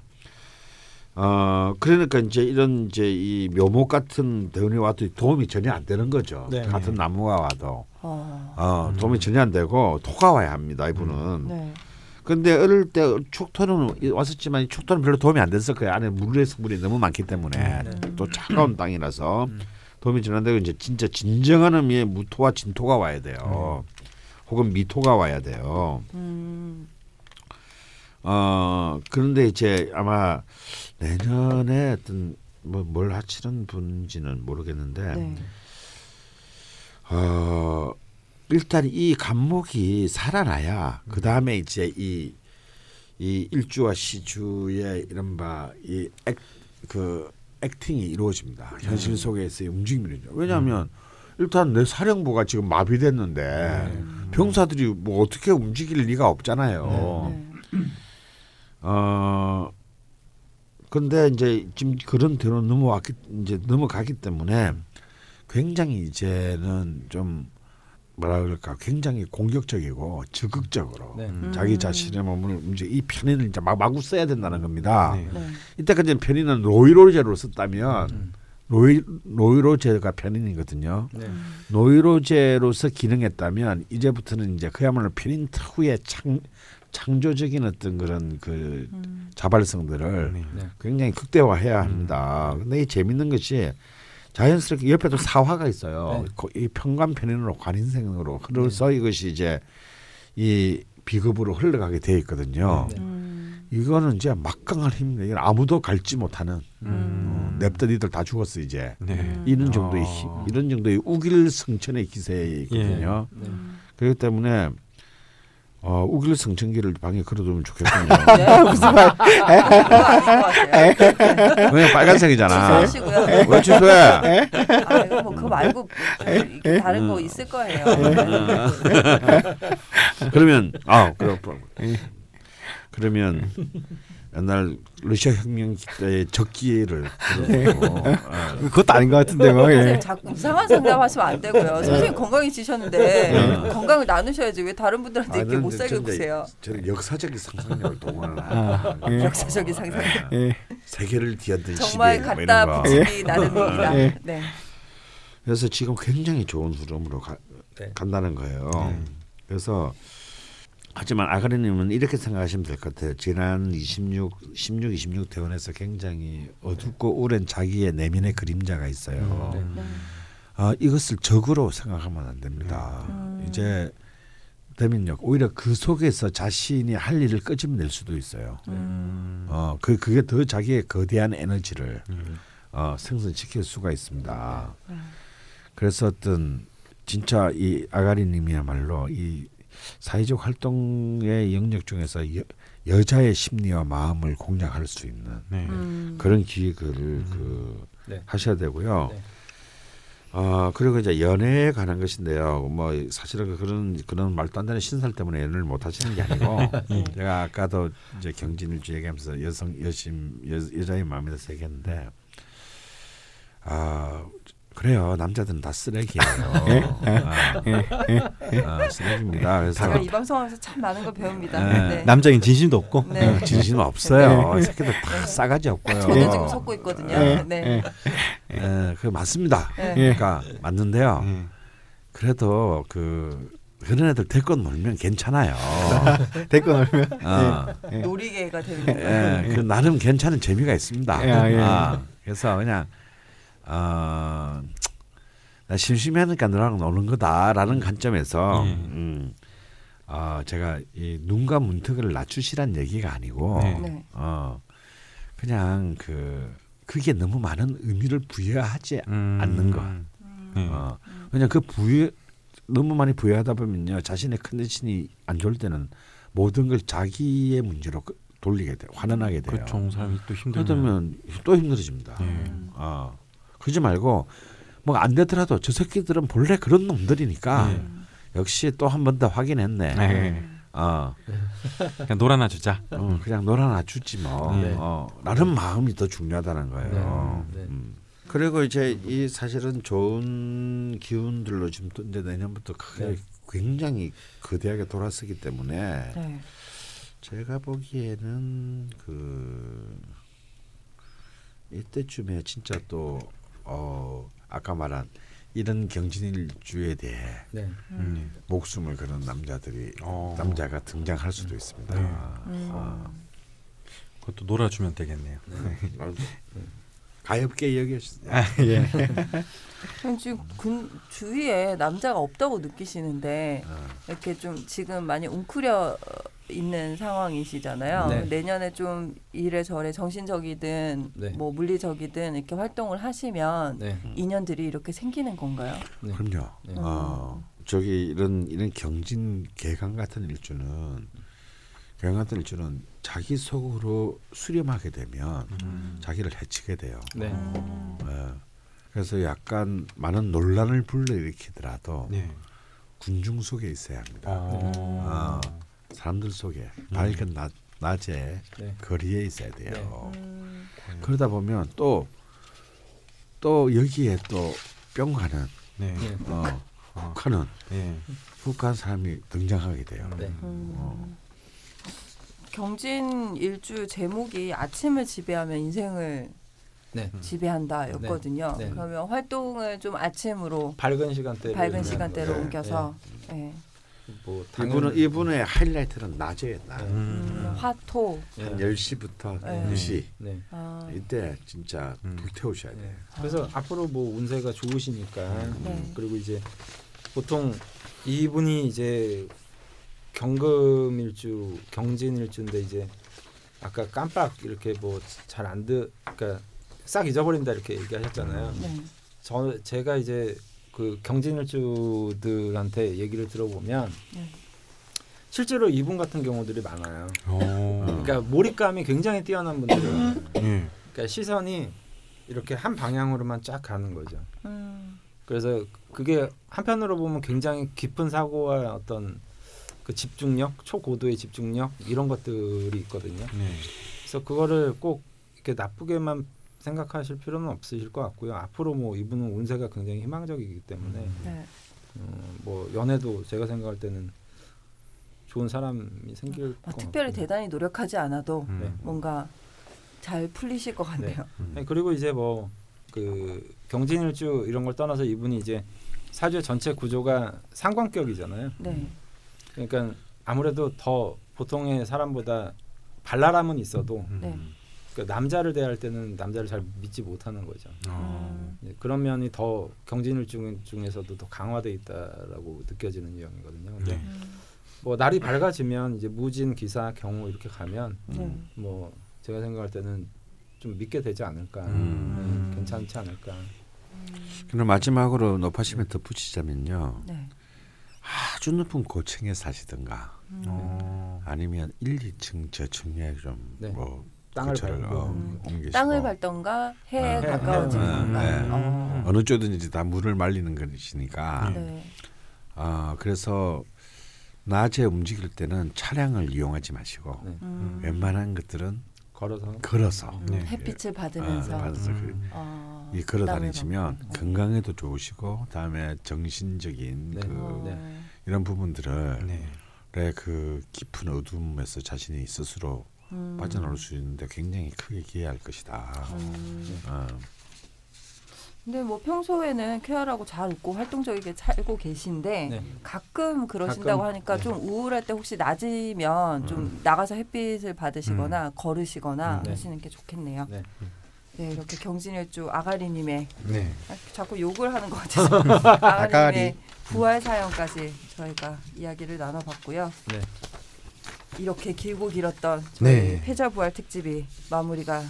Speaker 4: 어 그러니까 이제 이런 이제 이 묘목 같은 대운이 와도 도움이 전혀 안 되는 거죠.
Speaker 1: 네.
Speaker 4: 같은 나무가 와도
Speaker 3: 어.
Speaker 4: 어 도움이 전혀 안 되고 토가 와야 합니다. 이분은.
Speaker 3: 네.
Speaker 4: 근데 어릴 때 축토는 왔었지만 이 축토는 별로 도움이 안 됐을 거예요. 안에 물의 성분이 너무 많기 때문에
Speaker 3: 음.
Speaker 4: 또 차가운 땅이라서
Speaker 1: 음.
Speaker 4: 도움이 전혀 안 되고 이제 진짜 진정한 의미의 무토와 진토가 와야 돼요. 혹은 미토가 와야 돼요.
Speaker 3: 음.
Speaker 4: 어 그런데 이제 아마 내년에 어떤 뭐뭘 하시는 분인지는 모르겠는데
Speaker 3: 네.
Speaker 4: 어 일단 이 간목이 살아나야 그 다음에 이제 이, 이 일주와 시주의 이른바 이액그 액팅이 이루어집니다. 현실 속에서의 움직임이죠. 왜냐하면 일단 내 사령부가 지금 마비됐는데 병사들이 뭐 어떻게 움직일 리가 없잖아요.
Speaker 3: 네.
Speaker 4: 어 근데 이제 지금 그런 대로 넘어왔기 이제 넘어가기 때문에 굉장히 이제는 좀 뭐라 그럴까 굉장히 공격적이고 적극적으로
Speaker 1: 네.
Speaker 3: 음.
Speaker 4: 자기 자신의 몸을 이제 이 편인을 이제 막 마구 써야 된다는 겁니다.
Speaker 2: 네.
Speaker 3: 네.
Speaker 4: 이때까지 편인은 노이로제로 썼다면
Speaker 1: 음.
Speaker 4: 노이 노이로제가 편인이거든요.
Speaker 1: 네.
Speaker 4: 노이로제로서 기능했다면 이제부터는 이제 그야말로 편인 특유의 창 창조적인 어떤 그런 그
Speaker 3: 음.
Speaker 4: 자발성들을
Speaker 2: 네.
Speaker 1: 네.
Speaker 4: 굉장히 극대화해야 합니다. 근데 이 재밌는 것이 자연스럽게 옆에도 사화가 있어요.
Speaker 1: 네.
Speaker 4: 그- 이 평관 편인으로 관인생으로 흘러서 이것이 이제 이 비급으로 흘러가게 돼 있거든요.
Speaker 1: 네.
Speaker 3: 음.
Speaker 4: 이거는 이제 막강한 힘입니다. 이건 아무도 갈지 못하는
Speaker 3: 음.
Speaker 4: 어, 냅더니들 다 죽었어 이제.
Speaker 2: 네.
Speaker 3: 음.
Speaker 4: 이런 정도의
Speaker 2: 어.
Speaker 4: 힘, 이런 정도의 우길성천의 기세에 있거든요.
Speaker 1: 네.
Speaker 3: 음.
Speaker 4: 그렇기 때문에 어, 우길 성천기를 방에 걸어두면 좋겠군요.
Speaker 3: 네. 무슨 말? 그거 아닌 것 같아요.
Speaker 4: 왜냐 빨간색이잖아.
Speaker 3: 취소하시고요.
Speaker 4: 왜 취소해?
Speaker 3: 아 이거 뭐 그거 말고 다른 거 있을 거예요.
Speaker 4: 그러면 아 그럼 그러면 옛날 러시아 혁명 때의 적기를 들어보고 아,
Speaker 2: 그것도 아닌 것 같은데 뭐.
Speaker 3: 선생님
Speaker 2: 예.
Speaker 3: 자꾸 이상한 상담하시면 안 되고요. 선생님 건강해지셨는데
Speaker 4: 네.
Speaker 3: 건강을 나누셔야지 왜 다른 분들한테 이렇게
Speaker 4: 나는
Speaker 3: 못 살게
Speaker 4: 아,
Speaker 3: 구세요.
Speaker 4: 저는 역사적인 상상력을 동원을
Speaker 2: 아,
Speaker 4: 하는
Speaker 2: 예.
Speaker 3: 역사적인 상상.
Speaker 2: 예.
Speaker 4: 세계를 뒤흔든
Speaker 3: 정말
Speaker 4: 시대 뭐 이런
Speaker 3: 갖다
Speaker 4: 거.
Speaker 3: 붙이기 나름입니다.
Speaker 2: 예.
Speaker 3: 네.
Speaker 4: 그래서 지금 굉장히 좋은 흐름으로 가,
Speaker 1: 네.
Speaker 4: 간다는 거예요.
Speaker 2: 네.
Speaker 4: 그래서 하지만 아가리님은 이렇게 생각하시면 될 것 같아요. 지난 26, 16, 26 대원에서 굉장히 어둡고 오랜 자기의 내면의 그림자가 있어요.
Speaker 1: 음, 네.
Speaker 3: 네.
Speaker 4: 아, 이것을 적으로 생각하면 안 됩니다.
Speaker 3: 음.
Speaker 4: 이제 되면요 오히려 그 속에서 자신이 할 일을 끄집낼 수도 있어요.
Speaker 3: 음.
Speaker 4: 어, 그 그게 더 자기의 거대한 에너지를
Speaker 2: 음.
Speaker 4: 어, 생성시킬 수가 있습니다.
Speaker 3: 네.
Speaker 4: 그래서 어떤 진짜 이 아가리님이야말로 이 사회적 활동의 영역 중에서 여, 여자의 심리와 마음을 공략할 수 있는
Speaker 2: 네.
Speaker 3: 음.
Speaker 4: 그런 기획을 그
Speaker 1: 네.
Speaker 4: 하셔야 되고요.
Speaker 1: 네.
Speaker 4: 어 그리고 이제 연애에 관한 것인데요. 뭐 사실은 그런 그런 말도 안 되는 신설 때문에 연애를 못 하시는 게 아니고 제가 아까도 이제 경진일주 얘기하면서 여성 여심 여, 여자의 마음에 대해서 얘기했는데 아 그래요 남자들은 다 쓰레기예요. 아, 아, 쓰레기입니다. 그래서
Speaker 3: 제가 이 방송하면서 참 많은 걸 배웁니다.
Speaker 4: 네.
Speaker 3: 네.
Speaker 2: 남자인 진심도 없고.
Speaker 3: 네.
Speaker 4: 어, 진심은 없어요. 새끼들 다 싸가지 없고요.
Speaker 3: 저도 지금 속고 있거든요.
Speaker 2: 예.
Speaker 3: 네.
Speaker 4: 예, 그 맞습니다.
Speaker 3: 네.
Speaker 4: 그러니까 맞는데요.
Speaker 2: 예.
Speaker 4: 그래도 그 그런 애들 데리고 놀면 괜찮아요.
Speaker 2: 댓글 넣으면.
Speaker 4: 어,
Speaker 2: 예.
Speaker 3: 놀이개가 되는 거예요.
Speaker 4: 예, 그 나름 괜찮은 재미가 있습니다.
Speaker 2: 예, 예.
Speaker 4: 아, 그래서 그냥 어, 나 심심하니까 너랑 노는 거다라는 관점에서
Speaker 2: 예.
Speaker 4: 음, 어, 제가 이 눈과 문턱을 낮추시란 얘기가 아니고
Speaker 2: 네.
Speaker 3: 네.
Speaker 4: 어, 그냥 그 그게 너무 많은 의미를 부여하지
Speaker 2: 음.
Speaker 4: 않는 거.
Speaker 2: 네.
Speaker 4: 어, 왜냐 그 부여 너무 많이 부여하다 보면요 자신의 컨디션이 안 좋을 때는 모든 걸 자기의 문제로 그- 돌리게 돼 환원하게 돼요.
Speaker 2: 그렇죠. 사람이 또 힘들면.
Speaker 4: 그러면 또 힘들어집니다.
Speaker 2: 예.
Speaker 4: 어, 그러지 말고 뭐 안 되더라도 저 새끼들은 본래 그런 놈들이니까
Speaker 2: 예.
Speaker 4: 역시 또 한 번 더 확인했네.
Speaker 2: 네.
Speaker 4: 어,
Speaker 2: 그냥 놀아나 주자.
Speaker 4: 어, 그냥 놀아놔 주지 뭐.
Speaker 2: 네.
Speaker 4: 어, 라는 마음이 더 중요하다는 거예요.
Speaker 1: 네. 네.
Speaker 4: 음. 그리고 이제 이 사실은 좋은 기운들로 지금 또 이제 내년부터 크게
Speaker 1: 네.
Speaker 4: 굉장히 거대하게 돌아서기 때문에
Speaker 3: 네.
Speaker 4: 제가 보기에는 그 이때쯤에 진짜 또 어, 아까 말한 이런 경진일주에 대해
Speaker 1: 네.
Speaker 2: 음.
Speaker 4: 목숨을 거는 남자들이
Speaker 2: 어.
Speaker 4: 남자가 등장할 수도 있습니다.
Speaker 2: 네.
Speaker 3: 음.
Speaker 4: 아,
Speaker 2: 그것도 놀아주면 되겠네요.
Speaker 4: 아, 가엽게 여겨주세요.
Speaker 2: 아, 예.
Speaker 3: 그럼 지금 근 주위에 남자가 없다고 느끼시는데
Speaker 4: 아,
Speaker 3: 이렇게 좀 지금 많이 웅크려 있는 상황이시잖아요.
Speaker 1: 네.
Speaker 3: 내년에 좀 이래 저래 정신적이든
Speaker 1: 네.
Speaker 3: 뭐 물리적이든 이렇게 활동을 하시면
Speaker 1: 네.
Speaker 3: 인연들이 이렇게 생기는 건가요?
Speaker 1: 네.
Speaker 4: 그럼요.
Speaker 1: 네.
Speaker 4: 어, 저기 이런 이런 경진 개강 같은 일주는 개강 같은 일주는 자기 속으로 수렴하게 되면
Speaker 2: 음.
Speaker 4: 자기를 해치게 돼요.
Speaker 1: 네.
Speaker 3: 음.
Speaker 4: 예. 그래서 약간 많은 논란을 불러일으키더라도
Speaker 2: 네.
Speaker 4: 군중 속에 있어야 합니다.
Speaker 2: 어.
Speaker 4: 아. 사람들 속에 밝은 낮, 낮에
Speaker 1: 네.
Speaker 4: 거리에 있어야 돼요.
Speaker 3: 음.
Speaker 4: 그러다 보면 또또 여기에 또 뿅가는
Speaker 2: 네.
Speaker 1: 네.
Speaker 4: 어,
Speaker 2: 예.
Speaker 4: 훅한 사람이 등장하게 돼요.
Speaker 1: 네.
Speaker 3: 음.
Speaker 4: 어.
Speaker 3: 경진 일주 제목이 아침을 지배하면 인생을
Speaker 1: 네.
Speaker 3: 지배한다였거든요.
Speaker 1: 네. 네.
Speaker 3: 그러면 활동을 좀 아침으로
Speaker 1: 밝은 시간대로
Speaker 3: 밝은 시간대로
Speaker 4: 네.
Speaker 3: 옮겨서 예.
Speaker 1: 뭐
Speaker 4: 이분은 이분의 하이라이트는 낮에 낮.
Speaker 3: 음,
Speaker 2: 음.
Speaker 3: 화토
Speaker 1: 네.
Speaker 4: 한 10시부터
Speaker 3: 네.
Speaker 4: 2시
Speaker 1: 네.
Speaker 3: 아,
Speaker 4: 이때 진짜
Speaker 2: 음.
Speaker 4: 불태우셔야
Speaker 1: 네.
Speaker 4: 돼요.
Speaker 1: 그래서 앞으로 뭐 운세가 좋으시니까
Speaker 3: 네.
Speaker 1: 그리고 이제 보통 이분이 이제 경금일주 경진일주인데 이제 아까 깜빡 이렇게 뭐 잘안 듣, 그러니까 싹 잊어버린다 이렇게 얘기하셨잖아요.
Speaker 3: 네.
Speaker 1: 저 제가 이제 그 경진일주들한테 얘기를 들어보면
Speaker 3: 네.
Speaker 1: 실제로 이분 같은 경우들이 많아요.
Speaker 2: 어.
Speaker 1: 그러니까 몰입감이 굉장히 뛰어난 분들은
Speaker 2: 예.
Speaker 1: 그러니까 시선이 이렇게 한 방향으로만 쫙 가는 거죠.
Speaker 3: 음,
Speaker 1: 그래서 그게 한편으로 보면 굉장히 깊은 사고와 어떤 그 집중력, 초고도의 집중력 이런 것들이 있거든요.
Speaker 2: 네.
Speaker 1: 그래서 그거를 꼭 이렇게 나쁘게만 생각하실 필요는 없으실 것 같고요. 앞으로 뭐 이분은 운세가 굉장히 희망적이기 때문에
Speaker 3: 네.
Speaker 1: 음, 뭐 연애도 제가 생각할 때는 좋은 사람이 생길
Speaker 3: 아,
Speaker 1: 것
Speaker 3: 특별히
Speaker 1: 같고요.
Speaker 3: 대단히 노력하지 않아도
Speaker 2: 음.
Speaker 1: 네.
Speaker 3: 뭔가 잘 풀리실 것 같네요.
Speaker 2: 음.
Speaker 1: 네, 그리고 이제 뭐 그 경진일주 이런 걸 떠나서 이분이 이제 사주의 전체 구조가 상관격이잖아요.
Speaker 3: 네.
Speaker 1: 그러니까 아무래도 더 보통의 사람보다 발랄함은 있어도
Speaker 2: 음.
Speaker 3: 네.
Speaker 1: 그 남자를 대할 때는 남자를 잘 믿지 못하는 거죠.
Speaker 2: 어.
Speaker 3: 음,
Speaker 1: 네, 그런 면이 더 경진일주 중에서도 더 강화돼 있다라고 느껴지는 유형이거든요. 근데
Speaker 2: 네.
Speaker 3: 음,
Speaker 1: 뭐 날이 밝아지면 이제 무진, 기사, 경호 이렇게 가면
Speaker 3: 네.
Speaker 1: 뭐 제가 생각할 때는 좀 믿게 되지 않을까,
Speaker 2: 음.
Speaker 1: 네, 괜찮지 않을까.
Speaker 4: 그럼 마지막으로 높아시면 덧붙이자면요.
Speaker 3: 네.
Speaker 4: 아주 높은 고층에 사시든가
Speaker 3: 음.
Speaker 2: 어.
Speaker 4: 아니면 1, 2층 저층에
Speaker 1: 네.
Speaker 4: 좀뭐
Speaker 1: 땅을
Speaker 4: 거처를
Speaker 1: 밟고.
Speaker 4: 어,
Speaker 3: 음.
Speaker 4: 옮기시고
Speaker 3: 땅을 밟던가 해에
Speaker 4: 네.
Speaker 3: 가까워지던가.
Speaker 4: 네. 네.
Speaker 3: 어.
Speaker 4: 어느 쪽든지 다 물을 말리는 것이니까
Speaker 3: 네.
Speaker 4: 아 그래서 낮에 움직일 때는 차량을 이용하지 마시고
Speaker 1: 네.
Speaker 3: 음.
Speaker 4: 웬만한 것들은
Speaker 1: 걸어서
Speaker 4: 걸어서
Speaker 3: 음,
Speaker 2: 네.
Speaker 3: 햇빛을
Speaker 4: 아,
Speaker 3: 받으면서
Speaker 4: 받아서 그-
Speaker 2: 음.
Speaker 3: 어,
Speaker 4: 이 걸어 다니시면. 건강에도 좋으시고 다음에 정신적인
Speaker 1: 네.
Speaker 4: 그. 이런 부분들을
Speaker 2: 네.
Speaker 4: 네, 그 깊은 어둠에서 자신이 스스로
Speaker 3: 음.
Speaker 4: 빠져나올 수 있는데 굉장히 크게 기여할 것이다.
Speaker 3: 음.
Speaker 4: 어,
Speaker 3: 근데 뭐 평소에는 쾌활하고 잘 웃고 활동적이게 살고 계신데
Speaker 1: 네.
Speaker 3: 가끔 그러신다고
Speaker 1: 가끔,
Speaker 3: 하니까
Speaker 1: 네.
Speaker 3: 좀 우울할 때 혹시 낮이면 좀 나가서 햇빛을 받으시거나 걸으시거나
Speaker 1: 음, 네.
Speaker 3: 하시는 게 좋겠네요.
Speaker 1: 네.
Speaker 3: 네, 이렇게 경진일주 아가리님의
Speaker 2: 네.
Speaker 3: 아, 자꾸 욕을 하는 것 같아서 아가리님의
Speaker 2: 아가리.
Speaker 3: 부활 사연까지 저희가 이야기를 나눠봤고요.
Speaker 1: 네.
Speaker 3: 이렇게 길고 길었던 저희
Speaker 2: 네.
Speaker 3: 패자 부활 특집이 마무리가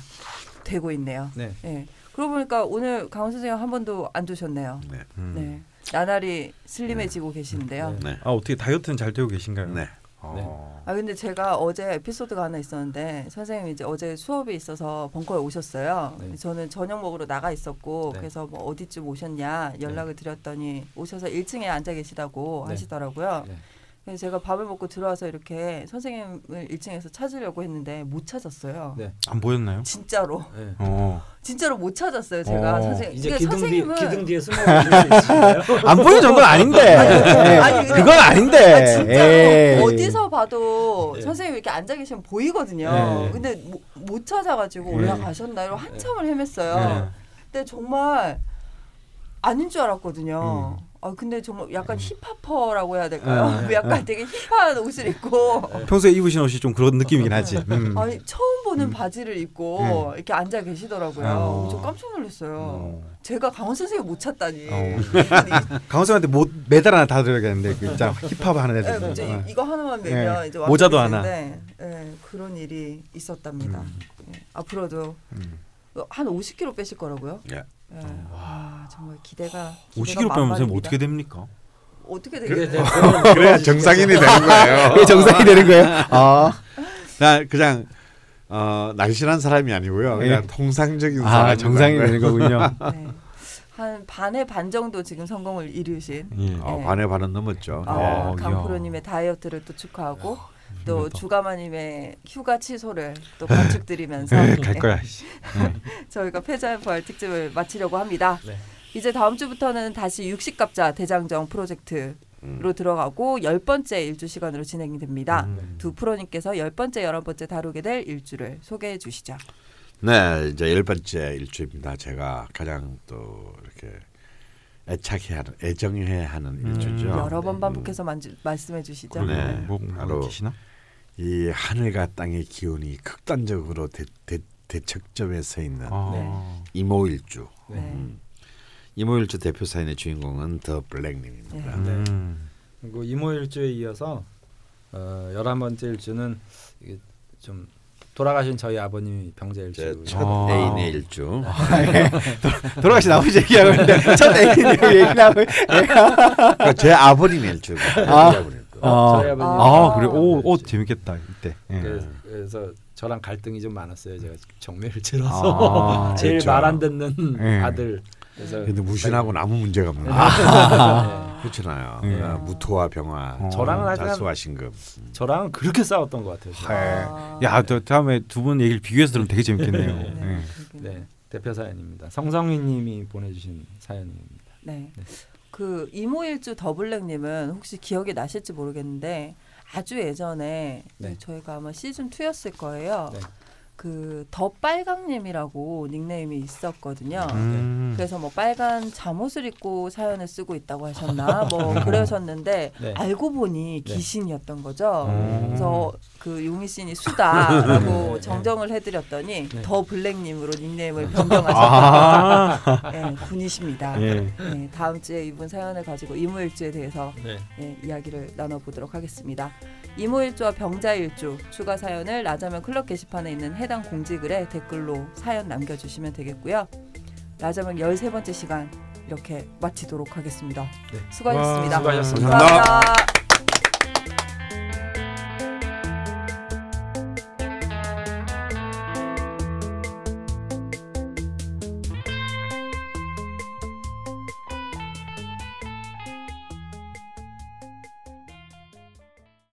Speaker 3: 되고 있네요.
Speaker 1: 네.
Speaker 3: 네. 그러고 보니까 오늘 강원 선생님 한 번도 안 드셨네요.
Speaker 4: 네.
Speaker 2: 음.
Speaker 3: 네. 나날이 슬림해지고 계시는데요.
Speaker 1: 네.
Speaker 4: 네.
Speaker 2: 아 어떻게 다이어트는 잘 되고 계신가요?
Speaker 4: 네.
Speaker 2: 어.
Speaker 3: 아 근데 제가 어제 에피소드가 하나 있었는데 선생님이 이제 어제 수업이 있어서 벙커에 오셨어요.
Speaker 1: 네.
Speaker 3: 저는 저녁 먹으러 나가 있었고
Speaker 1: 네.
Speaker 3: 그래서 뭐 어디쯤 오셨냐 연락을 드렸더니 오셔서 1층에 앉아 계시다고
Speaker 1: 네.
Speaker 3: 하시더라고요.
Speaker 1: 네.
Speaker 3: 그래서 제가 밥을 먹고 들어와서 이렇게 선생님을 1층에서 찾으려고 했는데 못 찾았어요.
Speaker 1: 네.
Speaker 2: 안 보였나요?
Speaker 3: 진짜로
Speaker 1: 네.
Speaker 2: 어.
Speaker 3: 진짜로 못 찾았어요. 제가
Speaker 2: 어.
Speaker 3: 선생님
Speaker 1: 이제
Speaker 3: 그러니까
Speaker 1: 기둥 뒤
Speaker 3: 선생님은
Speaker 1: 기둥 뒤에 숨어 계실 수 있을까요?
Speaker 2: 안 보이는 정도는 아닌데.
Speaker 3: 아니,
Speaker 2: 예. 그건 아닌데.
Speaker 3: 아, 진짜로
Speaker 2: 에이.
Speaker 3: 어디서 봐도
Speaker 1: 네.
Speaker 3: 선생님 이렇게 앉아 계시면 보이거든요.
Speaker 1: 네.
Speaker 3: 근데 못, 못 찾아가지고
Speaker 2: 네.
Speaker 3: 올라가셨나 이러고 한참을 헤맸어요.
Speaker 2: 네.
Speaker 3: 근데 정말 아닌 줄 알았거든요.
Speaker 2: 음.
Speaker 3: 아 근데 정말 약간 힙합퍼라고 해야 될까요?
Speaker 2: 네.
Speaker 3: 약간 되게 힙한 옷을 입고
Speaker 2: 평소에 입으신 옷이 좀 그런 느낌이긴 하지. 음.
Speaker 3: 아니 처음 보는
Speaker 2: 음.
Speaker 3: 바지를 입고 이렇게 앉아 계시더라고요.
Speaker 2: 어.
Speaker 3: 저 깜짝 놀랐어요.
Speaker 2: 어.
Speaker 3: 제가 강원 선생님 못 찾다니.
Speaker 2: 어. 강원생한테 못 메달 하나 다 드려야겠는데 그 진짜 힙합 하는
Speaker 3: 네,
Speaker 2: 애들.
Speaker 3: 이제
Speaker 2: 어.
Speaker 3: 이- 이거 하나만 매면
Speaker 2: 네.
Speaker 3: 이제
Speaker 2: 모자도
Speaker 3: 완벽해지는데, 네, 그런 일이 있었답니다.
Speaker 2: 음.
Speaker 3: 네, 앞으로도
Speaker 2: 음.
Speaker 3: 한 50kg 빼실 거라고요?
Speaker 4: 예.
Speaker 3: 네. 와 정말 기대가
Speaker 2: 50kg
Speaker 3: 기대가
Speaker 2: 빼면 선생님
Speaker 3: 만만입니다.
Speaker 2: 어떻게 됩니까?
Speaker 3: 어떻게?
Speaker 1: 이제 그런
Speaker 4: 그래야 정상인이 되는 거예요.
Speaker 2: 그게 정상이 되는 거예요? 아,
Speaker 4: 나 그냥 어, 날씬한 사람이 아니고요. 그냥
Speaker 2: 예.
Speaker 4: 통상적인
Speaker 2: 아 정상이 되는 거군요.
Speaker 3: 네. 한 반의 반 정도 지금 성공을 이루신
Speaker 2: 예.
Speaker 4: 어,
Speaker 3: 네.
Speaker 4: 반에 반은 넘었죠.
Speaker 3: 어,
Speaker 2: 어,
Speaker 3: 강프로님의 다이어트를 또 축하하고 또
Speaker 2: 훌륭하다.
Speaker 3: 주가마님의 휴가 취소를 또 건축드리면서
Speaker 2: 갈
Speaker 3: 네,
Speaker 2: 거야. 씨. 예.
Speaker 3: 저희가 패자의 부활 특집을 마치려고 합니다.
Speaker 1: 네.
Speaker 3: 이제 다음 주부터는 다시 육식갑자 대장정 프로젝트 로
Speaker 4: 음.
Speaker 3: 들어가고 열 번째 일주 시간으로 진행이 됩니다.
Speaker 2: 음.
Speaker 3: 두 프로님께서 열 번째, 열한 번째 다루게 될 일주를 소개해 주시죠.
Speaker 4: 네, 이제 열 번째 일주입니다. 제가 가장 또 이렇게 애착해하는, 애정해하는
Speaker 2: 음.
Speaker 4: 일주죠.
Speaker 3: 여러 번
Speaker 4: 음.
Speaker 3: 반복해서 만지, 말씀해 주시죠.
Speaker 4: 네.
Speaker 2: 뭐,
Speaker 4: 바로
Speaker 2: 뭐 계시나?
Speaker 4: 이 하늘과 땅의 기운이 극단적으로 대, 대, 대척점에 서 있는
Speaker 2: 아.
Speaker 4: 이모일주.
Speaker 3: 네.
Speaker 4: 음. 이모일주 대표 사인의 주인공은 더 블랙님입니다.
Speaker 2: 음.
Speaker 1: 그리고 이모일주에 이어서 어, 열한 번째 일주는 이게 좀 돌아가신 저희 아버님이 병자
Speaker 4: 제
Speaker 1: 일주.
Speaker 4: 첫
Speaker 2: 아.
Speaker 4: 애인의 일주.
Speaker 2: 돌아가신 아버지 얘기하고 있는데 첫 애인 얘기하고.
Speaker 4: 그러니까 제 아버님의 일주고.
Speaker 2: 아.
Speaker 4: 아.
Speaker 1: 저희 아버님.
Speaker 2: 아 그래. 오, 오 재밌겠다 이때. 예.
Speaker 1: 그래서, 그래서 저랑 갈등이 좀 많았어요. 제가 정매를 치러서
Speaker 2: 아,
Speaker 1: 제일
Speaker 4: 그렇죠.
Speaker 1: 말안 듣는
Speaker 2: 네.
Speaker 1: 아들. 그래서
Speaker 4: 근데 무신하고는 아무 문제가 없는.
Speaker 3: 아.
Speaker 4: 그렇잖아요.
Speaker 2: 네.
Speaker 4: 아, 무토와 병화,
Speaker 2: 어.
Speaker 1: 저랑은
Speaker 4: 자수와 신금.
Speaker 1: 저랑 그렇게 싸웠던 것 같아요.
Speaker 3: 아.
Speaker 2: 야, 또 다음에 두 분 얘기를 비교해서 들으면 되게 재밌겠네요.
Speaker 3: 네.
Speaker 2: 예.
Speaker 1: 네 대표 사연입니다. 성성희님이 보내주신 사연입니다.
Speaker 3: 네.
Speaker 1: 네.
Speaker 3: 그 이모일주 더블랙님은 혹시 기억이 나실지 모르겠는데 아주 예전에
Speaker 1: 네.
Speaker 3: 저희가 아마 시즌 2였을 거예요.
Speaker 1: 네.
Speaker 3: 그 더 빨강님이라고 닉네임이 있었거든요.
Speaker 2: 음.
Speaker 3: 그래서 뭐 빨간 잠옷을 입고 사연을 쓰고 있다고 하셨나 뭐 그러셨는데
Speaker 1: 네.
Speaker 3: 알고 보니
Speaker 1: 네.
Speaker 3: 귀신이었던 거죠.
Speaker 2: 음.
Speaker 3: 그래서 그 용희 씨이 수다라고
Speaker 1: 네.
Speaker 3: 정정을 해드렸더니
Speaker 1: 네.
Speaker 3: 더 블랙님으로 닉네임을 변경하셨다.
Speaker 2: 아.
Speaker 3: 네, 군이십니다.
Speaker 2: 예.
Speaker 3: 네, 다음 주에 이분 사연을 가지고 이모일주에 대해서
Speaker 1: 네.
Speaker 3: 예, 이야기를 나눠보도록 하겠습니다. 이모일주와 병자일주 추가 사연을 라자면 클럽 게시판에 있는 해당 공지글에 댓글로 사연 남겨주시면 되겠고요. 라자면 13번째 시간 이렇게 마치도록 하겠습니다.
Speaker 1: 네.
Speaker 3: 수고하셨습니다.
Speaker 1: 수고하셨습니다.
Speaker 4: 감사합니다.
Speaker 3: 감사합니다.